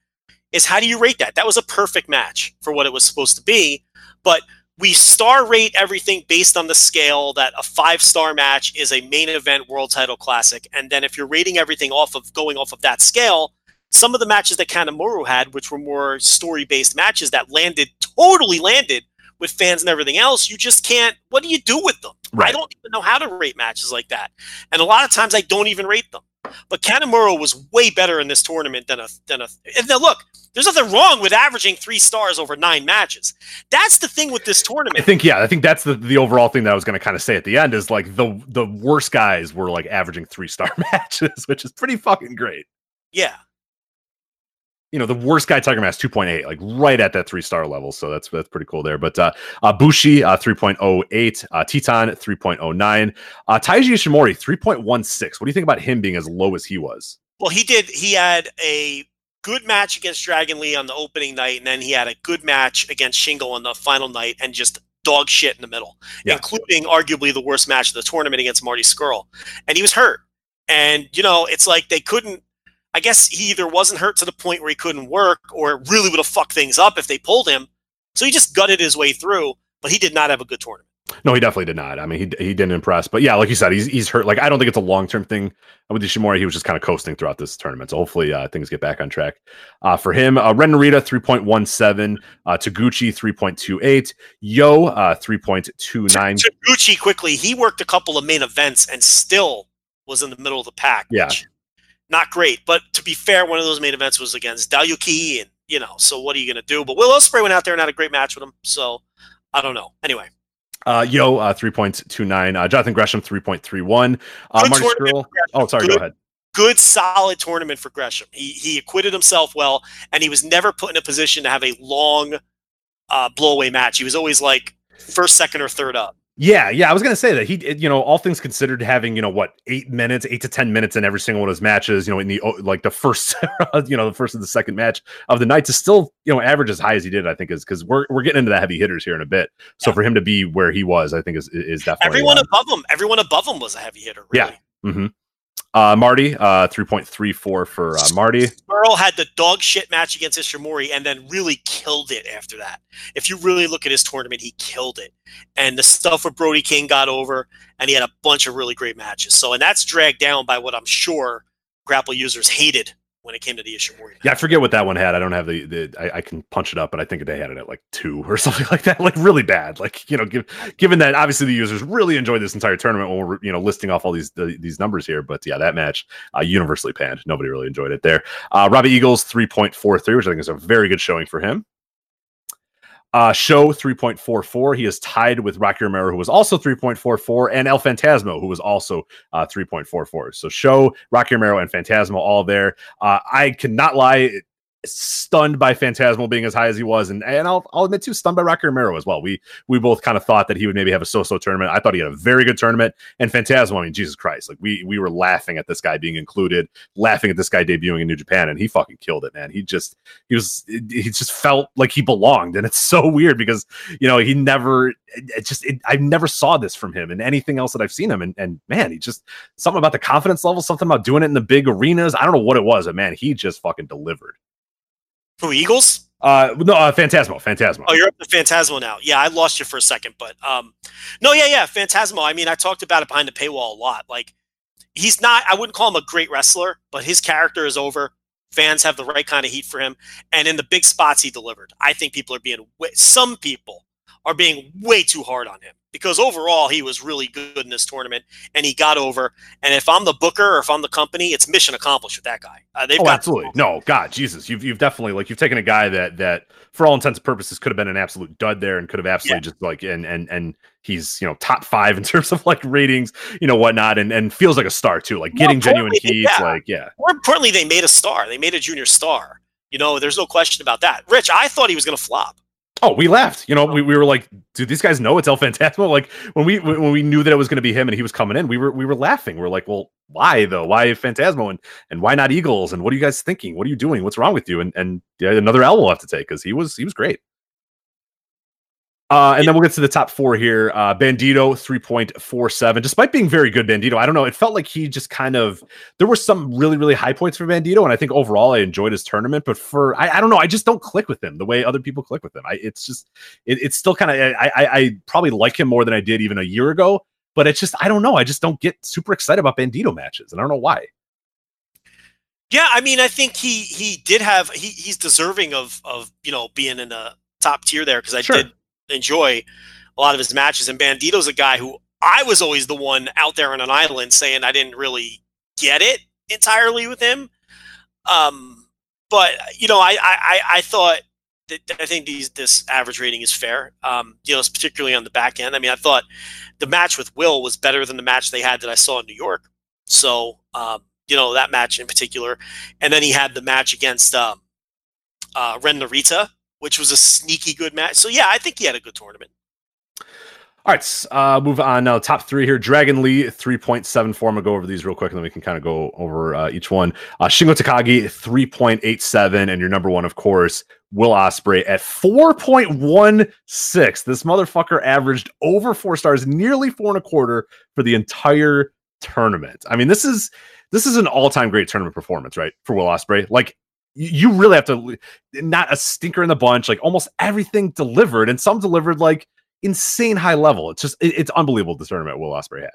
is how do you rate that? That was a perfect match for what it was supposed to be, but we star rate everything based on the scale that a five star match is a main event world title classic. And then if you're rating everything off of going off of that scale, some of the matches that Kanemaru had, which were more story based matches that landed totally landed with fans and everything else, you just can't. What do you do with them? Right. I don't even know how to rate matches like that. And a lot of times I don't even rate them. But Kanemaru was way better in this tournament than a than a. And now look, there's nothing wrong with averaging three stars over nine matches. That's the thing with this tournament. I think yeah, I think that's the, the overall thing that I was going to kind of say at the end is like the the worst guys were like averaging three star matches, which is pretty fucking great. Yeah. You know, the worst guy Tiger Mask 2.8, like right at that three star level. So that's that's pretty cool there. But uh, uh Bushi uh 3.08, uh Titan 3.09, uh Taiji Ishimori 3.16. What do you think about him being as low as he was? Well, he did. He had a good match against Dragon Lee on the opening night, and then he had a good match against Shingo on the final night, and just dog shit in the middle, Yeah. including arguably the worst match of the tournament against Marty Scurll. And he was hurt. And, you know, it's like they couldn't, I guess he either wasn't hurt to the point where he couldn't work or it really would have fucked things up if they pulled him. So he just gutted his way through, but he did not have a good tournament. No, he definitely did not. I mean, he he didn't impress. But yeah, like you said, he's he's hurt. Like I don't think it's a long term thing with Ishimori. He was just kind of coasting throughout this tournament. So hopefully uh, things get back on track uh, for him. Uh, Ren Narita three point one seven, uh, Taguchi three point two eight, Yo uh, three point two nine. Taguchi quickly, he worked a couple of main events and still was in the middle of the pack. Yeah. which, not great. But to be fair, one of those main events was against Dalyuki, and you know, so what are you going to do? But Will Ospreay went out there and had a great match with him. So I don't know. Anyway, Uh, Yo uh, three point two nine, uh, Jonathan Gresham three point three one, uh, Good Marty Scurll. Oh, sorry, Good. go ahead. good, solid tournament for Gresham. He he acquitted himself well, and he was never put in a position to have a long uh, blowaway match. He was always like first, second, or third up. Yeah, yeah, I was gonna say that he, you know, all things considered, having you know what eight minutes, eight to ten minutes in every single one of his matches, you know, in the oh, like the first, you know, the first and the second match of the night to still, you know, average as high as he did, I think is because we're we're getting into the heavy hitters here in a bit. So Yeah. for him to be where he was, I think is is definitely Everyone uh, above him, everyone above him was a heavy hitter. Really. Yeah. mhm. Uh, Marty, uh, three point three four for uh, Marty. Earl had the dog shit match against Ishimori and then really killed it after that. If you really look at his tournament, he killed it. And the stuff with Brody King got over, and he had a bunch of really great matches. So, and that's dragged down by what I'm sure grapple users hated when it came to the Ishimori. Yeah, I forget what that one had. I don't have the, the I, I can punch it up, but I think they had it at like two or something like that. Like really bad. Like you know, give, given that obviously the users really enjoyed this entire tournament when we're you know listing off all these the, these numbers here. But yeah, that match uh, universally panned. Nobody really enjoyed it there. Uh, Robbie Eagles three point four three, which I think is a very good showing for him. Uh, Sho 3.44. He is tied with Rocky Romero, who was also 3.44, and El Phantasmo, who was also uh, 3.44. So Sho, Rocky Romero, and Fantasmo all there. Uh, I cannot lie stunned by Phantasmo being as high as he was, and and I'll, I'll admit too, stunned by Rocky Romero as well. We we both kind of thought that he would maybe have a so-so tournament. I thought he had a very good tournament, and Phantasmo. I mean, Jesus Christ, like we we were laughing at this guy being included, laughing at this guy debuting in New Japan, and he fucking killed it, man. He just he was he just felt like he belonged, and it's so weird because you know he never it just it, I never saw this from him and anything else that I've seen him, and and man, he just something about the confidence level, something about doing it in the big arenas. I don't know what it was, but man, he just fucking delivered. Who Eagles? Uh, no, uh, Phantasmo, Phantasmo. Oh, you're up to Phantasmo now. Yeah, I lost you for a second, but um, no, yeah, yeah, Phantasmo. I mean, I talked about it behind the paywall a lot. Like, he's not. I wouldn't call him a great wrestler, but his character is over. Fans have the right kind of heat for him, and in the big spots he delivered. I think people are being some people are being way too hard on him because overall he was really good in this tournament and he got over. And if I'm the booker or if I'm the company, it's mission accomplished with that guy. Uh, they've oh, got absolutely no God, Jesus, you've you've definitely like you've taken a guy that that for all intents and purposes could have been an absolute dud there and could have absolutely yeah. just like and and and he's you know top five in terms of like ratings, you know whatnot, and and feels like a star too, like getting genuine heat, yeah. like yeah. More importantly, they made a star. They made a junior star. You know, there's no question about that. Rich, I thought he was going to flop. Oh, we laughed. You know, we, oh. we were like, "Do these guys know it's El Phantasmo?" Like when we when we knew that it was going to be him and he was coming in, we were we were laughing. We are like, "Well, why though? Why Phantasmo and and why not Eagles? And what are you guys thinking? What are you doing? What's wrong with you?" And and yeah, another L we'll have to take because he was he was great. Uh, and then we'll get to the top four here. Uh, Bandido, 3.47. Despite being very good, Bandido, I don't know. It felt like he just kind of, there were some really, really high points for Bandido. And I think overall I enjoyed his tournament. But for, I, I don't know, I just don't click with him the way other people click with him. I, it's just, it, it's still kind of, I, I, I probably like him more than I did even a year ago. But it's just, I don't know. I just don't get super excited about Bandido matches. And I don't know why. Yeah, I mean, I think he he did have he he's deserving of of you know being in a top tier there because I sure. did enjoy a lot of his matches. And Bandido's a guy who I was always the one out there on an island saying I didn't really get it entirely with him. Um, but you know, I I, I thought that I think these this average rating is fair. Um, you know, particularly on the back end. I mean, I thought the match with Will was better than the match they had that I saw in New York. So um, you know that match in particular, and then he had the match against um, uh, Ren Narita, which was a sneaky good match. So yeah, I think he had a good tournament. All right, uh, move on now. Top three here. Dragon Lee, 3.74. I'm going to go over these real quick and then we can kind of go over uh, each one. Uh, Shingo Takagi, 3.87. And your number one, of course, Will Ospreay at 4.16. This motherfucker averaged over four stars, nearly four and a quarter for the entire tournament. I mean, this is this is an all-time great tournament performance, right? For Will Ospreay, Like you really have to not a stinker in the bunch like almost everything delivered and some delivered like insane high level. It's just it, it's unbelievable the tournament will ospreay had.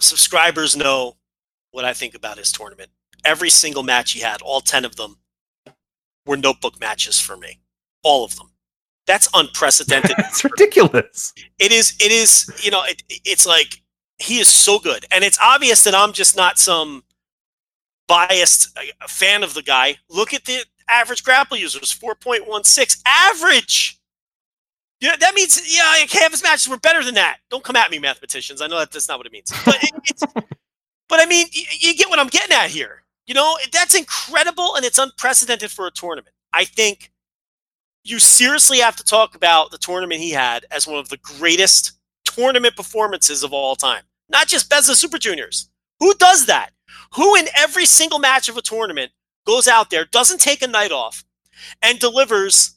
Subscribers know what i think about his tournament. Every single match he had all 10 of them were notebook matches for me. All of them. That's unprecedented. It's ridiculous. It is it is you know it, it's like he is so good. And it's obvious that i'm just not some biased uh, fan of the guy, look at the average grapple users 4.16 average. Yeah, that means yeah, canvas matches were better than that. Don't come at me, mathematicians. I know that that's not what it means, but it, but I mean, you, you get what I'm getting at here. You know, that's incredible and it's unprecedented for a tournament. I think you seriously have to talk about the tournament he had as one of the greatest tournament performances of all time. Not just Best of Super Juniors. Who does that? Who in every single match of a tournament goes out there, doesn't take a night off, and delivers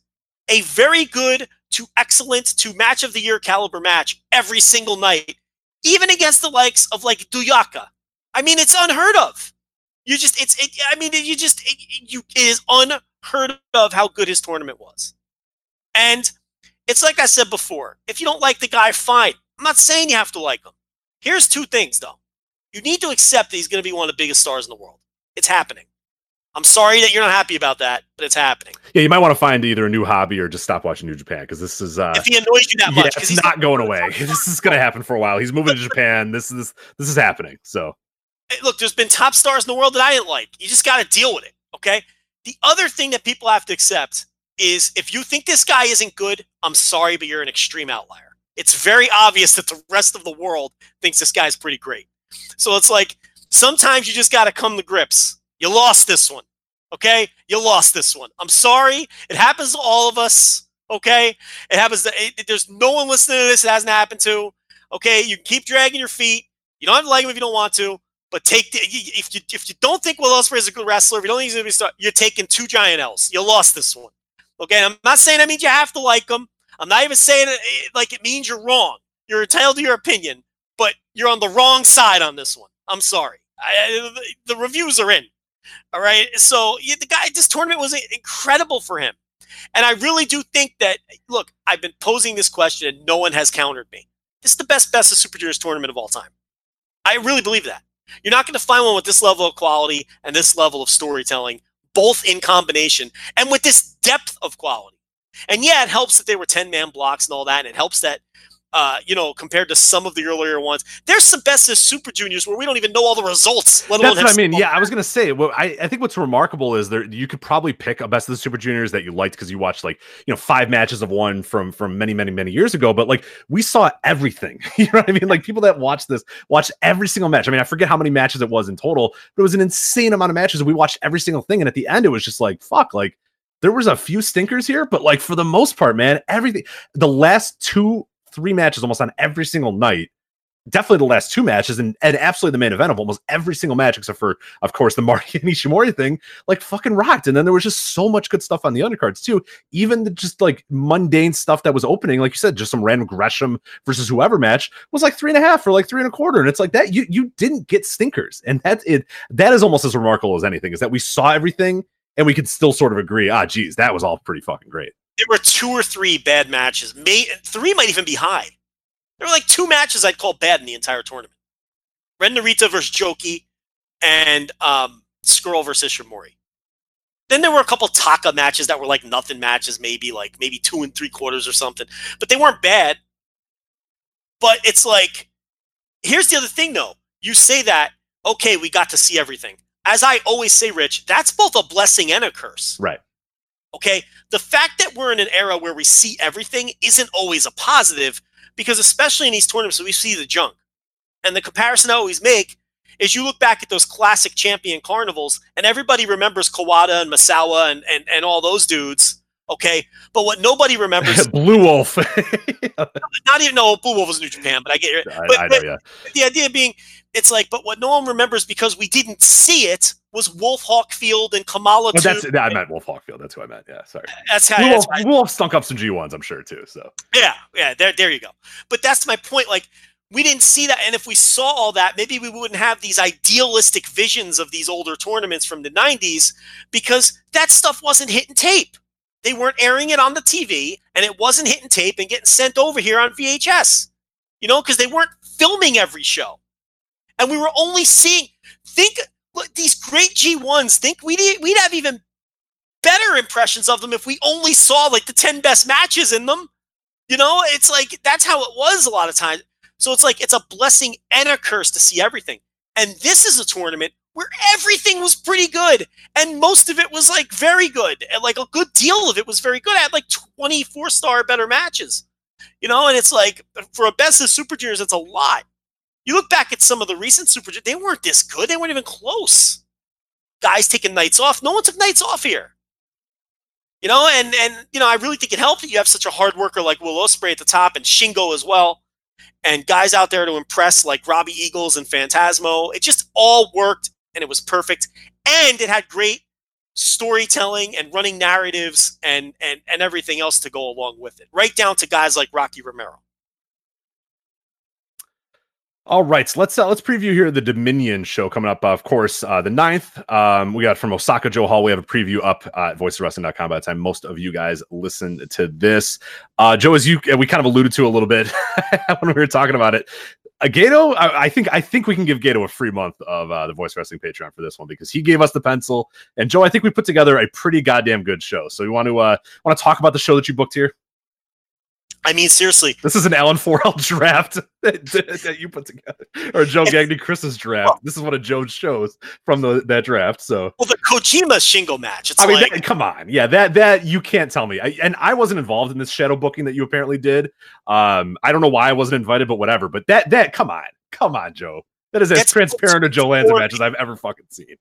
a very good to excellent to match of the year caliber match every single night, even against the likes of like Duyaka. I mean, it's unheard of. You just, it's, it, I mean, you just, it, you, it is unheard of how good his tournament was. And it's like I said before if you don't like the guy, fine. I'm not saying you have to like him. Here's two things though you need to accept that he's going to be one of the biggest stars in the world. It's happening. I'm sorry that you're not happy about that, but it's happening. Yeah, you might want to find either a new hobby or just stop watching New Japan because this is uh, if he annoys you that much, yeah, it's not going away. this is going to happen for a while. He's moving to Japan. This is this is happening. So, hey, look, there's been top stars in the world that I didn't like. You just got to deal with it. Okay. The other thing that people have to accept is if you think this guy isn't good, I'm sorry, but you're an extreme outlier. It's very obvious that the rest of the world thinks this guy's pretty great. So it's like sometimes you just got to come to grips. You lost this one. Okay? You lost this one. I'm sorry. It happens to all of us. Okay? It happens to, it, there's no one listening to this it hasn't happened to. Okay? You keep dragging your feet. You don't have to like him if you don't want to. But take the, if you if you don't think Will Ospreay is a good wrestler, if you don't think he's to be star, you're taking two giant L's. You lost this one. Okay, I'm not saying that means you have to like him. I'm not even saying it like it means you're wrong. You're entitled to your opinion, you're on the wrong side on this one. I'm sorry. I, the reviews are in. All right. So the guy, this tournament was incredible for him. And I really do think that, look, I've been posing this question and no one has countered me. This is the best, best of Super Juniors tournament of all time. I really believe that. You're not going to find one with this level of quality and this level of storytelling, both in combination and with this depth of quality. And yeah, it helps that they were 10 man blocks and all that. And it helps that uh, you know, compared to some of the earlier ones. There's some best of Super Juniors where we don't even know all the results. Let That's what I mean. Yeah, I was gonna say. Well, I, I think what's remarkable is there you could probably pick a best of the Super Juniors that you liked because you watched like you know five matches of one from from many many many years ago. But like we saw everything. you know what I mean? Like people that watched this watched every single match. I mean, I forget how many matches it was in total, but it was an insane amount of matches. We watched every single thing, and at the end, it was just like fuck, like there was a few stinkers here, but like for the most part, man, everything. The last two three matches almost on every single night. Definitely the last two matches and, and absolutely the main event of almost every single match, except for, of course, the Marty and Ishimori thing, like fucking rocked. And then there was just so much good stuff on the undercards, too. Even the just like mundane stuff that was opening, like you said, just some random Gresham versus whoever match was like three and a half or like three and a quarter. And it's like that you you didn't get stinkers. And that's it. That is almost as remarkable as anything, is that we saw everything and we could still sort of agree, ah, geez, that was all pretty fucking great there were two or three bad matches. May, three might even be high. There were like two matches I'd call bad in the entire tournament. Ren Narita versus Joki and um, Scurll versus Ishimori. Then there were a couple Taka matches that were like nothing matches, maybe like maybe two and three quarters or something. But they weren't bad. But it's like, here's the other thing though. You say that, okay, we got to see everything. As I always say, Rich, that's both a blessing and a curse. Right. Okay. The fact that we're in an era where we see everything isn't always a positive because, especially in these tournaments, we see the junk. And the comparison I always make is you look back at those classic champion carnivals and everybody remembers Kawada and Misawa and, and, and all those dudes. Okay. But what nobody remembers Blue Wolf. not even no Blue Wolf was New Japan, but I get it. But, I, I know, yeah. the idea being it's like, but what no one remembers because we didn't see it was Wolf Hawkfield and Kamala. Oh, that's I meant Wolf Hawkfield. That's who I meant. Yeah, sorry. That's how Wolf, that's. Wolf stunk up some G ones, I'm sure too. So yeah, yeah. There, there you go. But that's my point. Like we didn't see that, and if we saw all that, maybe we wouldn't have these idealistic visions of these older tournaments from the '90s because that stuff wasn't hitting tape. They weren't airing it on the TV, and it wasn't hitting tape and getting sent over here on VHS. You know, because they weren't filming every show and we were only seeing. Think look, these great G1s. Think we'd we'd have even better impressions of them if we only saw like the ten best matches in them. You know, it's like that's how it was a lot of times. So it's like it's a blessing and a curse to see everything. And this is a tournament where everything was pretty good and most of it was like very good and like a good deal of it was very good. I had like 24 star better matches. You know, and it's like for a best of super juniors, it's a lot. You look back at some of the recent Super they weren't this good. They weren't even close. Guys taking nights off. No one took nights off here. You know, and and you know, I really think it helped that you have such a hard worker like Will Ospreay at the top and Shingo as well, and guys out there to impress like Robbie Eagles and Phantasmo. It just all worked and it was perfect, and it had great storytelling and running narratives and and and everything else to go along with it, right down to guys like Rocky Romero. All right, so let's uh, let's preview here the Dominion show coming up. Uh, of course, uh, the 9th. Um, we got from Osaka-jo Hall. We have a preview up uh, at voiceswrestling.com by the time most of you guys listen to this. Uh, Joe, as you we kind of alluded to a little bit when we were talking about it, uh, Gedo, I, I, think I think we can give Gedo a free month of uh, the Voice Wrestling Patreon for this one because he gave us the pencil. And Joe, I think we put together a pretty goddamn good show. So we want to uh, want to talk about the show that you booked here. I mean, seriously, This is an Alan Forel draft that, that you put together, or Joe Gagny Chris's draft. This is one of Joe's shows from the, that draft. So well, the Kojima Shingo match. It's I mean, like that, come on, yeah, that that you can't tell me. I, and I wasn't involved in this shadow booking that you apparently did. Um, I don't know why I wasn't invited, but whatever. But that that come on, come on, Joe. That is as transparent a Joe Lanza match as I've ever fucking seen.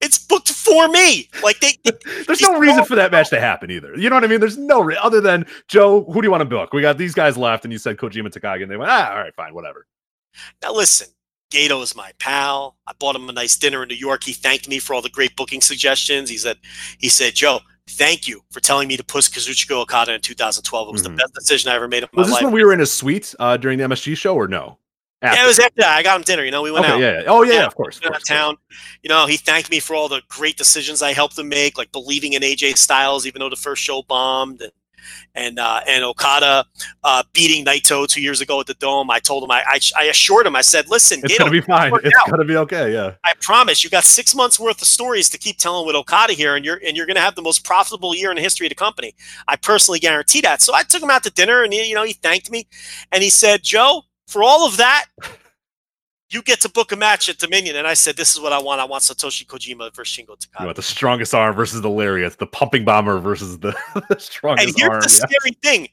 It's booked for me. Like they, they- There's no reason for that match to happen either. You know what I mean? There's no re- other than Joe. Who do you want to book? We got these guys left, and you said Kojima Takagi, and they went, ah, all right, fine, whatever. now listen. Gedo is my pal. I bought him a nice dinner in New York. He thanked me for all the great booking suggestions. He said, he said, Joe, thank you for telling me to push Kazuchika Okada in 2012. It was Mhm. the best decision I ever made in my Was this life. when we were in a suite uh, during the MSG show, or no? Yeah, it was after that. I got him dinner. You know, we went okay, out. yeah, yeah. Oh yeah, Yeah, of course. Of course, town. You know, he thanked me for all the great decisions I helped him make, like believing in AJ Styles, even though the first show bombed, and and uh, and Okada uh, beating Naito two years ago at the Dome. I told him, I I, I assured him, I said, listen, It's Gedo, gonna be fine. It's out. gonna be okay. Yeah. I promise you got six months worth of stories to keep telling with Okada here, and you're and you're going to have the most profitable year in the history of the company. I personally guarantee that. So I took him out to dinner, and he, you know he thanked me, and he said, "Joe, for all of that, you get to book a match at Dominion." And I said, "This is what I want. I want Satoshi Kojima versus Shingo You Takagi." want the strongest arm versus the lariat, the pumping bomber versus the, the strongest and here's arm. the yeah. scary thing.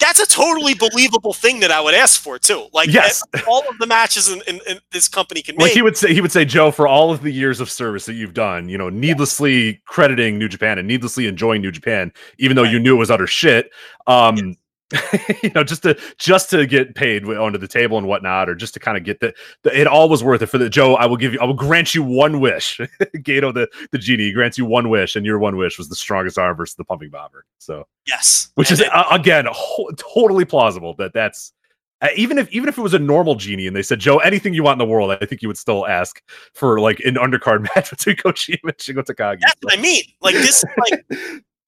That's a totally believable thing that I would ask for too. Like Yes. all of the matches in, in, in this company can Like make. he would say, he would say, Joe, for all of the years of service that you've done, you know, needlessly crediting New Japan and needlessly enjoying New Japan, even though you knew it was utter shit. Um, you know, just to just to get paid onto the table and whatnot, or just to kind of get the, the it all was worth it for the Joe. I will give you, I will grant you one wish. Gedo, the the genie, grants you one wish, and your one wish was the strongest arm versus the pumping bomber. So, yes, which And is uh, again ho- totally plausible that that's uh, even if even if it was a normal genie and they said Joe anything you want in the world I think you would still ask for like an undercard match between Kojima and Shingo Takagi that's what I mean. Like this, like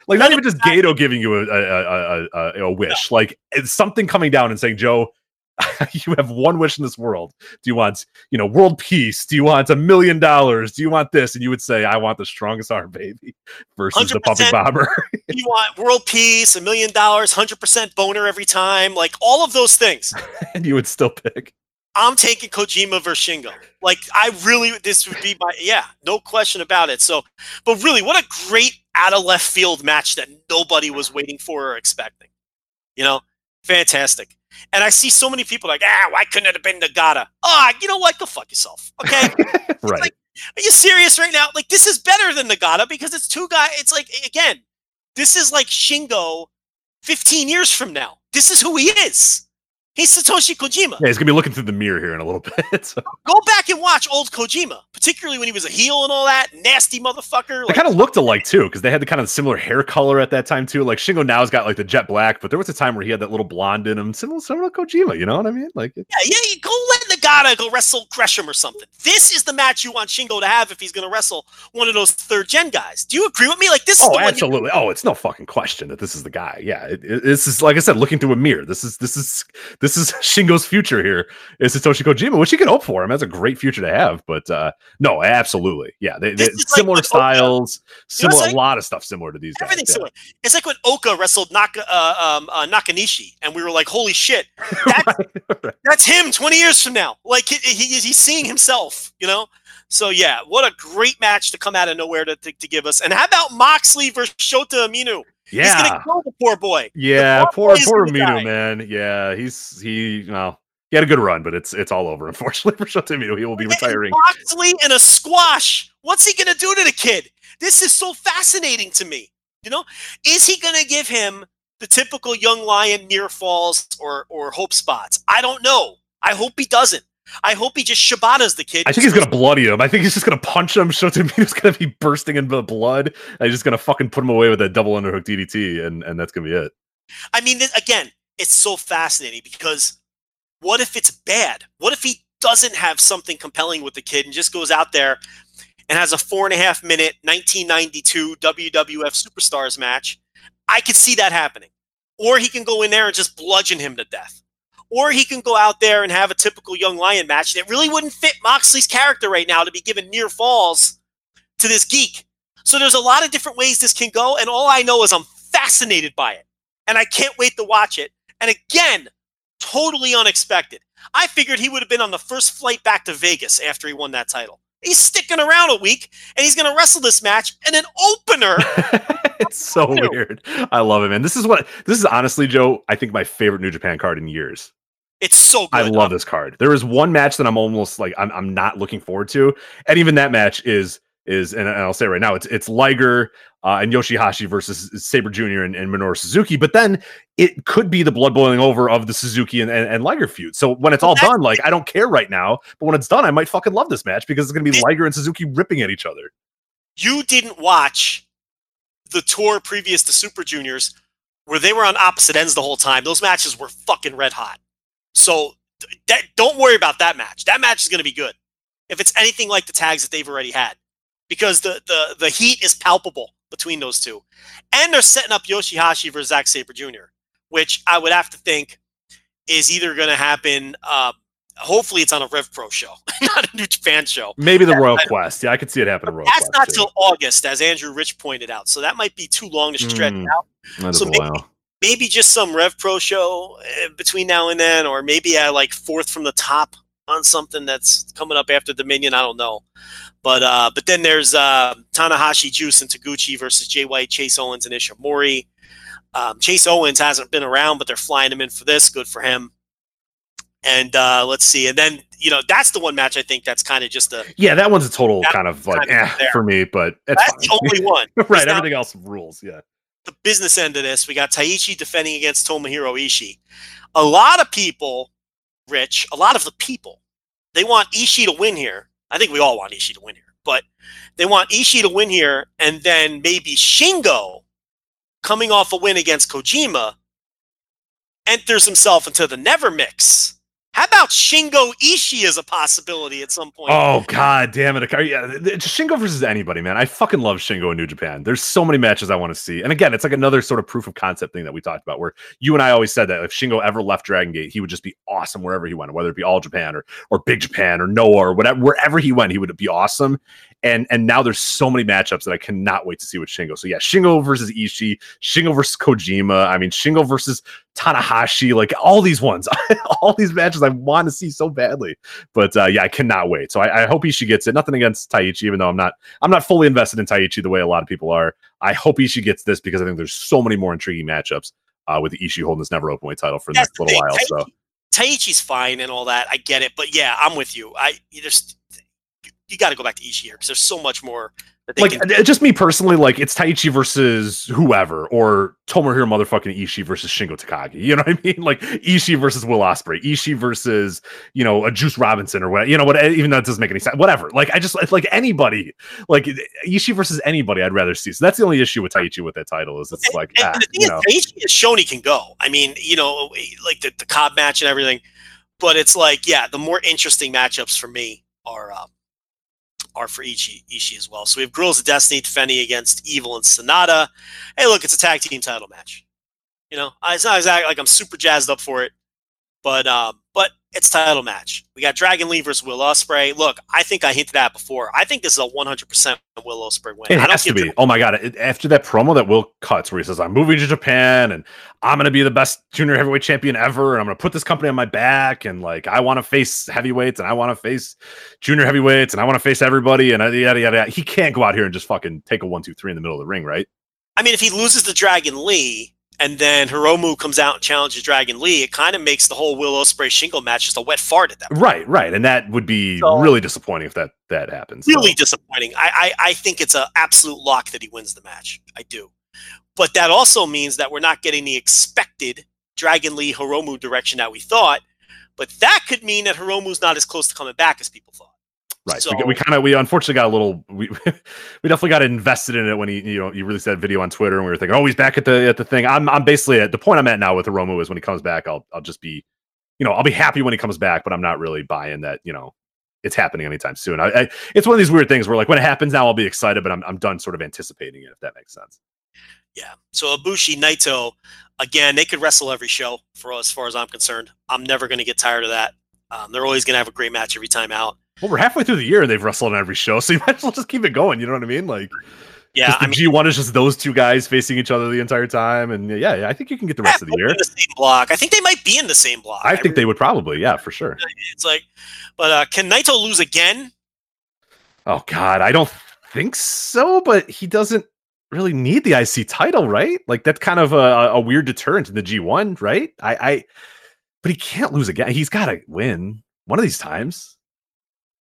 like not even just Gedo giving you a a, a, a, a, wish. Like it's something coming down and saying Joe you have one wish in this world. Do you want you know world peace? Do you want a million dollars? Do you want this? And you would say I want the strongest arm baby versus the puppy 100%. you want world peace, a million dollars, hundred percent boner every time, like all of those things. and you would still pick I'm taking Kojima versus Shingo. Like I really, this would be my yeah, no question about it. So, but really, what a great out of left field match that nobody was waiting for or expecting. You know, fantastic. And I see so many people like, ah, why couldn't it have been Nagata? Ah, you know what? Go fuck yourself. Okay. right like- Are you serious right now? Like this is better than Nagata because it's two guys. It's like again, this is like Shingo 15 years from now. This is who he is. He's Satoshi Kojima. Yeah, he's gonna be looking through the mirror here in a little bit. So. Go back and watch old Kojima, particularly when he was a heel and all that nasty motherfucker. They Like, kind of looked alike too, because they had the kind of similar hair color at that time too. Like Shingo now's got like the jet black, but there was a time where he had that little blonde in him, similar, similar to Kojima. You know what I mean? Like, yeah, yeah, you go let Nagata go wrestle Gresham or something. This is the match you want Shingo to have if he's going to wrestle one of those third gen guys. Do you agree with me? Like this is oh, one you- absolutely. Oh, it's no fucking question that this is the guy. Yeah, it, it- this is like I said, looking through a mirror. This is this is this is Shingo's future here. Is Satoshi Kojima, which you can hope for him. That's a great future to have. But uh no, absolutely, yeah. They, they, like similar Oka- styles, similar what a lot of stuff similar to these guys. Everything's yeah. similar. It's like when Oka wrestled Naka, uh, um, uh, Nakanishi, and we were like, "Holy shit, that's, Right. that's him 20 years from now." Like he, he, he's seeing himself, you know. So yeah, what a great match to come out of nowhere to, to, to give us. And how about Moxley versus Shota Umino? He's Yeah, gonna kill the poor boy. Yeah, poor poor gonna die. man. Yeah, he's he well, he had a good run, but it's it's all over. Unfortunately for Shota Umino, he will be And retiring. Moxley in a squash. What's he gonna do to the kid? This is so fascinating to me. You know, is he gonna give him the typical young lion near falls or or hope spots? I don't know. I hope he doesn't. I hope he just Shibatas the kid. I think he's gonna bloody him. I think he's just gonna punch him. Shota Umino's gonna be bursting into the blood. And he's just gonna fucking put him away with that double underhook DDT, and and that's gonna be it. I mean, th- again, it's so fascinating because what if it's bad? What if he doesn't have something compelling with the kid and just goes out there and has a four and a half minute 1992 WWF Superstars match? I could see that happening. Or he can go in there and just bludgeon him to death. Or he can go out there and have a typical young lion match that really wouldn't fit Moxley's character right now to be given near falls to this geek. So there's a lot of different ways this can go, and all I know is I'm fascinated by it and I can't wait to watch it. And again, totally unexpected. I figured he would have been on the first flight back to Vegas after he won that title. He's sticking around a week and he's going to wrestle this match and an opener. it's so weird. I love it, man. This is what this is honestly, Joe. I think my favorite New Japan card in years. It's so good. I love this card. There is one match that I'm almost like I'm I'm not looking forward to, and even that match is is and I'll say it right now it's it's Liger uh, and Yoshihashi versus Sabre Jr. and, and Minoru Suzuki, but then it could be the blood boiling over of the Suzuki and, and, and Liger feud. So when it's all That's- done, like I don't care right now, but when it's done, I might fucking love this match because it's gonna be Liger and Suzuki ripping at each other. You didn't watch the tour previous to Super Juniors where they were on opposite ends the whole time. Those matches were fucking red hot. So that, don't worry about that match. That match is going to be good. If it's anything like the tags that they've already had. Because the, the, the heat is palpable between those two. And they're setting up Yoshihashi versus Zack Sabre Jr., which I would have to think is either going to happen. Uh, hopefully, it's on a Rev Pro show, not a New Japan show. Maybe the Royal I- Quest. Yeah, I could see it happen. Royal That's Quest. not till August, as Andrew Rich pointed out. So that might be too long to stretch Mm. out. So a maybe- while. Maybe just some Rev Pro show uh, between now and then, or maybe I like fourth from the top on something that's coming up after Dominion. I don't know. But uh, but then there's uh, Tanahashi, Juice, and Taguchi versus Jay White, Chase Owens, and Ishimori. Um, Chase Owens hasn't been around, but they're flying him in for this. Good for him. And uh, let's see. And then you know that's the one match I think that's kind of just a Yeah, that one's a total kind of like kind of eh, for me, but it's that's fine. the only one. right. Everything else rules. Yeah. The business end of this, we got Taichi defending against Tomohiro Ishii. A lot of people, Rich, a lot of the people, they want Ishii to win here. I think we all want Ishii to win here, but they want Ishii to win here, and then maybe Shingo, coming off a win against Kojima, enters himself into the Never Mix. How about Shingo Ishii as a possibility at some point? Oh god damn it! Yeah, Shingo versus anybody, man. I fucking love Shingo in New Japan. There's so many matches I want to see, and again, it's like another sort of proof of concept thing that we talked about, where you and I always said that if Shingo ever left Dragon Gate, he would just be awesome wherever he went, whether it be All Japan or or Big Japan or Noah or whatever, wherever he went, he would be awesome. And and now there's so many matchups that I cannot wait to see with Shingo. So yeah, Shingo versus Ishii, Shingo versus Kojima. I mean, Shingo versus Tanahashi, like all these ones, all these matches I want to see so badly. But uh, yeah, I cannot wait. So I, I hope Ishii gets it. Nothing against Taichi, even though I'm not I'm not fully invested in Taichi the way a lot of people are. I hope Ishii gets this because I think there's so many more intriguing matchups uh, with Ishii holding this never open weight title for the That's next little while. So Taichi's fine and all that. I get it, but yeah, I'm with you. I you just you got to go back to Ishii here because there's so much more like can. uh, just me personally, like it's Taichi versus whoever, or Tomohiro motherfucking Ishii versus Shingo Takagi. You know what I mean? Like Ishii versus Will Ospreay, Ishii versus you know a Juice Robinson or what? You know what? Even though it doesn't make any sense. Whatever. Like I just it's like anybody, like Ishii versus anybody, I'd rather see. So that's the only issue with Taichi with that title is it's like and, ah, the thing you is, know. Taichi has shown he can go. I mean, you know, like the, the Cobb match and everything. But it's like, yeah, the more interesting matchups for me are um, are for Ishii, Ishii as well. So we have Guerrillas of Destiny defending against Evil and Sanada. Hey, look, it's a tag team title match. You know, it's not exactly like I'm super jazzed up for it, but um, but it's title match. We got Dragon Lee versus Will Ospreay. Look, I think I hinted at before. I think this is a 100% Will Ospreay win. It I has to be. Oh my god! It, after that promo that Will cuts, where he says, "I'm moving to Japan and I'm going to be the best junior heavyweight champion ever, and I'm going to put this company on my back, and like I want to face heavyweights, and I want to face junior heavyweights, and I want to face everybody, and yada yada yada." He can't go out here and just fucking take a one, two, three in the middle of the ring, right? I mean, if he loses to Dragon Lee and then Hiromu comes out and challenges Dragon Lee, it kind of makes the whole Will Ospreay Shingo match just a wet fart at that point. Right, right, and that would be So- really disappointing if that that happens. So- Really disappointing. I, I I think it's an absolute lock that he wins the match. I do, but that also means that we're not getting the expected Dragon Lee Hiromu direction that we thought. But that could mean that Hiromu's not as close to coming back as people thought. Right. So, we, we kind of we unfortunately got a little we we definitely got invested in it when he you know you released that video on Twitter and we were thinking oh he's back at the at the thing. I'm I'm basically at the point I'm at now with Hiromu is when he comes back I'll I'll just be you know I'll be happy when he comes back but I'm not really buying that you know it's happening anytime soon. I, I it's one of these weird things where like when it happens now I'll be excited but I'm I'm done sort of anticipating it if that makes sense. Yeah. So Ibushi Naito, again, they could wrestle every show for as far as I'm concerned. I'm never going to get tired of that. Um, they're always going to have a great match every time out. Well, we're halfway through the year and they've wrestled on every show, so you might as well just keep it going. You know what I mean? Like, Yeah, the I mean, G1 is just those two guys facing each other the entire time, and yeah, yeah, I think you can get the rest of the year. the same block. I think they might be in the same block. I think they would probably, yeah, for sure. It's like, but uh, can Naito lose again? Oh God, I don't think so, but he doesn't really need the IC title, right? Like that's kind of a, a weird deterrent in the G1, right? I, I, but he can't lose again. He's got to win one of these times.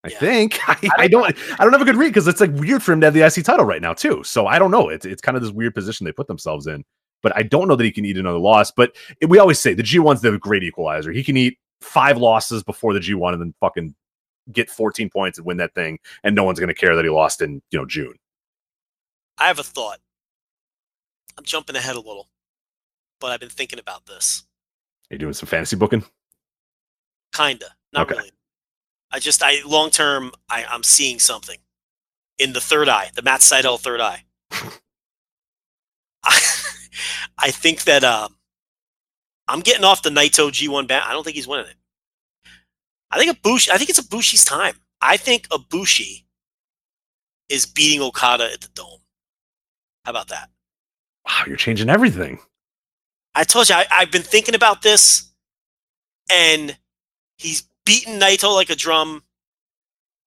I Yeah. think I, I don't I don't have a good read because it's like weird for him to have the IC title right now too. So I don't know. It's it's kind of this weird position they put themselves in. But I don't know that he can eat another loss. But it- we always say the G1's the great equalizer. He can eat five losses before the G1 and then fucking get 14 points and win that thing, and no one's going to care that he lost in you know June. I have a thought. I'm jumping ahead a little, but I've been thinking about this. Are you doing some fantasy booking? Kinda, not Okay. really. I just, I long term, I, I'm seeing something in the third eye, the Matt Sydal third eye. I, I think that um, I'm getting off the Naito G1 ban. I don't think he's winning it. I think Ibushi. I think it's Ibushi's time. I think Ibushi is beating Okada at the Dome. How about that? Wow, you're changing everything. I told you I, I've been thinking about this, and he's beaten Naito like a drum,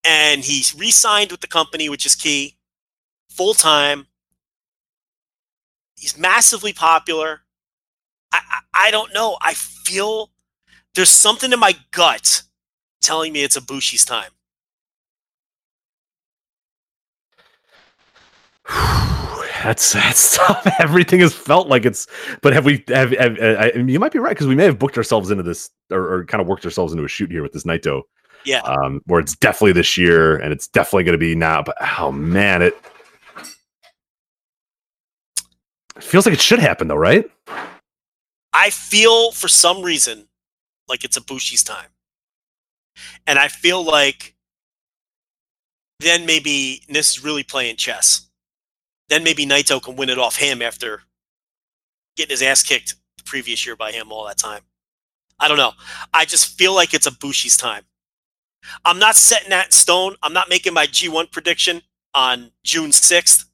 and he's re-signed with the company, which is key, full time. He's massively popular. I, I I don't know. I feel there's something in my gut telling me it's a Ibushi's time. That's that's tough. Everything has felt like it's. But have we? Have, have uh, I, you might be right because we may have booked ourselves into this, or, or kind of worked ourselves into a shoot here with this Naito, Yeah. um, where it's definitely this year and it's definitely going to be now. But oh man, it, it feels like it should happen though, right? I feel for some reason like it's Ibushi's time. And I feel like then maybe this is really playing chess. Then maybe Naito can win it off him after getting his ass kicked the previous year by him all that time. I don't know. I just feel like it's Ibushi's time. I'm not setting that in stone. I'm not making my G1 prediction on June 6th,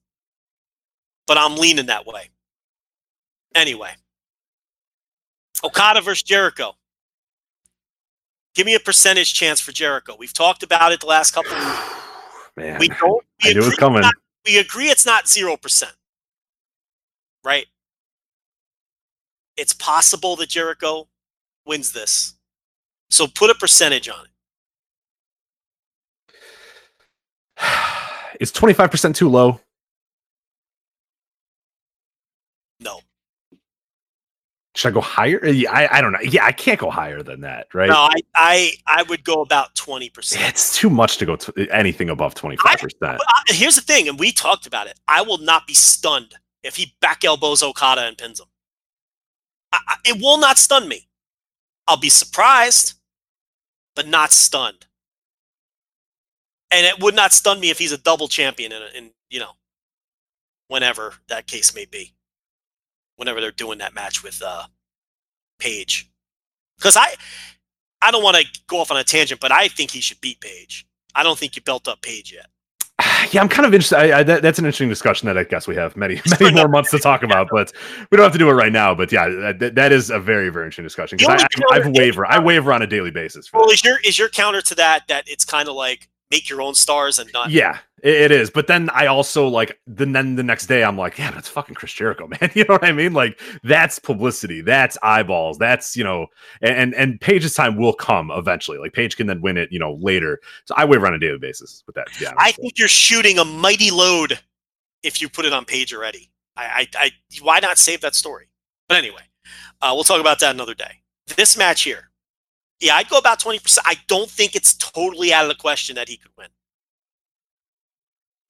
but I'm leaning that way. Anyway, Okada versus Jericho. Give me a percentage chance for Jericho. We've talked about it the last couple of weeks. Man, We don't. We I knew it was coming. not- we agree it's not zero percent, right? It's possible that Jericho wins this. So put a percentage on it. Is twenty five percent too low? No, Should I go higher? Uh, I, I don't know. Yeah, I can't go higher than that, right? no. I, I I would go about twenty percent. It's too much to go to anything above twenty five percent. Here's the thing, and we talked about it. I will not be stunned if he back elbows Okada and pins him. I, I, it will not stun me. I'll be surprised, but not stunned. And it would not stun me if he's a double champion in, in you know, whenever that case may be. Whenever they're doing that match with uh, Page, because I, I don't want to go off on a tangent, but I think he should beat Page. I don't think you built up Page yet. Yeah, I'm kind of interested. I, I, that, that's an interesting discussion that I guess we have many, many more months to talk about, but we don't have to do it right now. But yeah, that- that, is a very, very interesting discussion because I, I, I waver, I waver on a daily basis. Well, that. is your is your counter to that that it's kind of like make your own stars and not? Yeah, it, is. But then I also like, then then the next day I'm like, yeah, that's fucking Chris Jericho, man. You know what I mean? Like that's publicity, that's eyeballs, that's you know, and and, Page's time will come eventually. Like Page can then win it, you know, later. So I waver on a daily basis with that. Yeah, I think you're shooting a mighty load if you put it on Page already. I, I, I why not save that story? But anyway, uh, we'll talk about that another day. This match here, yeah, I'd go about twenty percent. I don't think it's totally out of the question that he could win.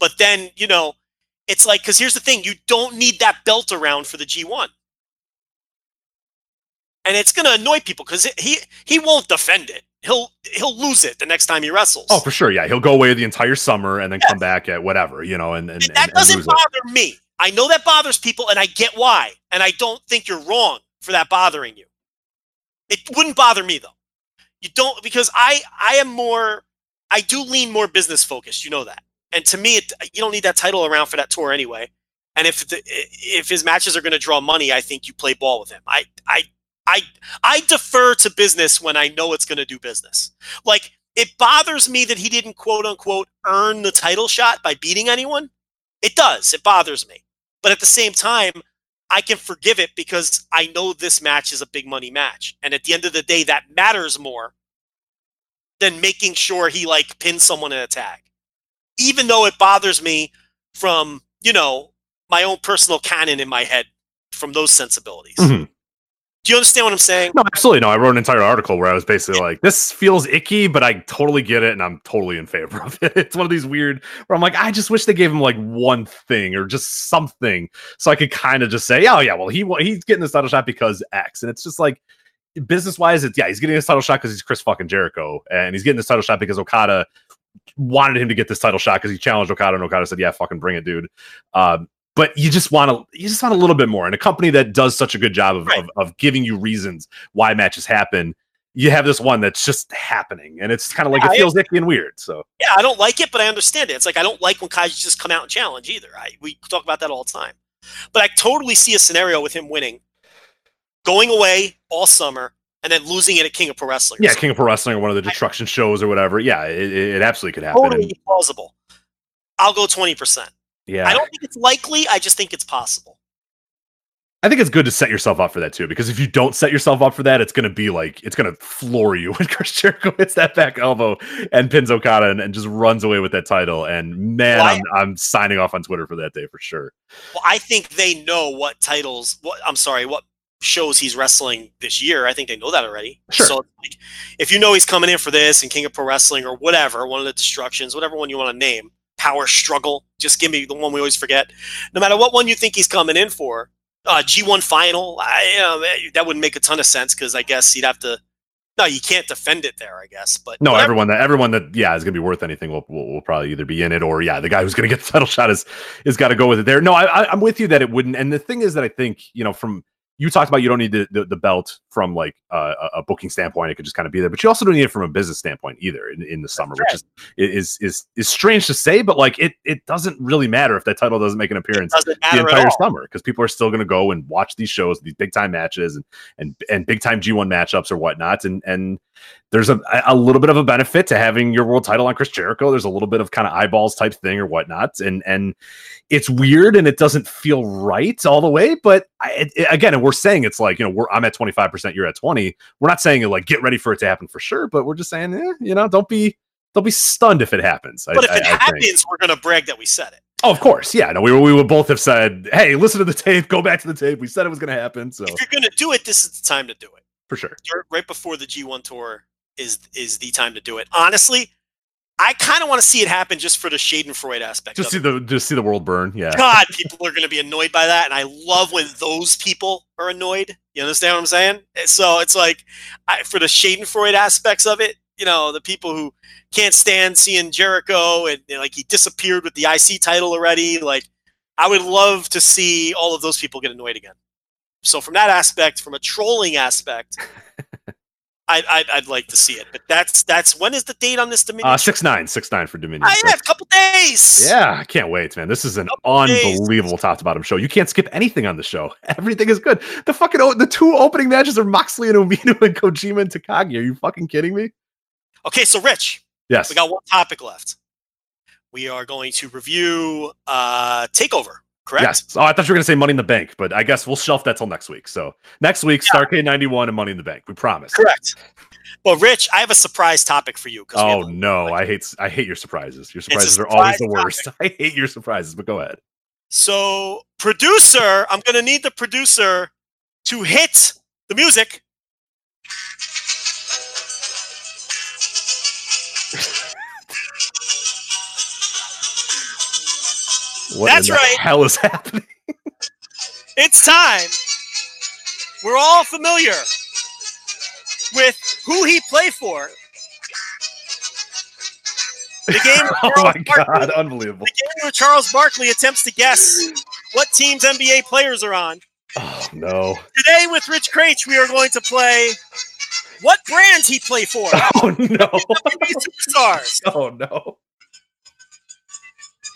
But then you know, it's like because here's the thing: you don't need that belt around for the G1, and it's going to annoy people because he he won't defend it. He'll he'll lose it the next time he wrestles. Oh, for sure. Yeah, he'll go away the entire summer and then come back at whatever, you know, and and, And that and, doesn't lose it. bother me. I know that bothers people, and I get why. And I don't think you're wrong for that bothering you. It wouldn't bother me though. You don't because I I am more I do lean more business focused. You know that. And to me, it, you don't need that title around for that tour anyway. And if the, if his matches are going to draw money, I think you play ball with him. I I I I defer to business when I know it's going to do business. Like it bothers me that he didn't quote unquote earn the title shot by beating anyone. It does. It bothers me. But at the same time, I can forgive it because I know this match is a big money match. And at the end of the day, that matters more than making sure he like pins someone in a tag. Even though it bothers me from, you know, my own personal canon in my head from those sensibilities. Mhm. Do you understand what I'm saying? No, absolutely no. I wrote an entire article where I was basically like, "This feels icky, but I totally get it, and I'm totally in favor of it." It's one of these weird where I'm like, I just wish they gave him like one thing or just something, so I could kind of just say, "Oh yeah, well he he's getting this title shot because X," and it's just like business wise, it's yeah, he's getting this title shot because he's Chris fucking Jericho, and he's getting this title shot because Okada wanted him to get this title shot because he challenged Okada, and Okada said, "Yeah, fucking bring it, dude." Um, but you just want to you just want a little bit more and a company that does such a good job of, Right. of, of giving you reasons why matches happen you have this one that's just happening and it's kind of like Yeah, it feels icky and weird so Yeah, I don't like it, but I understand it. It's like I don't like when Kaiji just come out and challenge either. I we talk about that all the time. But I totally see a scenario with him winning, going away all summer, and then losing it at King of Pro Wrestling. yeah king of pro wrestling or one of the destruction shows or whatever yeah it, it absolutely could happen totally And, plausible. I'll go twenty percent. yeah I don't think it's likely. I just think it's possible. I think it's good to set yourself up for that too, because if you don't set yourself up for that, it's going to be like it's going to floor you when Chris Jericho hits that back elbow and pins Okada and, and just runs away with that title. And man, Well, I- I'm I'm signing off on Twitter for that day for sure. Well, I think they know what titles. What I'm sorry, what shows he's wrestling this year. I think they know that already. Sure. So like, if you know he's coming in for this and King of Pro Wrestling or whatever, one of the destructions, whatever one you want to name, Power Struggle. Just give me the one we always forget. No matter what one you think he's coming in for, uh, G1 Final. I, know, that- wouldn't make a ton of sense because I guess you'd have to. No, you can't defend it there. I guess, but No, whatever. everyone that everyone that yeah is going to be worth anything will, will will probably either be in it or yeah, the guy who's going to get the title shot is is got to go with it there. No, I, I I'm with you that it wouldn't. And the thing is that I think you know from you talked about you don't need the, the, the belt from like a, a booking standpoint. It could just kind of be there, but you also don't need it from a business standpoint either in, in the summer, which is is is is strange to say, but like it it doesn't really matter if that title doesn't make an appearance the entire summer because people are still going to go and watch these shows, these big time matches, and and and big time G1 matchups or whatnot. And and there's a a little bit of a benefit to having your world title on Chris Jericho. There's a little bit of kind of eyeballs type thing or whatnot, and and it's weird and it doesn't feel right all the way. But I, it, it- again, and we're saying it's like you know we're I'm at 25, percent you're at 20. We're not saying like get ready for it to happen for sure, but we're just saying eh, you know don't be don't be stunned if it happens. I- But if it I think. happens, we're going to brag that we said it. Oh, of course. Yeah. No, we, we would both have said, hey, listen to the tape, go back to the tape. We said it was going to happen. So If you're going to do it, this is the time to do it. for sure. Right- right before the G1 tour is is the time to do it. Honestly, I kind of want to see it happen just for the Schadenfreude aspect. Just see it. the just see the world burn. Yeah. God, people are going to be annoyed by that, and I love when those people are annoyed. You understand what I'm saying? So it's like I, for the Schadenfreude aspects of it, you know, the people who can't stand seeing Jericho and, and, like he disappeared with the IC title already. Like I would love to see all of those people get annoyed again. So from that aspect, from a trolling aspect, I'd, I'd, I'd like to see it. But that's that's when is the date on this Dominion? Uh, six nine, six nine for Dominion. I have a couple days. Yeah, I can't wait, man. This is an Couple days. unbelievable top to bottom show. You can't skip anything on the show. Everything is good. The fucking o- the two opening matches are Moxley and Umino and Kojima and Takagi. Are you fucking kidding me? Okay, so Rich, Yes. we got one topic left. We are going to review uh Takeover, correct? Yes. Oh, I thought you were gonna say Money in the Bank, but I guess we'll shelf that till next week. So next week, Starcade ninety one and Money in the Bank. We promise. Correct. Well, Rich, I have a surprise topic for you. Oh no, I hate I hate your surprises. Your surprises are always the surprise worst. I hate your surprises, but go ahead. So, producer, I'm going to need the producer to hit the music. What That's right. hell is happening? It's time. We're all familiar with who he play for. The game Oh Charles my Barkley- god, unbelievable. the game where Charles Barkley attempts to guess what teams NBA players are on. Oh no. Today with Rich Kraetsch, we are going to play what brands he play for. Oh no. Superstars. Oh no.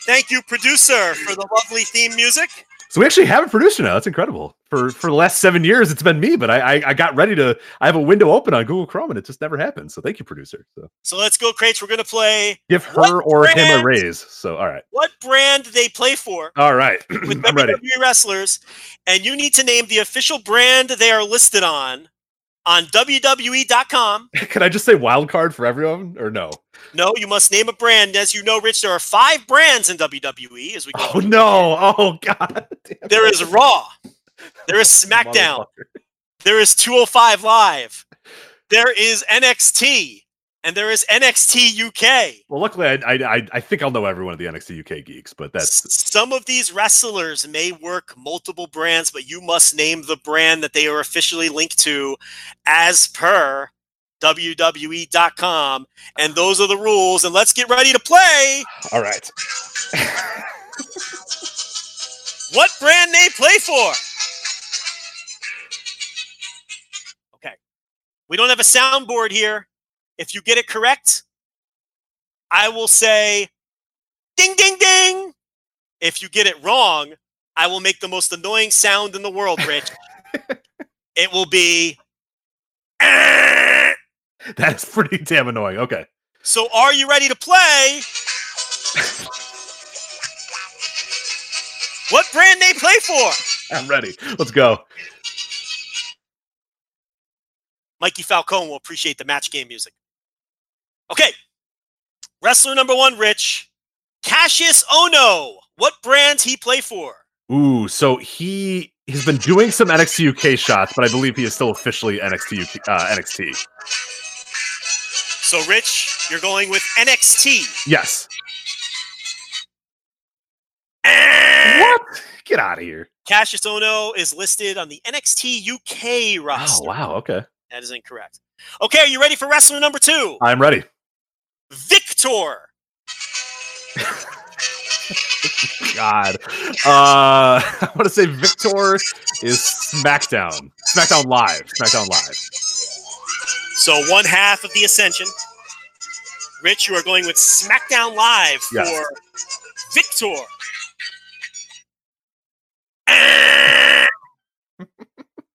Thank you, producer, for the lovely theme music. So we actually have a producer now. That's incredible. For for the last seven years, it's been me, but I, I I got ready to. I have a window open on Google Chrome, and it just never happened. So thank you, producer. So So let's go, Kraetsch. We're gonna play give her or him a raise. So all right, what brand they play for all right, with. WWE wrestlers, and you need to name the official brand they are listed on on WWE.com. Can I just say wild card for everyone or no? No, you must name a brand. As you know, Rich, there are five brands in WWE. As we go, Oh no! Oh god! There is Raw, there is SmackDown, there is 205 Live, there is NXT, and there is NXT UK. Well, luckily, I, I I think I'll know everyone of the NXT UK geeks, but that's Some of these wrestlers may work multiple brands, but you must name the brand that they are officially linked to as per WWE.com. And those are the rules. And let's get ready to play all right. what brand they play for. Okay. We don't have a soundboard here. If you get it correct, I will say ding, ding, ding. If you get it wrong, I will make the most annoying sound in the world, Rich. it will be. "Eh." That's pretty damn annoying. Okay. So, are you ready to play? what brand they play for? I'm ready. Let's go. Mikey Falcone will appreciate the match game music. Okay. Wrestler number one, Rich. Kassius Ohno. What brand he play for? Ooh, so he has been doing some NXT UK shots, but I believe he is still officially NXT UK, uh, NXT. So, Rich, you're going with NXT. Yes. What? Get out of here. Kassius Ohno is listed on the NXT UK roster. Oh wow. Okay. That is incorrect. Okay, are you ready for wrestler number two? I'm ready. Viktor. God. Uh, I want to say Viktor is SmackDown. SmackDown Live. SmackDown Live. So one half of the Ascension. Rich, you are going with SmackDown Live for Viktor.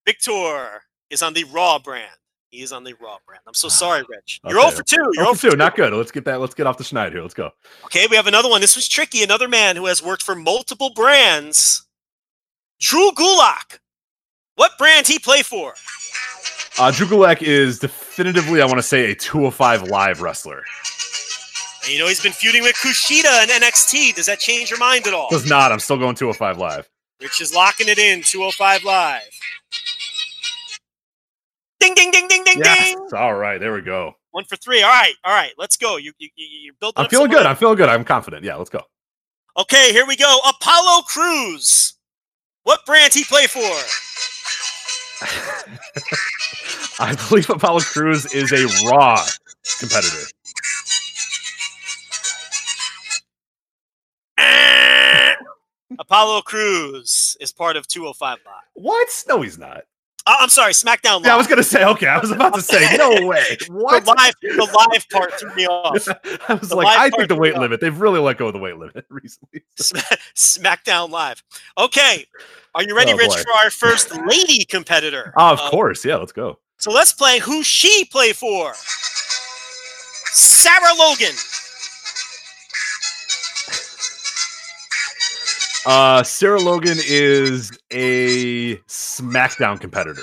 Viktor is on the Raw brand. He is on the Raw brand. I'm so sorry, Rich. You're Okay. 0 for 2. You're 0 Oh, for two. Not good. Let's get that. Let's get off the schneid here. Let's go. Okay, we have another one. This was tricky. Another man who has worked for multiple brands. Drew Gulak. What brand he play for? Uh, Drew Gulak is definitively, I want to say, a 205 Live wrestler. And you know he's been feuding with Kushida and NXT. Does that change your mind at all? Does not. I'm still going 205 Live. Rich is locking it in. 205 Live. Ding, ding, ding, ding, ding, Yes. ding. All right. There we go. One for three. All right, all right. Let's go. You, you, you you're building. I'm feeling good. I'm feeling good. I'm confident. Yeah. Let's go. Okay, here we go. Apollo Crews. What brand he play for? I believe Apollo Crews is a Raw competitor. Apollo Crews is part of 205 Live. What? No, he's not. Uh, I'm sorry, SmackDown Live. Yeah, I was gonna say. Okay, I was about to say. No way. What? The live, the live part threw me off. I was the like, I think the weight limit. They've really let go of the weight limit recently. SmackDown Live. Okay, are you ready, Oh, Rich, boy. for our first lady competitor? Oh, of Uh, course. Yeah, let's go. So let's play who she play for. Sarah Logan. Uh, Sarah Logan is a SmackDown competitor.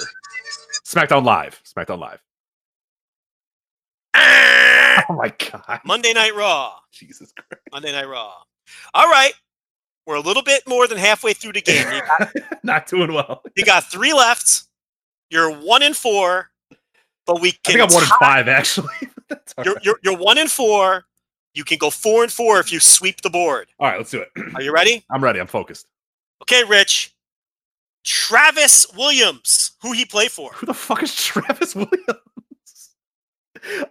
SmackDown Live. SmackDown Live. Oh my god. Monday Night Raw. Jesus Christ. Monday Night Raw. All right. We're a little bit more than halfway through the game. Got, Not doing well. you got three left. You're one in four, but we can. I think I'm one in five actually. You're, right. you're, you're one in four. You can go four and four if you sweep the board. All right, let's do it. Are you ready? I'm ready. I'm focused. Okay, Rich. Travis Williams, who he play for? Who the fuck is Travis Williams?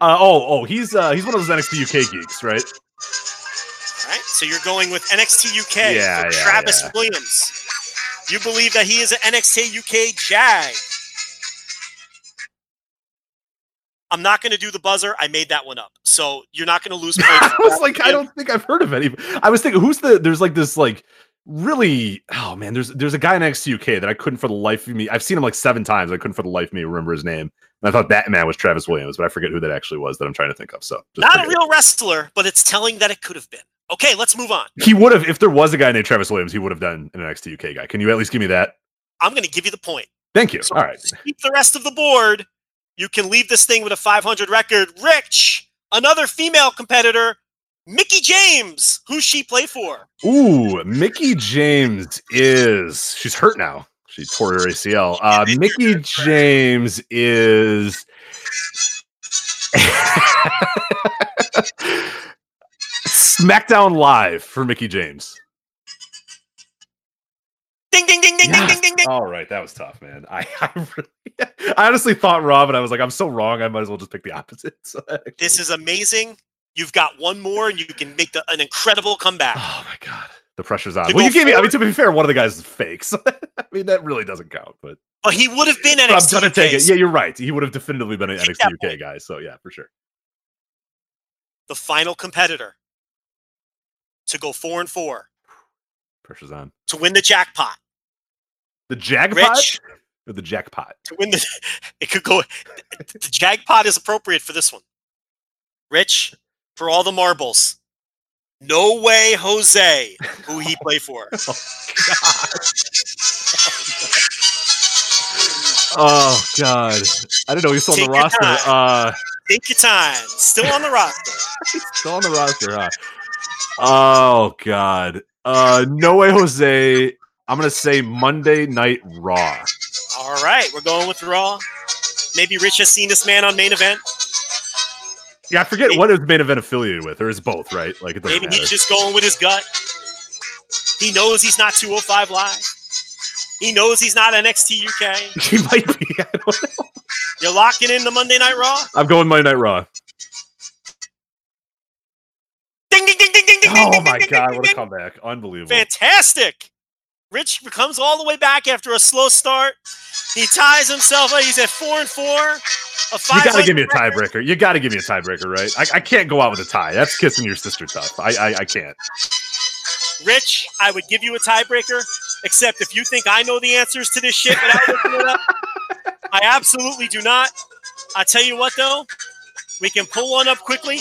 Uh, oh, oh, he's uh, he's one of those NXT UK geeks, right? All right, so you're going with NXT UK Yeah, for yeah, Travis yeah. Williams. You believe that he is an NXT UK Jag. I'm not going to do the buzzer. I made that one up. So you're not going to lose points. I was like, I don't think I've heard of any. I was thinking, who's the? There's like this like really. Oh man, there's there's a guy next to UK that I couldn't for the life of me. I've seen him like seven times. I couldn't for the life of me remember his name. And I thought that man was Travis Williams, but I forget who that actually was that I'm trying to think of. So just Not a forget it. real wrestler, but it's telling that it could have been. Okay, let's move on. He would have if there was a guy named Travis Williams. He would have done an NXT UK guy. Can you at least give me that? I'm going to give you the point. Thank you. So All right. keep the rest of the board, you can leave this thing with a 500 record. Rich, another female competitor, Mickie James, who she play for. Ooh, Mickie James is she's hurt now. She tore her ACL. Uh, Mickie James is SmackDown Live for Mickie James. Ding, ding, ding, ding, ding, ding, ding, ding. All right, that was tough, man. I, I really, I honestly thought Raw, but I was like, I'm so wrong. I might as well just pick the opposite. So actually- This is amazing. You've got one more, and you can make the, an incredible comeback. Oh my god, the pressure's on. To Well, you gave me. I mean, to be fair, one of the guys is fake, so I mean that really doesn't count. But But he would have been But I'm gonna take it. Yeah, you're right. He would have definitively been an NXT UK point. guy. So yeah, for sure. The final competitor to go four and four Pressure's on. to win the jackpot. The jackpot Rich or the jackpot? to win the. It could go. The jackpot is appropriate for this one. Rich for all the marbles. No way, Jose, who he play for. Oh god, I didn't know he's still on Take the roster. time. Uh, Take your time. Still on the roster. still on the roster, huh? Oh god. Uh, no way, Jose. I'm gonna say Monday Night Raw. All right, we're going with Raw. Maybe Rich has seen this man on main event. Yeah, I forget what his main event affiliated with, or is both, right? Like it Maybe matter. he's just going with his gut. He knows he's not 205 Live. He knows he's not NXT UK. he might be. I don't know. You're locking in the Monday Night Raw. I'm going Monday Night Raw. Ding, ding, ding, ding, ding, ding, ding, Oh ding, my ding, god, ding, what a comeback! Unbelievable. Fantastic. Rich comes all the way back after a slow start. He ties himself up. He's at four and four. A You gotta give me a tiebreaker. You gotta give me a tiebreaker, right? I, I can't go out with a tie. That's kissing your sister tough. I I, I can't. Rich, I would give you a tiebreaker, except if you think I know the answers to this shit without looking it up. I absolutely do not. I tell you what, though, we can pull one up quickly.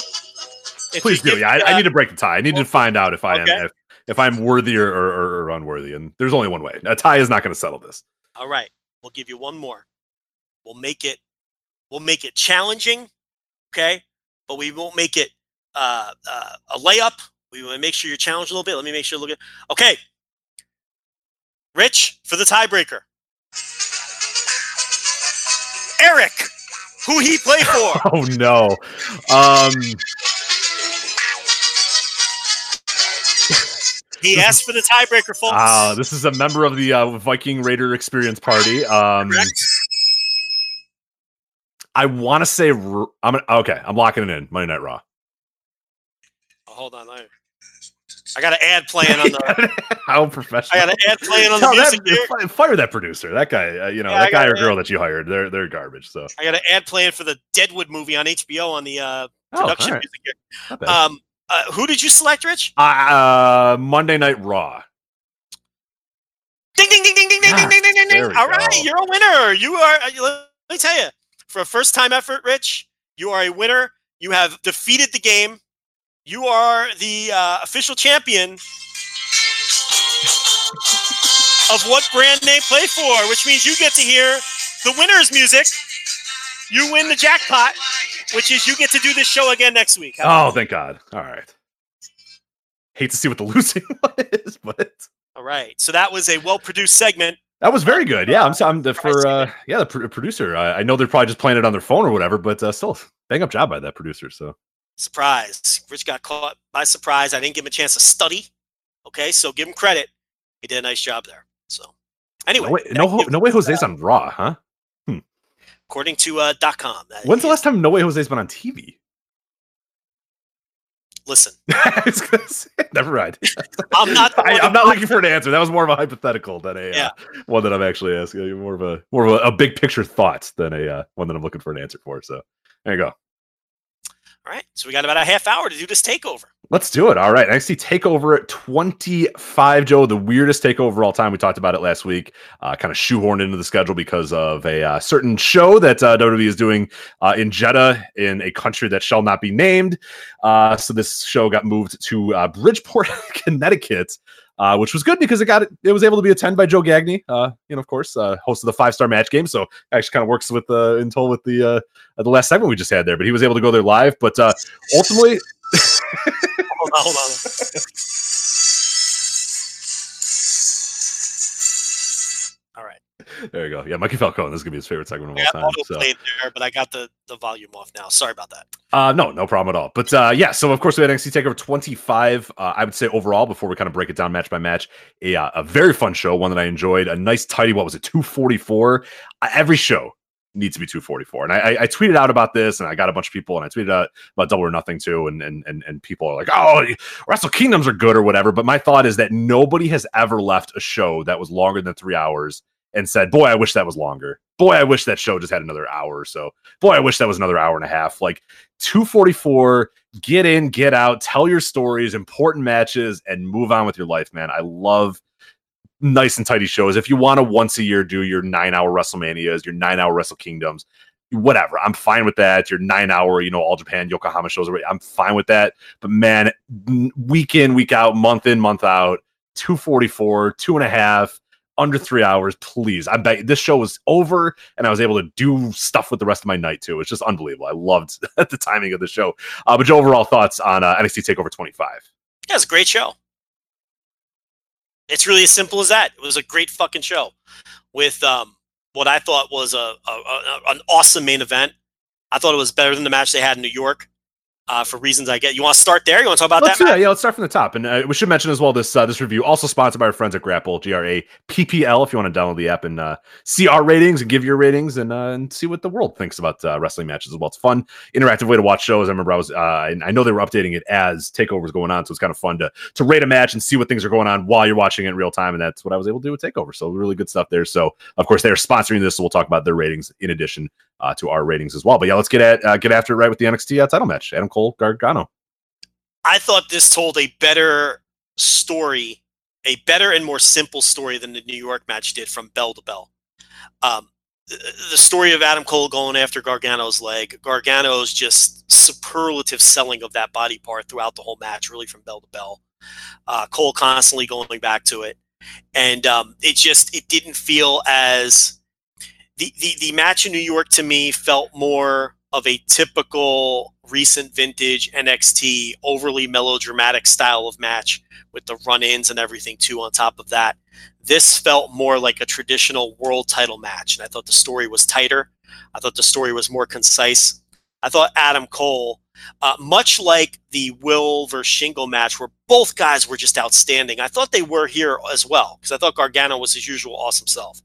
If Please do. give Yeah, I, I uh, need to break the tie. I need to find out if I Okay. am if, if I'm worthy or, or, or, or unworthy. And there's only one way. A tie is not going to settle this. All right, we'll give you one more. We'll make it. We'll make it challenging, okay? But we won't make it uh, uh, a layup. We want to make sure you're challenged a little bit. Let me make sure. Look at. Okay, Rich for the tiebreaker. Eric, who he play for? Oh no. Um. He asked for the tiebreaker, folks. Ah, this is a member of the uh, Viking Raider Experience Party. Um. Correct. I want to say I'm gonna, okay. I'm locking it in. Monday Night Raw. Oh, hold on, I, I got an ad playing on the. How professional! I got an ad playing on the Tell music that, fire that producer. That guy, uh, you know, Yeah, that guy or girl that you hired. They're they're garbage. So I got an ad playing for the Deadwood movie on HBO on the uh, Oh, production music here. Um, uh, who did you select, Rich? Uh, Monday Night Raw. Ding, ding, ding, ding, ding, ding, ding, ding, ding, ding, ding. we All right, you're a winner. You are. uh, Let me tell you, for a first time effort, Rich, you are a winner. You have defeated the game. You are the uh, official champion of what brand they play for, which means you get to hear the winner's music. You win the jackpot, which is you get to do this show again next week. Oh, thank God. All right. Hate to see what the losing one is, but All right. So that was a well-produced segment. that was very good. Yeah, I'm, I'm the for uh, yeah the pr- producer. I, I know they're probably just playing it on their phone or whatever, but uh, still bang up job by that producer. So Surprise. Rich got caught by surprise. I didn't give him a chance to study. Okay, so give him credit. He did a nice job there. So anyway, no way, no, no way Jose's on Raw, huh? According to uh, dot .com. When's the last time No Way Jose's been on TV? Listen, I was gonna say, never mind. I'm not. I, I'm not looking for an answer. That was more of a hypothetical than a Yeah. uh, one that I'm actually asking. More of a more of a, a big picture thought than a uh, one that I'm looking for an answer for. So there you go. All right. So we got about a half hour to do this takeover. Let's do it. All right. NXT Takeover 25, Joe, the weirdest takeover all time. We talked about it last week, uh, kind of shoehorned into the schedule because of a uh, certain show that uh, WWE is doing uh, in Jeddah in a country that shall not be named. Uh, so this show got moved to uh, Bridgeport, Connecticut. Uh, which was good because it got it was able to be attended by Joe Gagne, uh, you know, of course, uh, host of the five star match game. So actually kind of works with uh, Intel with the uh, the last segment we just had there. But he was able to go there live. But uh, ultimately, hold on, hold on. there you go. Yeah, Mikey Falcone. This is gonna be his favorite segment of all time. So. played there, but I got the, the volume off now. Sorry about that. Uh, no, no problem at all. But uh, yeah, so of course we had NXT Takeover 25. Uh, I would say overall, before we kind of break it down match by match, a uh, a very fun show, one that I enjoyed. A nice tidy, what was it, 244? Uh, every show needs to be 244. And I, I, I tweeted out about this, and I got a bunch of people, and I tweeted out about Double or Nothing too, and and and, and people are like, oh, Wrestle Kingdoms are good or whatever. But my thought is that nobody has ever left a show that was longer than three hours and said, boy, I wish that was longer. Boy, I wish that show just had another hour or so. Boy, I wish that was another hour and a half. Like 244, get in, get out, tell your stories, important matches, and move on with your life, man. I love nice and tidy shows. If you want to once a year do your nine hour WrestleManias, your nine hour Wrestle Kingdoms, whatever, I'm fine with that. Your nine hour, you know, All Japan, Yokohama shows, I'm fine with that. But man, week in, week out, month in, month out, 244, two and a half, under three hours, please. I bet this show was over and I was able to do stuff with the rest of my night too. It's just unbelievable. I loved the timing of the show. Uh, but Joe, overall thoughts on uh, NXT TakeOver 25? Yeah, it's a great show. It's really as simple as that. It was a great fucking show with um, what I thought was a, a, a an awesome main event. I thought it was better than the match they had in New York. Uh, for reasons I get, you want to start there? You want to talk about Let's that? match? Yeah, let's start from the top. And uh, we should mention as well this uh, this review also sponsored by our friends at Grappl, G R A P P L. If you want to download the app and uh, see our ratings and give your ratings and uh, and see what the world thinks about uh, wrestling matches as well. It's fun, interactive way to watch shows. I remember I was uh, and I know they were updating it as takeovers going on, so it's kind of fun to to rate a match and see what things are going on while you're watching it in real time. And that's what I was able to do with Takeover. So really good stuff there. So of course they're sponsoring this, so we'll talk about their ratings in addition uh, to our ratings as well. But yeah, let's get at uh, get after it right with the NXT uh, title match. Adam Cole Gargano. I thought this told a better story, a better and more simple story than the New York match did from bell to bell. Um, the, the story of Adam Cole going after Gargano's leg, Gargano's just superlative selling of that body part throughout the whole match, really from bell to bell. Uh, Cole constantly going back to it, and um, it just it didn't feel as the, the the match in New York to me felt more of a typical recent vintage NXT overly melodramatic style of match with the run-ins and everything too on top of that. This felt more like a traditional world title match and I thought the story was tighter. I thought the story was more concise. I thought Adam Cole uh, much like the Will versus Shingo match, where both guys were just outstanding. I thought they were here as well because I thought Gargano was his usual awesome self.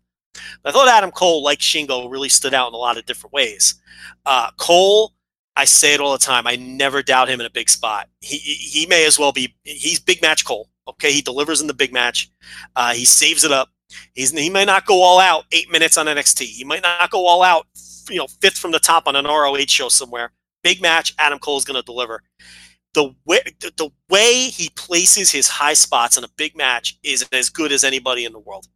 But I thought Adam Cole, like Shingo, really stood out in a lot of different ways. Uh, Cole, I say it all the time. I never doubt him in a big spot. He he may as well be. He's big match Cole. Okay, he delivers in the big match. Uh, he saves it up. He's he may not go all out eight minutes on NXT. He might not go all out. You know, fifth from the top on an ROH show somewhere. Big match. Adam Cole is going to deliver. The way the, way he places his high spots in a big match is as good as anybody in the world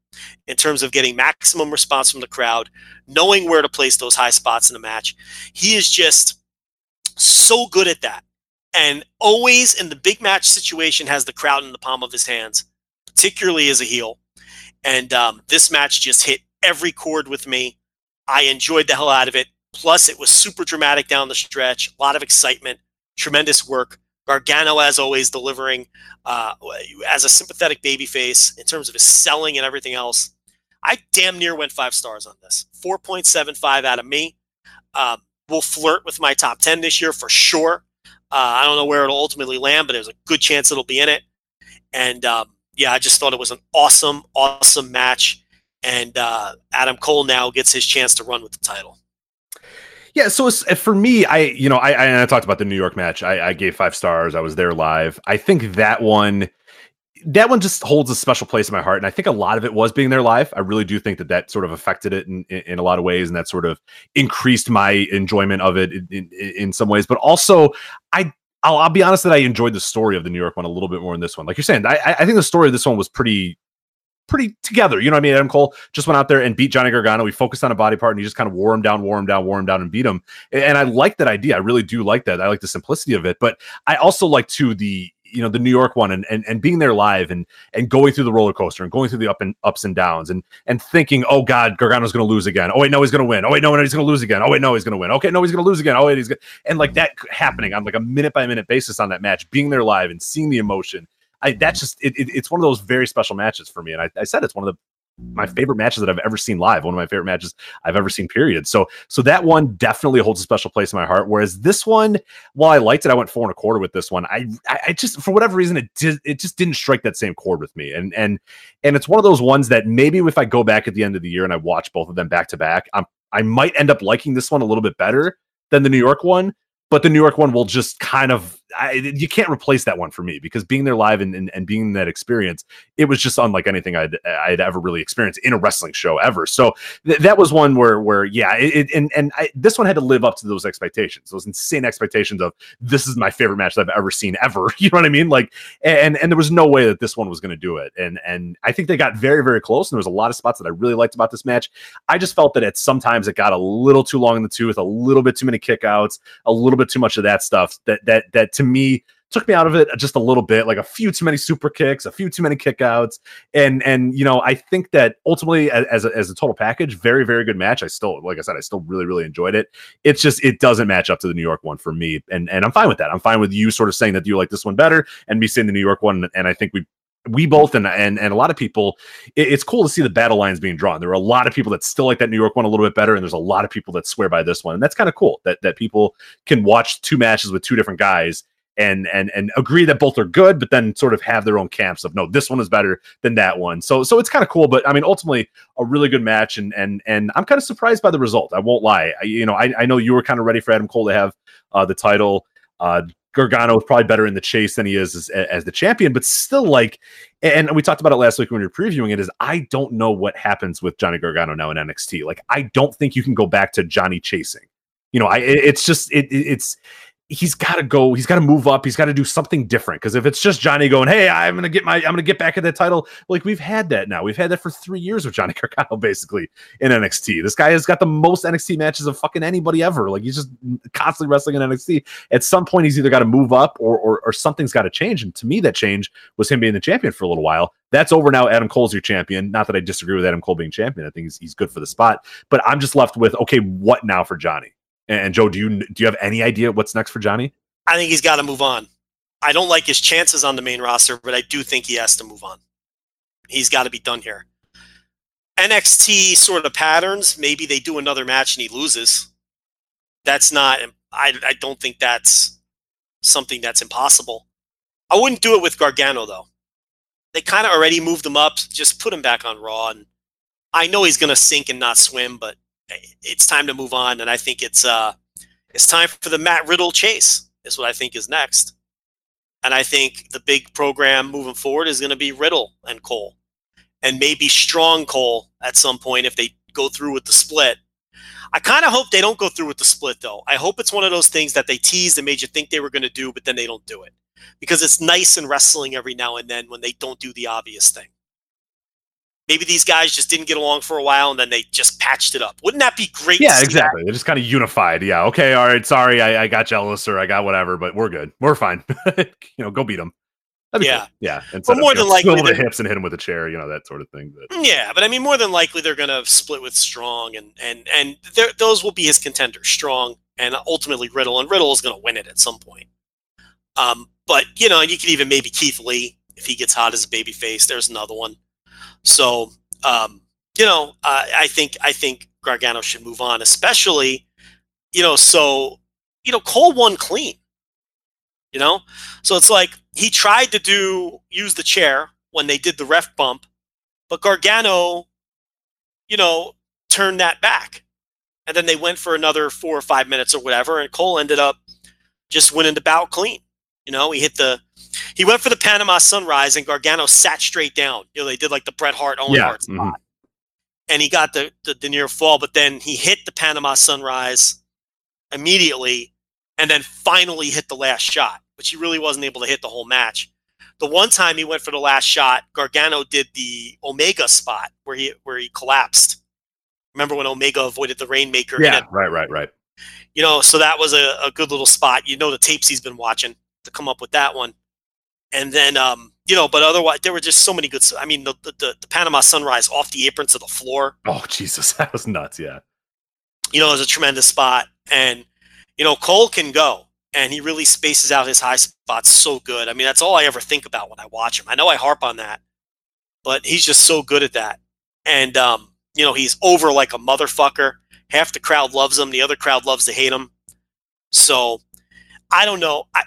in terms of getting maximum response from the crowd, knowing where to place those high spots in the match. He is just so good at that. And always in the big match situation has the crowd in the palm of his hands, particularly as a heel. And um, this match just hit every chord with me. I enjoyed the hell out of it. Plus, it was super dramatic down the stretch, a lot of excitement, tremendous work. Gargano, as always, delivering uh, as a sympathetic babyface in terms of his selling and everything else. I damn near went five stars on this. 4.75 out of me. Uh, will flirt with my top 10 this year for sure. Uh, I don't know where it'll ultimately land, but there's a good chance it'll be in it. And um, yeah, I just thought it was an awesome, awesome match. And uh, Adam Cole now gets his chance to run with the title. Yeah, so for me, I you know I, I I talked about the New York match. I, I gave five stars. I was there live. I think that one that one just holds a special place in my heart, and I think a lot of it was being there live. I really do think that that sort of affected it in, in, in a lot of ways, and that sort of increased my enjoyment of it in, in, some ways. But also, I I'll, I'll, be honest that I enjoyed the story of the New York one a little bit more in this one. Like you're saying, I, I think the story of this one was pretty pretty together. You know what I mean? Adam Cole just went out there and beat Johnny Gargano. We focused on a body part and he just kind of wore him down, wore him down, wore him down, and beat him. And I like that idea. I really do like that. I like the simplicity of it. But I also like to the you know the New York one and, and and being there live and and going through the roller coaster and going through the up and ups and downs and and thinking, oh God, Gargano's going to lose again. Oh wait, no, he's going to win. Oh wait, no, he's going to lose again. Oh wait, no, he's going to win. Okay, no, he's going to lose again. Oh wait, he's going and like that happening on like a minute by minute basis on that match, being there live and seeing the emotion. I that's just it, it, it's one of those very special matches for me, and I, I said it's one of the my favorite matches that I've ever seen live. One of my favorite matches I've ever seen. Period. So so that one definitely holds a special place in my heart. Whereas this one, while I liked it, I went four and a quarter with this one. I I just for whatever reason it did it just didn't strike that same chord with me. And and and it's one of those ones that maybe if I go back at the end of the year and I watch both of them back to back, I'm I might end up liking this one a little bit better than the New York one but the New York one will just kind of I, you can't replace that one for me because being there live and, and, and being in that experience, it was just unlike anything I'd I'd ever really experienced in a wrestling show ever. So th- that was one where where yeah, it, and and I, this one had to live up to those expectations, those insane expectations of this is my favorite match that I've ever seen ever. You know what I mean? Like and and there was no way that this one was going to do it. And and I think they got very very close. And there was a lot of spots that I really liked about this match. I just felt that at sometimes it got a little too long in the tooth, a little bit too many kickouts, a little bit too much of that stuff. That that that to me took me out of it just a little bit, like a few too many super kicks, a few too many kickouts, and and you know I think that ultimately as a, as a total package, very very good match. I still, like I said, I still really really enjoyed it. It's just it doesn't match up to the New York one for me, and and I'm fine with that. I'm fine with you sort of saying that you like this one better, and me saying the New York one, and I think we we both and and and a lot of people it, it's cool to see the battle lines being drawn there are a lot of people that still like that new york one a little bit better and there's a lot of people that swear by this one and that's kind of cool that that people can watch two matches with two different guys and and and agree that both are good, but then sort of have their own camps of no, this one is better than that one. So so it's kind of cool. But I mean, ultimately, a really good match, and and and I'm kind of surprised by the result. I won't lie. I, you know, I, I know you were kind of ready for Adam Cole to have uh, the title. Uh, Gargano is probably better in the chase than he is as, as the champion, but still, like, and we talked about it last week when we were previewing it. Is I don't know what happens with Johnny Gargano now in NXT. Like, I don't think you can go back to Johnny chasing. You know, I it's just it, it's he's got to go. He's got to move up. He's got to do something different. Because if it's just Johnny going, "Hey, I'm gonna get my, I'm gonna get back at that title," like we've had that now. We've had that for three years with Johnny Gargano, basically in NXT. This guy has got the most NXT matches of fucking anybody ever. Like he's just constantly wrestling in NXT. At some point, he's either got to move up or, or or something's got to change. And to me, that change was him being the champion for a little while. That's over now. Adam Cole's your champion. Not that I disagree with Adam Cole being champion. I think he's, he's good for the spot. But I'm just left with okay, what now for Johnny? And Joe, do you do you have any idea what's next for Johnny? I think he's got to move on. I don't like his chances on the main roster, but I do think he has to move on. He's got to be done here. NXT sort of patterns, maybe they do another match and he loses. That's not, I, I don't think that's something that's impossible. I wouldn't do it with Gargano, though. They kind of already moved him up. Just put him back on Raw. And I know he's to sink and not swim, but it's time to move on. And I think it's, uh, it's time for the Matt Riddle chase is what I think is next. And I think the big program moving forward is going to be Riddle and Cole, and maybe Strong Cole at some point if they go through with the split. I kind of hope they don't go through with the split, though. I hope it's one of those things that they teased and made you think they were going to do, but then they don't do it. Because it's nice in wrestling every now and then when they don't do the obvious thing maybe these guys just didn't get along for a while and then they just patched it up. Wouldn't that be great? Yeah, exactly. They're just kind of unified. Yeah. Okay. All right. Sorry, I, I, got jealous or I got whatever, but we're good. We're fine. you know, go beat them. Yeah. Cool. Yeah. but more than likely, the hips and hit him with a chair, you know, that sort of thing. But. Yeah. But I mean, more than likely, they're going to split with Strong and, and, and those will be his contenders, Strong and ultimately Riddle. And Riddle is going to win it at some point. Um, but, you know, and you could even maybe Keith Lee if he gets hot as a baby face. There's another one. So um, you know, uh, I think I think Gargano should move on, especially, you know, so you know Cole won clean. You know, so it's like he tried to do use the chair when they did the ref bump, but Gargano, you know, turned that back, and then they went for another four or five minutes or whatever, and Cole ended up just winning the bout clean. You know, he hit the he went for the Panama Sunrise, and Gargano sat straight down. You know, they did like the Bret Hart Owen Yeah, Hart spot, mhm. and he got the, the the near fall, but then he hit the Panama Sunrise immediately, and then finally hit the last shot, which he really wasn't able to hit the whole match. The one time he went for the last shot, Gargano did the Omega spot where he where he collapsed. Remember when Omega avoided the Rainmaker? Yeah, right, right, right. you know, so that was a, a good little spot. You know the tapes he's been watching to come up with that one. And then um, you know, but otherwise there were just so many good I mean the the, the, Panama Sunrise off the apron to the floor, Oh Jesus, that was nuts. Yeah. you know, is a tremendous spot. And you know, Cole can go and he really spaces out his high spots so good. I mean, that's all I ever think about when I watch him. I know I harp on that, but he's just so good at that. And um, you know, he's over like a motherfucker. Half the crowd loves him, the other crowd loves to hate him. So I don't know. I,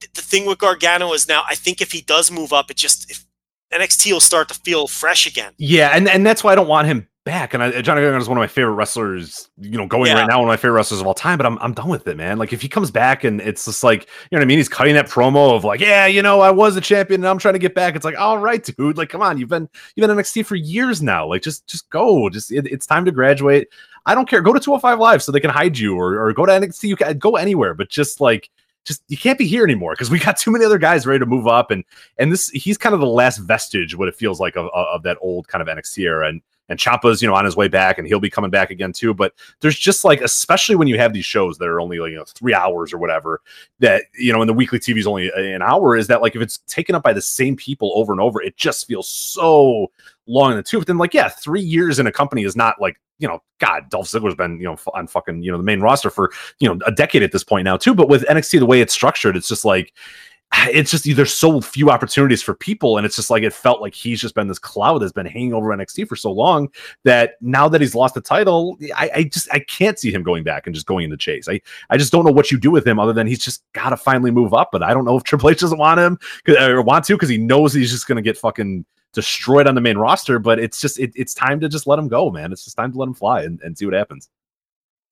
the thing with Gargano is now I think if he does move up, it just if NXT will start to feel fresh again. Yeah, and, and that's why I don't want him back. And I, Johnny Gargano is one of my favorite wrestlers, you know, going Yeah. right now, one of my favorite wrestlers of all time. But I'm I'm done with it, man. Like if he comes back and it's just like, you know what I mean? He's cutting that promo of like, yeah, you know, I was a champion and I'm trying to get back. It's like, all right, dude. Like, come on, you've been you've been NXT for years now. Like, just just go. Just it, it's time to graduate. I don't care. Go to 205 Live so they can hide you, or or go to NXT. You can go anywhere, but just like just you can't be here anymore because we got too many other guys ready to move up and and this he's kind of the last vestige what it feels like of, of, that old kind of NXT era and and Ciampa's you know on his way back and he'll be coming back again too but there's just like especially when you have these shows that are only like you know 3 hours or whatever that you know and the weekly TV is only an hour is that like if it's taken up by the same people over and over it just feels so long in the tooth then like yeah 3 years in a company is not like you know god Dolph Ziggler's been you know on fucking you know the main roster for you know a decade at this point now too but with NXT the way it's structured it's just like it's just there's so few opportunities for people and it's just like it felt like he's just been this cloud that's been hanging over NXT for so long that now that he's lost the title I, I just I can't see him going back and just going into chase. I I just don't know what you do with him other than he's just got to finally move up but I don't know if Triple H doesn't want him or want to because he knows he's just gonna get fucking destroyed on the main roster but it's just it, it's time to just let him go man it's just time to let him fly and, and see what happens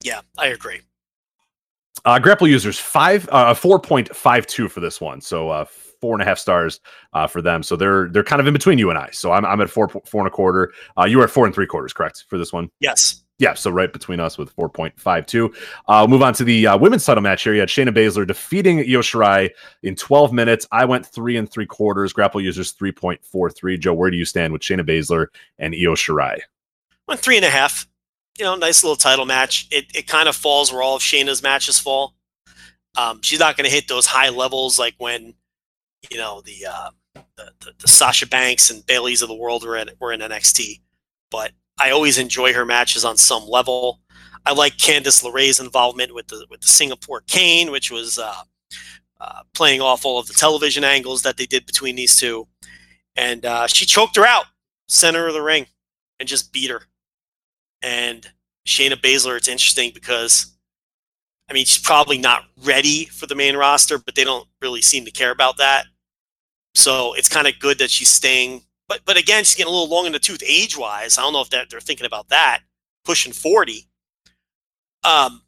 Yeah, I agree. uh, Grappl users five uh four point five two for this one, so uh four and a half stars uh for them. So they're they're kind of in between you and I. So I'm I'm at four four and a quarter. Uh, you are at four and three quarters, correct for this one? Yes. Yeah, so right between us with 4.52. Uh, move on to the uh, women's title match here. You had Shayna Baszler defeating Io Shirai in 12 minutes. I went three and three quarters. Grappl users 3.43. Joe, where do you stand with Shayna Baszler and Io Shirai? Went three and a half. You know, nice little title match. It it kind of falls where all of Shayna's matches fall. Um, she's not going to hit those high levels like when, you know, the, uh, the, the the Sasha Banks and Bayley's of the world were in were in NXT. But I always enjoy her matches on some level. I like Candice LeRae's involvement with the with the Singapore Cane, which was uh, uh, playing off all of the television angles that they did between these two, and uh, she choked her out center of the ring and just beat her. And Shayna Baszler, it's interesting because, I mean, she's probably not ready for the main roster, but they don't really seem to care about that. So it's kind of good that she's staying. But but again, she's getting a little long in the tooth age wise. I don't know if that they're thinking about that, pushing forty. Um,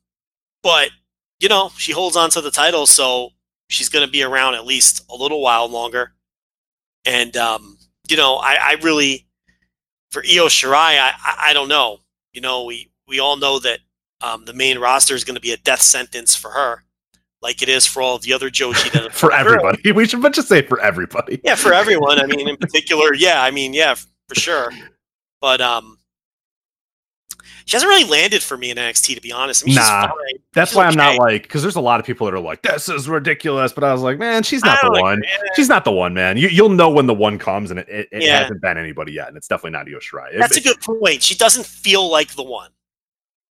but you know, she holds on to the title, so she's going to be around at least a little while longer. And um, you know, I, I really for Io Shirai, I, I don't know. You know, we we all know that um, the main roster is going to be a death sentence for her, like it is for all the other Joshi that For everybody. We should but just say for everybody. yeah, for everyone. I mean, in particular, yeah. I mean, yeah, for sure. But um, she hasn't really landed for me in NXT, to be honest. I mean, she's Nah. fine. That's She's why I'm not like because there's a lot of people that are like, "This is ridiculous," but I was like, "Man, she's not the don't one. Yeah, She's not the one, man. You, you'll know when the one comes, and it, it, it Yeah. hasn't been anybody yet, and it's definitely not Io Shirai. It- That's a good point. She doesn't feel like the one.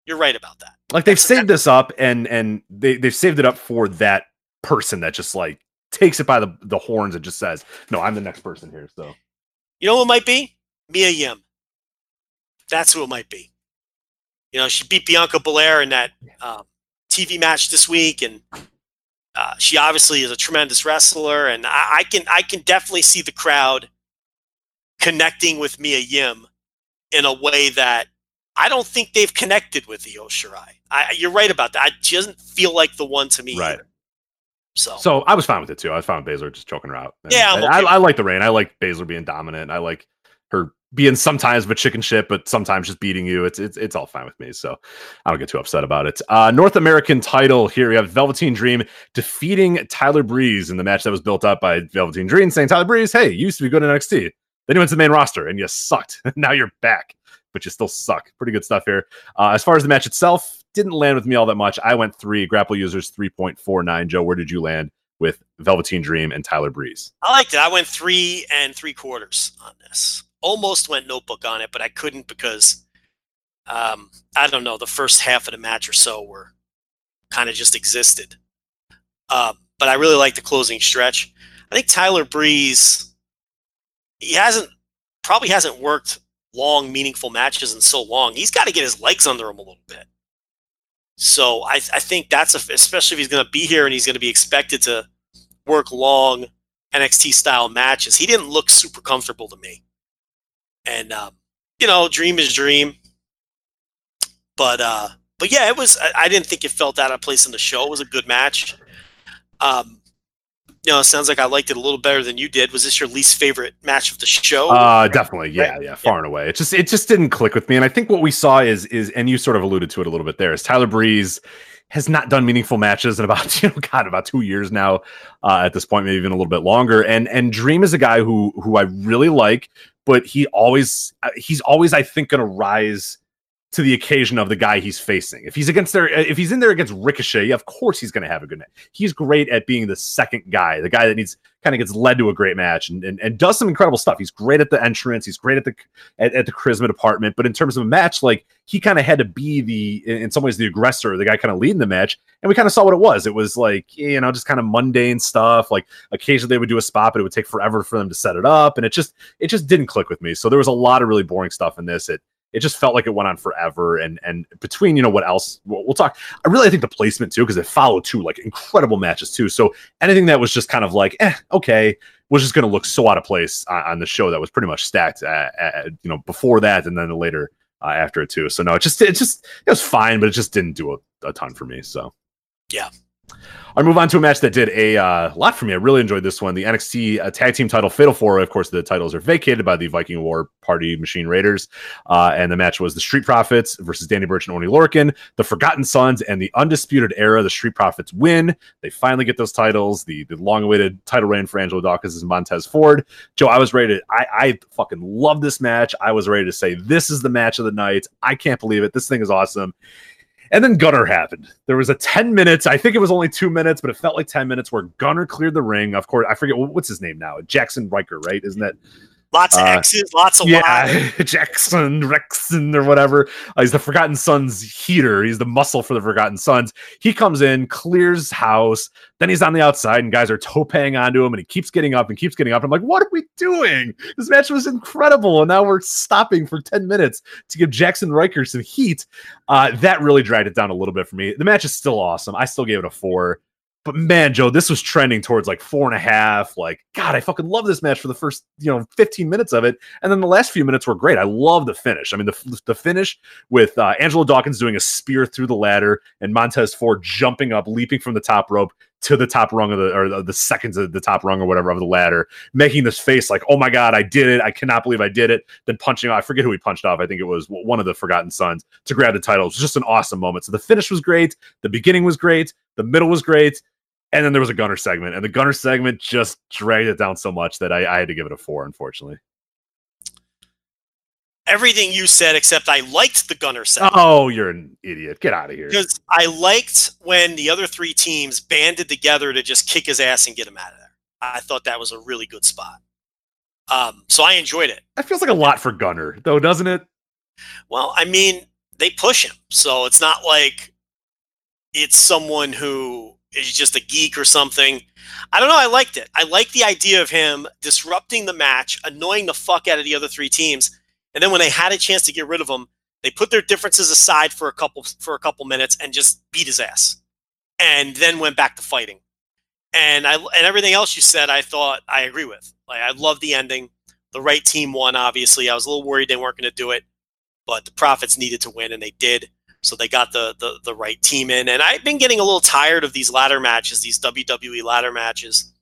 You're right about that. Like they've saved this up, and and they they've saved it up for that person that just like takes it by the the horns and just says, "No, I'm the next person here." So You know who it might be? Mia Yim. That's who it might be. You know, she beat Bianca Belair in that um, TV match this week, and uh, she obviously is a tremendous wrestler. And I, I can I can definitely see the crowd connecting with Mia Yim in a way that I don't think they've connected with Io Shirai. I, you're right about that. I, she doesn't feel like the one to me. Right. either. So, So I was fine with it too. I was fine with Baszler just choking her out. And Yeah, okay I, I like the rain. I like Baszler being dominant. I like her being sometimes of a chicken shit, but sometimes just beating you. It's it's it's all fine with me. So I don't get too upset about it. Uh, North American title here. We have Velveteen Dream defeating Tyler Breeze in the match that was built up by Velveteen Dream, saying Tyler Breeze, hey, you used to be good in NXT. Then you went to the main roster and you sucked. now you're back, but you still suck. Pretty good stuff here. Uh, as far as the match itself, didn't land with me all that much. I went three. Grappl users 3.49. Joe, where did you land with Velveteen Dream and Tyler Breeze? I liked it. I went three and three quarters on this. Almost went notebook on it, but I couldn't because um, I don't know. The first half of the match or so were kind of just existed. Uh, but I really like the closing stretch. I think Tyler Breeze, he hasn't probably hasn't worked long, meaningful matches in so long. He's got to get his legs under him a little bit. So I, I think that's a, especially if he's going to be here and he's going to be expected to work long NXT style matches. He didn't look super comfortable to me. And um, you know, dream is dream. But uh, but yeah, it was. I, I didn't think it felt out of place in the show. It was a good match. Um, you know, it sounds like I liked it a little better than you did. Was this your least favorite match of the show? Uh definitely. Yeah, yeah, far and away. It just it just didn't click with me. And I think what we saw is is and you sort of alluded to it a little bit there is Tyler Breeze has not done meaningful matches in about you know god about two years now uh, at this point maybe even a little bit longer and and dream is a guy who who i really like but he always uh, he's always i think going to rise to the occasion of the guy he's facing. If he's against there, uh, if he's in there against Ricochet, of course he's going to have a good match. He's great at being the second guy, the guy that needs kind of gets led to a great match and, and, and does some incredible stuff. He's great at the entrance. He's great at the at, at the charisma department. But in terms of a match, like he kind of had to be the in some ways the aggressor, the guy kind of leading the match. And we kind of saw what it was. It was like you know just kind of mundane stuff. Like occasionally they would do a spot, but it would take forever for them to set it up, and it just it just didn't click with me. So there was a lot of really boring stuff in this. It it just felt like it went on forever. And and between you know what else we'll, we'll talk i really think the placement too because it followed two like incredible matches too. So anything that was just kind of like eh okay was just going to look so out of place on, on, the show that was pretty much stacked at, at, you know before that and then later uh, after it too. So no it just it just it was fine but it just didn't do a, a ton for me so. Yeah I move on to a match that did a uh, lot for me. I really enjoyed this one. The NXT uh, Tag Team Title Fatal Four. Of course, the titles are vacated by the Viking War Party Machine Raiders, uh, and the match was the Street Profits versus Danny Burch and Oni Lorcan, the Forgotten Sons, and the Undisputed Era. The Street Profits win. They finally get those titles. The the long awaited title reign for Angelo Dawkins and Montez Ford. Joe, I was ready to. I I fucking love this match. I was ready to say this is the match of the night. I can't believe it. This thing is awesome. And then Gunner happened. There was a 10 minutes, I think it was only two minutes, but it felt like 10 minutes where Gunner cleared the ring. Of course, I forget what's his name now. Jaxson Ryker, right? Isn't that lots of uh, X's, lots of yeah, Jackson Rexon or whatever. Uh, he's the Forgotten Sons heater. He's the muscle for the Forgotten Sons. He comes in, clears house. Then he's on the outside, and guys are topang onto him, and he keeps getting up and keeps getting up. I'm like, what are we doing? This match was incredible, and now we're stopping for 10 minutes to give Jaxson Ryker some heat. Uh, that really dragged it down a little bit for me. The match is still awesome. I still gave it a four but man, Joe, this was trending towards like four and a half. Like, God, I fucking love this match for the first, you know, 15 minutes of it. And then the last few minutes were great. I love the finish. I mean, the, the finish with uh, Angelo Dawkins doing a spear through the ladder and Montez Ford jumping up, leaping from the top rope to the top rung of the, or the seconds of the top rung or whatever of the ladder, making this face like, oh my God, I did it. I cannot believe I did it. Then punching off, I forget who he punched off. I think it was one of the Forgotten Sons to grab the title. It was just an awesome moment. So the finish was great. The beginning was great. The middle was great and then there was a gunner segment and the gunner segment just dragged it down so much that I, I, had to give it a four unfortunately. Everything you said except i liked the gunner segment. Oh you're an idiot. Get out of here. Because i liked when the other three teams banded together to just kick his ass and get him out of there. I thought that was a really good spot. Um, so i enjoyed it. That feels like a lot for gunner though doesn't it? Well i mean they push him. So it's not like it's someone who is just a geek or something. I don't know. I liked it. I like the idea of him disrupting the match, annoying the fuck out of the other three teams, and then when they had a chance to get rid of him, they put their differences aside for a couple for a couple minutes and just beat his ass, and then went back to fighting. And I and everything else you said, I thought I agree with. Like I love the ending. The right team won. Obviously, I was a little worried they weren't going to do it, but the Profits needed to win, and they did. So they got the, the the right team in, and I've been getting a little tired of these ladder matches, these WWE ladder matches,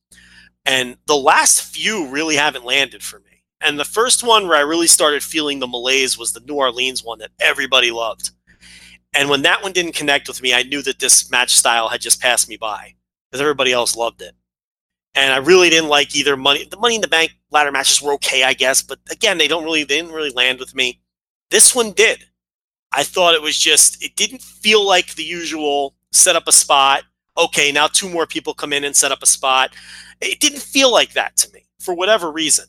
and the last few really haven't landed for me. And the first one where I really started feeling the malaise was the New Orleans one that everybody loved. And when that one didn't connect with me, I knew that this match style had just passed me by because everybody else loved it. And I really didn't like either money. The Money in the Bank ladder matches were okay, I guess, but again, they don't really they didn't really land with me. This one did. I thought it was just it didn't feel like the usual set up a spot. Okay, now two more people come in and set up a spot. It didn't feel like that to me for whatever reason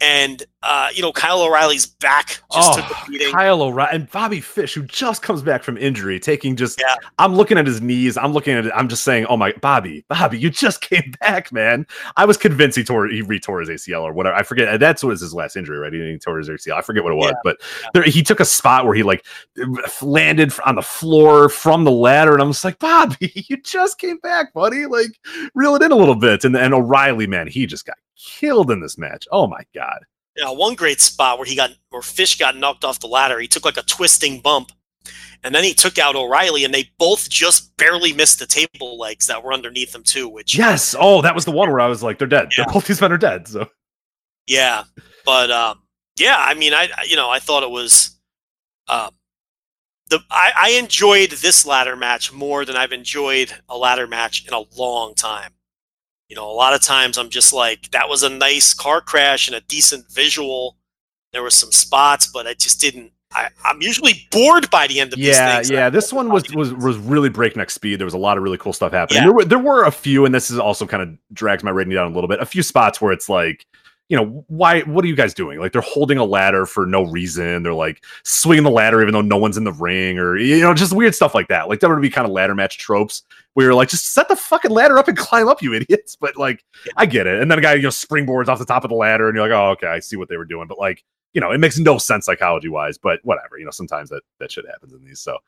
and uh, you know Kyle O'Reilly's back just oh, took a beating. Kyle O'Reilly and Bobby Fish, who just comes back from injury, taking just. Yeah. I'm looking at his knees. I'm looking at it. I'm just saying, oh my, Bobby, Bobby, you just came back, man. I was convinced he tore, he retore his ACL or whatever. I forget. That's what was his last injury, right? He tore his ACL. I forget what it was, Yeah. but there, he took a spot where he like landed on the floor from the ladder, and I'm just like, Bobby, you just came back, buddy. Like, reel it in a little bit. And and O'Reilly, man, he just got killed in this match. Oh my god. Yeah, one great spot where he got where Fish got knocked off the ladder. He took like a twisting bump, and then he took out O'Reilly, and they both just barely missed the table legs that were underneath them too. Which Yes. Oh, that was the one where I was like, they're dead. Yeah. They're both these men are dead. So Yeah, but um, yeah, I mean, I I- you know I thought it was, um, the I, I enjoyed this ladder match more than I've enjoyed a ladder match in a long time. You know, a lot of times I'm just like, that was a nice car crash and a decent visual. There were some spots, but I just didn't. I, I'm usually bored by the end of these yeah, things. yeah. This one was was was really breakneck speed. There was a lot of really cool stuff happening. Yeah. There were there were a few, and this is also kind of drags my rating down a little bit. A few spots where it's like, you know, why? What are you guys doing? Like they're holding a ladder for no reason. They're like swinging the ladder even though no one's in the ring, or you know, just weird stuff like that. Like that would be kind of ladder match tropes where you're like, just set the fucking ladder up and climb up, you idiots. But like, I get it. And then a guy you know springboards off the top of the ladder, and you're like, oh, okay, I see what they were doing. But like, you know, it makes no sense psychology wise, but whatever. You know, sometimes that that shit happens in these, so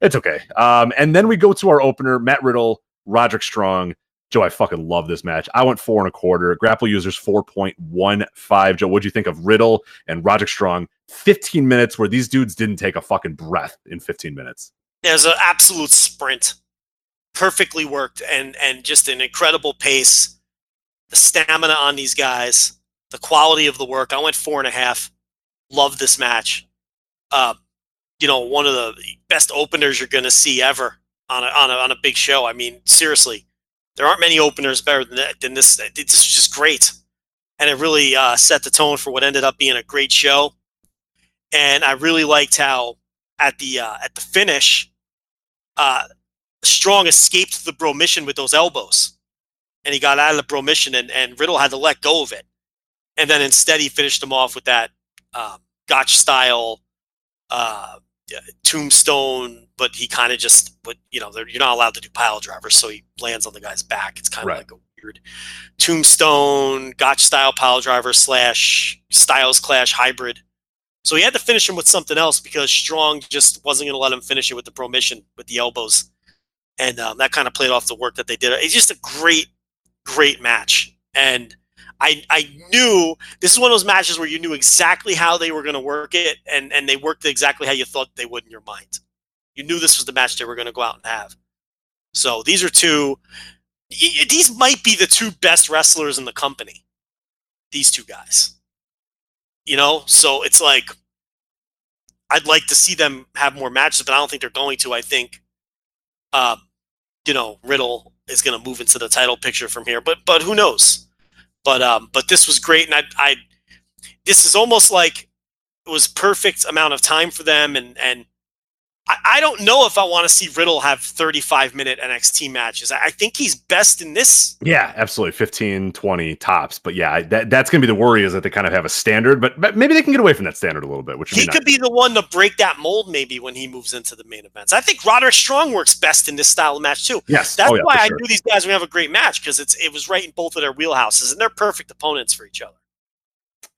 it's okay. Um, and then we go to our opener: Matt Riddle, Roderick Strong. Joe, I fucking love this match. I went four and a quarter. Grappl users four point one five. Joe, what'd you think of Riddle and Roderick Strong? Fifteen minutes where these dudes didn't take a fucking breath in fifteen minutes. There's an absolute sprint, perfectly worked, and and just an incredible pace. The stamina on these guys, the quality of the work. I went four and a half. Love this match. Uh, you know, one of the best openers you're going to see ever on a, on a on a big show. I mean, seriously, there aren't many openers better than that, than this. This was just great, and it really uh, set the tone for what ended up being a great show. And I really liked how at the uh, at the finish, uh, Strong escaped the bromission with those elbows, and he got out of the bromission, and, and Riddle had to let go of it, and then instead he finished him off with that um, Gotch style uh, tombstone, but he kind of just, but you know, you're not allowed to do pile drivers, so he lands on the guy's back. It's kind of Right. like a weird tombstone Gotch style pile driver slash Styles Clash hybrid. So he had to finish him with something else because Strong just wasn't going to let him finish it with the bromission with the elbows, and um, that kind of played off the work that they did. It's just a great, great match, and I I knew this is one of those matches where you knew exactly how they were going to work it, and and they worked exactly how you thought they would in your mind. You knew this was the match they were going to go out and have. So these are two. These might be the two best wrestlers in the company. These two guys. You know, so it's like I'd like to see them have more matches, but I don't think they're going to. I think, um, you know, Riddle is going to move into the title picture from here, but but who knows? But um, but this was great, and I, I this is almost like it was perfect amount of time for them, and and I, I don't know if I want to see Riddle have 35 minute NXT matches. I, I think he's best in this. Yeah, absolutely. 15, 20 tops. But yeah, I- that, that's going to be the worry is that they kind of have a standard, but, but maybe they can get away from that standard a little bit, which He be could be the one to break that mold maybe when he moves into the main events. I think Roderick Strong works best in this style of match too. Yes. That's oh, yeah, why I sure. knew these guys gonna have a great match because it's it was right in both of their wheelhouses and they're perfect opponents for each other.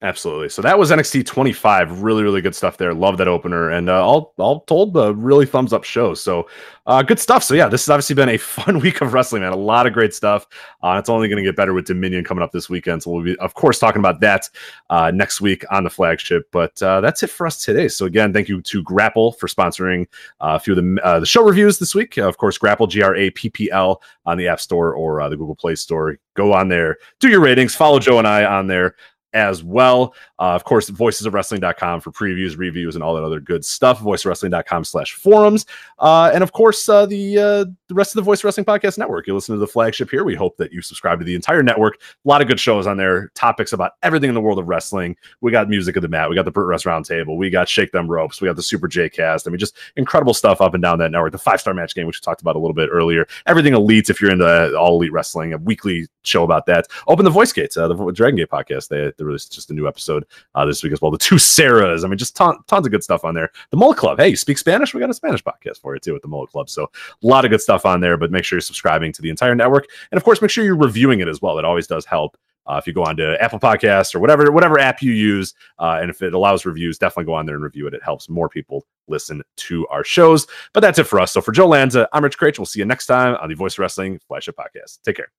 Absolutely. So that was NXT 25. Really, really good stuff there. Love that opener, and uh, all all told, a really thumbs up show. So uh, good stuff. So yeah, this has obviously been a fun week of wrestling, man. A lot of great stuff. Uh, it's only going to get better with Dominion coming up this weekend. So we'll be, of course, talking about that uh, next week on the flagship. But uh, that's it for us today. So again, thank you to Grappl for sponsoring uh, a few of the uh, the show reviews this week. of course, Grappl G R A P P L on the App Store or uh, the Google Play Store. Go on there, do your ratings, follow Joe and I on there as well. Uh, of course, voicesofwrestling.com for previews, reviews, and all that other good stuff. Voicesofwrestling.com slash forums. Uh, and of course, uh, the uh, the rest of the Voice Wrestling Podcast Network. You listen to the flagship here. We hope that you subscribe to the entire network. A lot of good shows on there, topics about everything in the world of wrestling. We got Music of the Mat. We got the Burt Rest Roundtable. We got Shake Them Ropes. We got the Super J Cast. I mean, just incredible stuff up and down that network. The five star match game, which we talked about a little bit earlier. Everything Elite, if you're into all elite wrestling, a weekly show about that. Open the Voice Gates, uh, the Dragon Gate podcast. They, they released just a new episode uh, this week as well. The two Sarahs. I mean, just ton, tons of good stuff on there. The Mullet Club. Hey, you speak Spanish? We got a Spanish podcast for you too with the Mullet Club. So a lot of good stuff on there. But make sure you're subscribing to the entire network, and of course, make sure you're reviewing it as well. It always does help. Uh, if you go on to Apple Podcasts or whatever whatever app you use, uh, and if it allows reviews, definitely go on there and review it. It helps more people listen to our shows. But that's it for us. So for Joe Lanza, I'm Rich Kraetsch. We'll see you next time on the Voice Wrestling Flagship Podcast. Take care.